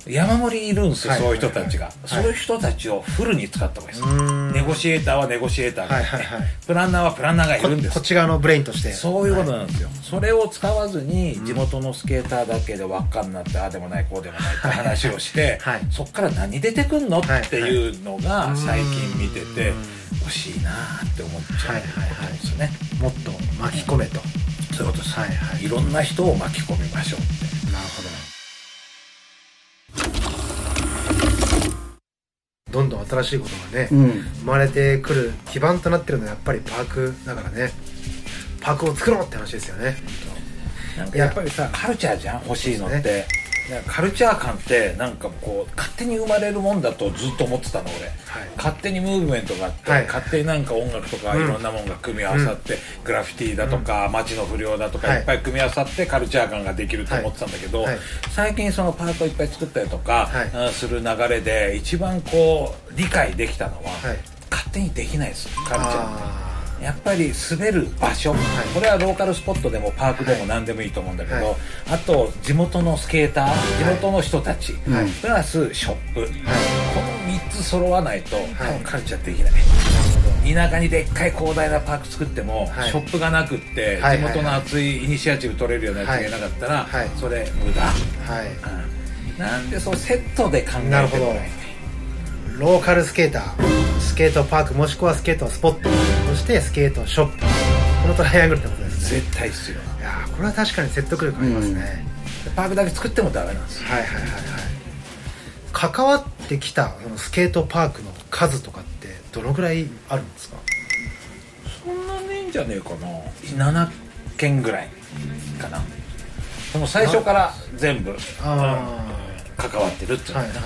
Speaker 5: 山盛りいるんですよ、
Speaker 4: はい。
Speaker 5: そういう人たちが、そういう人たちをフルに使った方がいいです。ネゴシエーターはネゴシエーターがいて、
Speaker 4: はいはいはい。
Speaker 5: プランナーはプランナーがい
Speaker 4: こ
Speaker 5: るんです。
Speaker 4: こっち側のブレインとして
Speaker 5: そういうことなんですよ、それを使わずに地元のスケーターだけで輪っかになってああでもないこうでもないって話をして、
Speaker 4: はい。
Speaker 5: そっから何出てくんの
Speaker 4: はい
Speaker 5: っていうのが最近見てて欲しいなって思っちゃう
Speaker 4: はいはいはい。
Speaker 5: ことですよね、
Speaker 4: もっと巻き込めと。
Speaker 5: そういうことです、
Speaker 4: はいはい。
Speaker 5: いろんな人を巻き込みましょうって。
Speaker 4: なるほど。どんどん新しいことがね、
Speaker 6: うん。
Speaker 4: 生まれてくる基盤となってるのはやっぱりパークだからねパークを作ろうって話ですよね。
Speaker 5: なんかやっぱりさカルチャーじゃん？欲しいのって、
Speaker 4: で
Speaker 5: なんかカルチャー感ってなんかこう勝手に生まれるもんだとずっと思ってたの俺、
Speaker 4: はい。
Speaker 5: 勝手にムーブメントがあって、
Speaker 4: はい。
Speaker 5: 勝手になんか音楽とかいろんなもんが組み合わさって、グラフィティだとか、街の不良だとか、
Speaker 4: はい。
Speaker 5: いっぱい組み合わさってカルチャー感ができると思ってたんだけど、最近そのパークをいっぱい作ったりとか、する流れで一番こう理解できたのは、
Speaker 4: はい。
Speaker 5: 勝手にできないですカルチャーって。
Speaker 4: あ
Speaker 5: やっぱり滑る場所、これはローカルスポットでもパークでも何でもいいと思うんだけど、
Speaker 4: はい。
Speaker 5: あと地元のスケーター、地元の人たち、
Speaker 6: はい。
Speaker 5: プラスショップ、この3つ揃わないと多分カルチャーできない、田舎にでっかい広大なパーク作っても、
Speaker 4: はい。
Speaker 5: ショップがなくって、
Speaker 4: はい。
Speaker 5: 地元の熱いイニシアチブ取れるようなやつがい。なかったら、
Speaker 4: はい。
Speaker 5: それ無駄、
Speaker 4: ーはい。
Speaker 5: うん。なんでそうセットで考えてもらいたい
Speaker 4: ローカルスケータースケートパークもしくはスケートスポットそしてスケートショップ。このトライアングルってことですね。
Speaker 5: 絶対必要。
Speaker 4: いやーこれは確かに説得力ありますね、
Speaker 5: パークだけ作ってもダメなんですよ。
Speaker 4: はいはいはいはい。関わってきたそのスケートパークの数とかってどのぐらいあるんですか？
Speaker 5: そんなねえんじゃねえかな。7件ぐらいかな。でも最初から全部。
Speaker 4: あ
Speaker 5: 関わってるっていうの
Speaker 4: は。いはい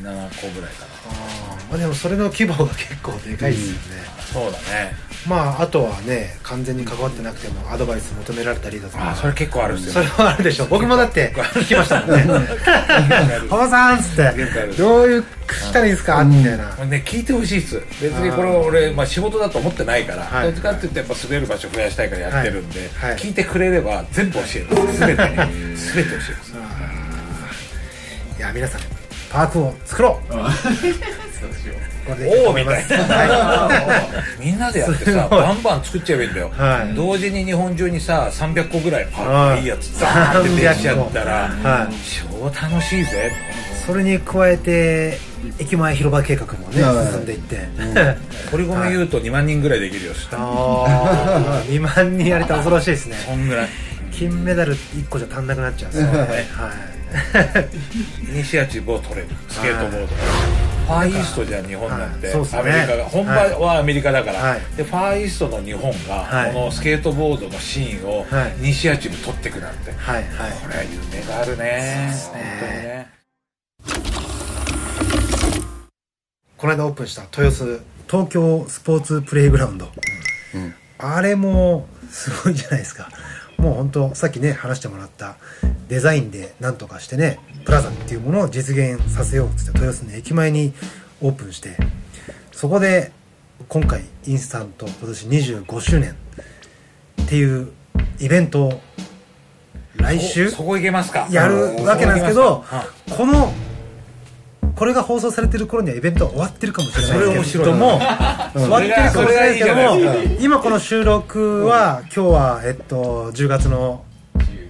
Speaker 5: 7個ぐらいか
Speaker 4: あー。まあでもそれの規模が結構でかいですよね、
Speaker 5: なそうだね。
Speaker 4: まああとはね完全に関わってなくてもアドバイス求められたりだとか。
Speaker 5: あそれ結構あるんです
Speaker 4: そ
Speaker 5: よ
Speaker 4: れはあるでしょ僕もだって聞きましたもんね「浜さん」っつって
Speaker 5: 結構ある「[LAUGHS]
Speaker 4: どういうしたらいいですか?」みたいな。
Speaker 5: ね聞いてほしいっす。別にこれは俺、まあ、仕事だと思ってないから、
Speaker 4: はい。
Speaker 5: どっちかって言ってやっぱ滑る場所増やしたいからやってるんで、
Speaker 4: はい。はい。
Speaker 5: 聞いてくれれば全部教える。全て全て教えます
Speaker 4: いや皆さんパークを作ろう。これで
Speaker 5: おおみたいな、
Speaker 4: はい。
Speaker 5: みんなでやってさバンバン作っちゃえばいいんだよ、
Speaker 4: はい。
Speaker 5: 同時に日本中にさ300個ぐらいパークがい。いやつザーって出しちゃったら、
Speaker 4: はい。
Speaker 5: 超楽しいぜ。
Speaker 4: それに加えて駅前広場計画もね
Speaker 6: はい。
Speaker 4: 進んでいって、
Speaker 5: 堀米言うと2万人ぐらいできるよした
Speaker 4: ああ2万人やれたら恐ろしいですね。
Speaker 5: そんぐらい。
Speaker 4: 金メダル1個じゃ足んなくなっちゃうんですよね。はい [LAUGHS]
Speaker 5: イニシアチブを取れる。スケートボード。ファーイーストじゃ日本なんて、
Speaker 4: はい。そうっすね。
Speaker 5: アメリカが。本場はアメリカだから、
Speaker 4: はい。
Speaker 5: でファーイーストの日本が、
Speaker 4: はい。
Speaker 5: このスケートボードのシーンを、
Speaker 4: はい。
Speaker 5: イニシアチブ取ってくなんて、
Speaker 4: はい。はい。
Speaker 5: これは夢があるね。本当にね。
Speaker 4: この間オープンした豊洲東京スポーツプレイグラウンド、あれもすごいじゃないですかもう本当さっきね話してもらったデザインでなんとかしてねプラザっていうものを実現させようっつって豊洲の駅前にオープンしてそこで今回インスタント今年25周年っていうイベントを来週
Speaker 5: そそこ行けますか？
Speaker 4: やるわけなんですけど
Speaker 5: こ
Speaker 4: のこれが放送されてる頃にはイベントは終わってるかもしれ
Speaker 5: それ
Speaker 4: ない
Speaker 5: 面白いな。
Speaker 4: けども終わってるかもしれないですけども今この収録は今日はえっと10月の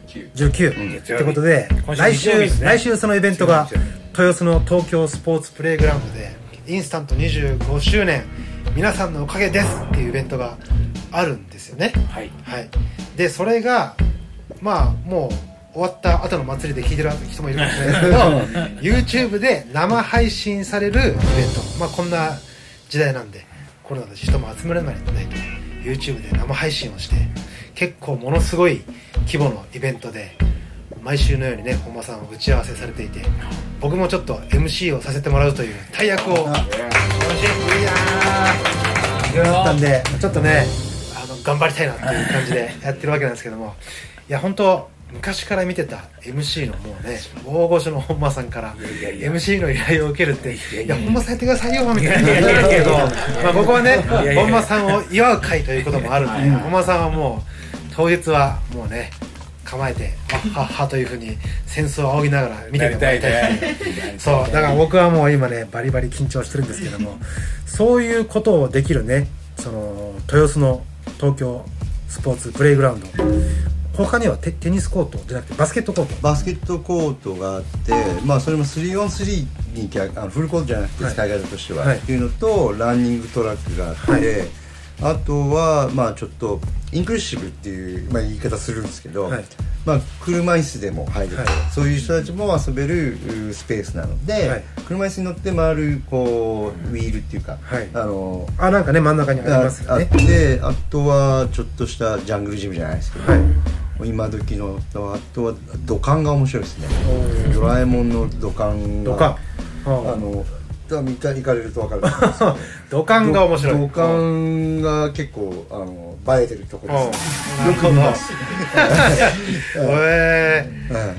Speaker 4: 19ってことで来週来週そのイベントが豊洲の東京スポーツプレイグラウンドでインスタント25周年。皆さんのおかげですっていうイベントがあるんですよね。
Speaker 5: はい。
Speaker 4: はい、でそれがまあもう終わった後の祭りで聞いてる人もいるかもしれないですけど YouTube で生配信されるイベント。まあこんな時代なんでコロナで人も集まれないので YouTube で生配信をして結構ものすごい規模のイベントで毎週のようにね本間さんを打ち合わせされていて僕もちょっと MC をさせてもらうという大役を楽しみいやーだったんでちょっとねあの頑張りたいなっていう感じでやってるわけなんですけども。いや本当昔から見てた MC のもうね大御所の本間さんから MC の依頼を受けるっていや本間さんやってくださいよみたいな。ですけどまあここはね本間さんを祝う会ということもあるんで本間さんはもう当日はもうね構えて「はっはっは」というふうに戦争を仰ぎながら見てもらいたい
Speaker 5: ね。
Speaker 4: そうだから僕はもう今ねバリバリ緊張してるんですけどもそういうことをできるねその豊洲の東京スポーツプレイグラウンド他にはテテニスコートじゃなくてバスケットコート。
Speaker 6: バスケットコートがあって、まあそれも 3on3 に逆あのフルコートじゃなくて
Speaker 4: はい。
Speaker 6: 使い方としては、
Speaker 4: はい。
Speaker 6: っていうのとランニングトラックがあって、あとはまあちょっとインクルーシブっていう、まあ、言い方するんですけど、
Speaker 4: はい。
Speaker 6: まあ車椅子でも入ると、
Speaker 4: はい。
Speaker 6: そういう人たちも遊べるうスペースなので、
Speaker 4: はい。
Speaker 6: 車椅子に乗って回るこうウィールっていうか、
Speaker 4: はい。
Speaker 6: あの
Speaker 4: あなんかね真ん中にありますよ
Speaker 6: あ
Speaker 4: ね
Speaker 6: ってあとはちょっとしたジャングルジムじゃないですけど、
Speaker 4: はい
Speaker 6: 今時のあとは土管が面白いですね。ドラえもんの土管が
Speaker 4: 土管。
Speaker 6: あ。の多分行か行かれると分かる。[LAUGHS]
Speaker 4: 土管が面白い。
Speaker 6: 土管が結構あの映えてるとこです。ね
Speaker 4: なるほど。[LAUGHS] へえ
Speaker 6: はい。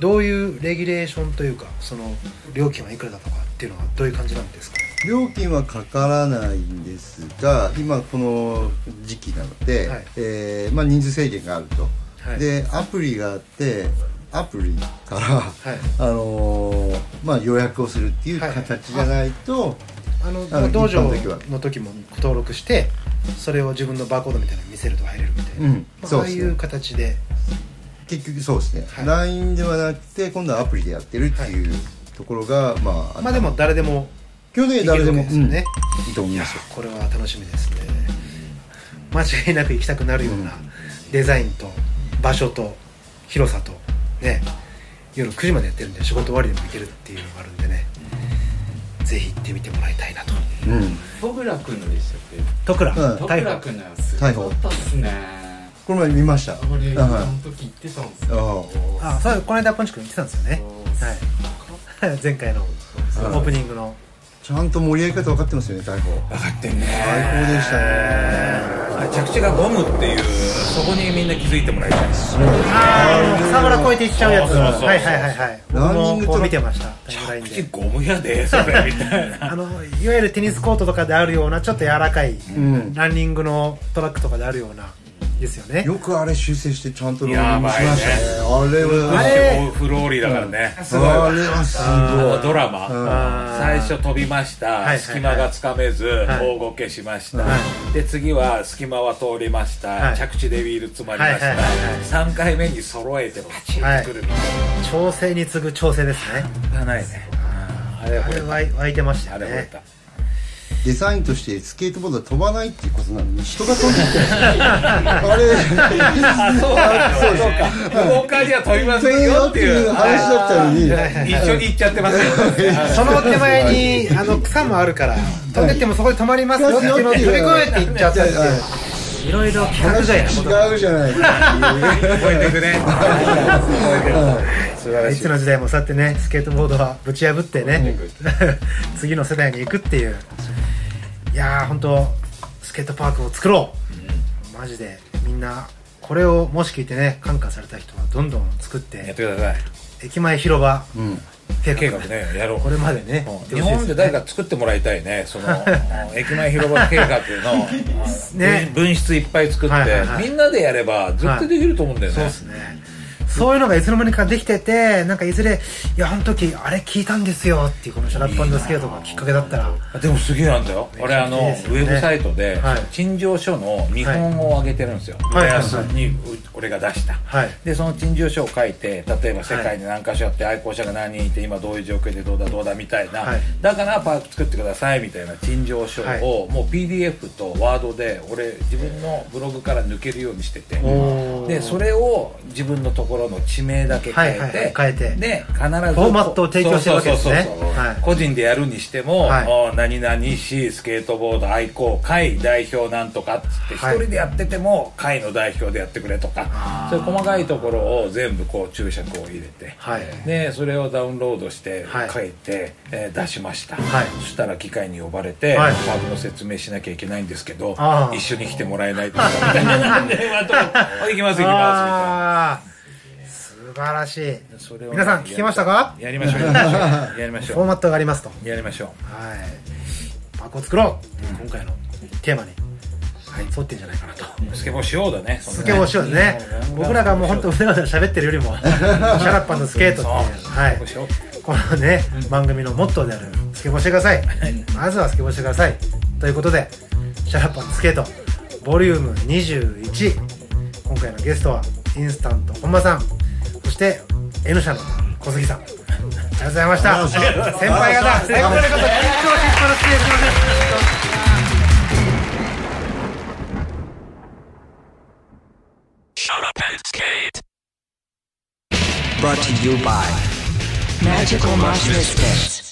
Speaker 4: どういうレギュレーションというかその料金はいくらだとかっていうのはどういう感じなんですか？
Speaker 6: 料金はかからないんですが今この時期なので、
Speaker 4: はい。
Speaker 6: えーまあ、人数制限があると、
Speaker 4: はい。
Speaker 6: でアプリがあってアプリから、
Speaker 4: い。
Speaker 6: あのーまあ、予約をするっていう形じゃないと、
Speaker 4: あの
Speaker 6: あの
Speaker 4: 道場の時も登録してそれを自分のバーコードみたいなの見せると入れるみたいな、
Speaker 6: うん。
Speaker 4: まあ
Speaker 6: そうね。
Speaker 4: いう形で。
Speaker 6: 結局そうですね、
Speaker 4: はい。
Speaker 6: LINE ではなくて今度はアプリでやってるっていうところが、まあ
Speaker 4: まあでも誰でも
Speaker 6: 去年誰でも
Speaker 4: ね。
Speaker 6: うん。いいと思いますよ
Speaker 4: これは楽しみですね。間違いなく行きたくなるようなデザインと場所と広さとね。夜9時までやってるんで仕事終わりでも行けるっていうのがあるんでね。ぜひ行ってみてもらいたいなと。
Speaker 6: うん。
Speaker 8: トグラ君のでしたっけ？
Speaker 6: ん。
Speaker 8: 君のやつすごかったっすね。
Speaker 6: この前見ました。
Speaker 8: 俺あ
Speaker 6: はい
Speaker 8: の時行ってたんですよ。
Speaker 4: あそうこの間ポンチ君来てたんですよね。はい。[LAUGHS] 前回のオープニングの
Speaker 6: ちゃんと盛り上げ方分かってますよね逮捕
Speaker 5: 分かってんね。
Speaker 6: 最高でしたね。
Speaker 5: 着地がゴムっていうそこにみんな気づいてもらいたいです。
Speaker 4: ああ草むら越えていっちゃうやつ。
Speaker 5: そうそうそうそう。
Speaker 4: はいはいはいはい。僕
Speaker 6: ランニングトラ
Speaker 4: 見てました。
Speaker 5: 着地
Speaker 4: で
Speaker 5: ゴムやでそれ [LAUGHS] みたいな。
Speaker 4: あのいわゆるテニスコートとかであるようなちょっと柔らかい、
Speaker 6: ん。
Speaker 4: ランニングのトラックとかであるようなですよね。
Speaker 6: よくあれ修正してちゃんとローリングしましたね。
Speaker 5: や
Speaker 6: あれは。
Speaker 4: あれ。
Speaker 5: フローリーだからね。すごいわ
Speaker 6: あれはす
Speaker 5: あ
Speaker 6: ごい
Speaker 5: のドラマ。最初飛びました、
Speaker 4: はいはい
Speaker 5: 隙間がつかめず、
Speaker 4: はい。
Speaker 5: 大ごけしました、
Speaker 4: は
Speaker 5: で次は隙間は通りました、
Speaker 4: はい。
Speaker 5: 着地でウィール詰まりました、
Speaker 4: はいはいはい
Speaker 5: 3回目に揃えてパチンとくる。みたい。
Speaker 4: 調整に次ぐ調整ですね。
Speaker 5: な、ないね。あれ
Speaker 4: あれ湧いてましたよね。
Speaker 5: あれ
Speaker 6: デザインとしてスケートボードは飛ばないっていうことなのに人が飛んできてあれ。
Speaker 5: あそうかそうか福岡には飛びませんよっていう
Speaker 6: 話だったのに
Speaker 5: 一緒に行っちゃってますよ
Speaker 4: その手前にあの草もあるから飛んでってもそこで止まりますよっていうのを飛び越えていっちゃったっていういろいろ規格外なこと。が
Speaker 6: 違うじゃないか
Speaker 5: 覚えてくね。い。
Speaker 4: いつの時代もそうやってねスケートボードはぶち破ってね次の世代に行くっていう。いやー本当スケートパークを作ろう。マジで。みんなこれをもし聞いてね感化された人はどんどん作っ
Speaker 5: やっててください。
Speaker 4: 駅前広場。
Speaker 6: うん
Speaker 4: 計
Speaker 5: 計
Speaker 4: 画
Speaker 5: 画ねやろう。
Speaker 4: これまでね
Speaker 5: うん。日本で誰か作ってもらいたいねその [LAUGHS] うん駅前広場計画の
Speaker 4: ね。
Speaker 5: 分分室いっぱい作って、
Speaker 4: はいはいはい。
Speaker 5: みんなでやれば絶対できると思うんだよね、
Speaker 4: そうですね。そういうのがいつの間にかできててなんかいずれいやあの時あれ聞いたんですよっていうこの Shut Up And Skate がきっかけだったら。
Speaker 5: でもすげえなんだよ。俺あの、ウェブサイトで、
Speaker 4: はい。
Speaker 5: 陳情書の見本を上げてるんですよ、にう俺が出した、
Speaker 4: はい。
Speaker 5: でその陳情書を書いて例えば世界に何か所あって愛好者が何人いて今どういう状況でどうだどうだみたいな、
Speaker 4: はい。
Speaker 5: だからパーク作ってくださいみたいな陳情書
Speaker 4: はい。
Speaker 5: を、もう PDF とワードで俺自分のブログから抜けるようにしてて。でそれを自分のところの地名だけ変えて、
Speaker 4: はいはいはい。変えて
Speaker 5: で必ずフォ
Speaker 4: ーマットを提供してるわけですね。
Speaker 5: 個人でやるにしても、
Speaker 4: はい。
Speaker 5: お何々市スケートボード愛好会代表なんとかっつって一
Speaker 4: はい。
Speaker 5: 人でやってても会の代表でやってくれとか、そういう細かいところを全部こう注釈を入れて、
Speaker 4: はい。
Speaker 5: でそれをダウンロードして
Speaker 4: はい。
Speaker 5: 書いて、えー出しました、
Speaker 4: はい。
Speaker 5: そしたら機械に呼ばれて、
Speaker 4: はい。
Speaker 5: パークの説明しなきゃいけないんですけど一緒に来てもらえないとかみたいな。でまた行きます行きますみたいな。
Speaker 4: 素晴らしい。
Speaker 5: それをね
Speaker 4: 皆さん聞きましたか？
Speaker 5: やりましょう。やりましょう。
Speaker 4: フォーマットがありますと。
Speaker 5: うやりましょう。
Speaker 4: はい。パークを作ろう、今回のテーマに、はい、沿ってんじゃないかなと。
Speaker 5: スケボーしようだね。
Speaker 4: スケボーしようですね僕らがもう本当うだうだ喋ってるよりも Shut Up And Skate っていう。はい。このね番組のモットーであるスケボーしてください。まずはスケボーしてください。ということで Shut Up And Skate ボリューム21今回のゲストはインスタント本間さん。そして N 社の小杉さん。ありがとうございました。
Speaker 6: ありがとうございました。
Speaker 4: 先輩方先輩方緊張しっぱなしです
Speaker 1: Shut up and skate.
Speaker 2: Brought to you by
Speaker 3: Magical Mosh Biscuits.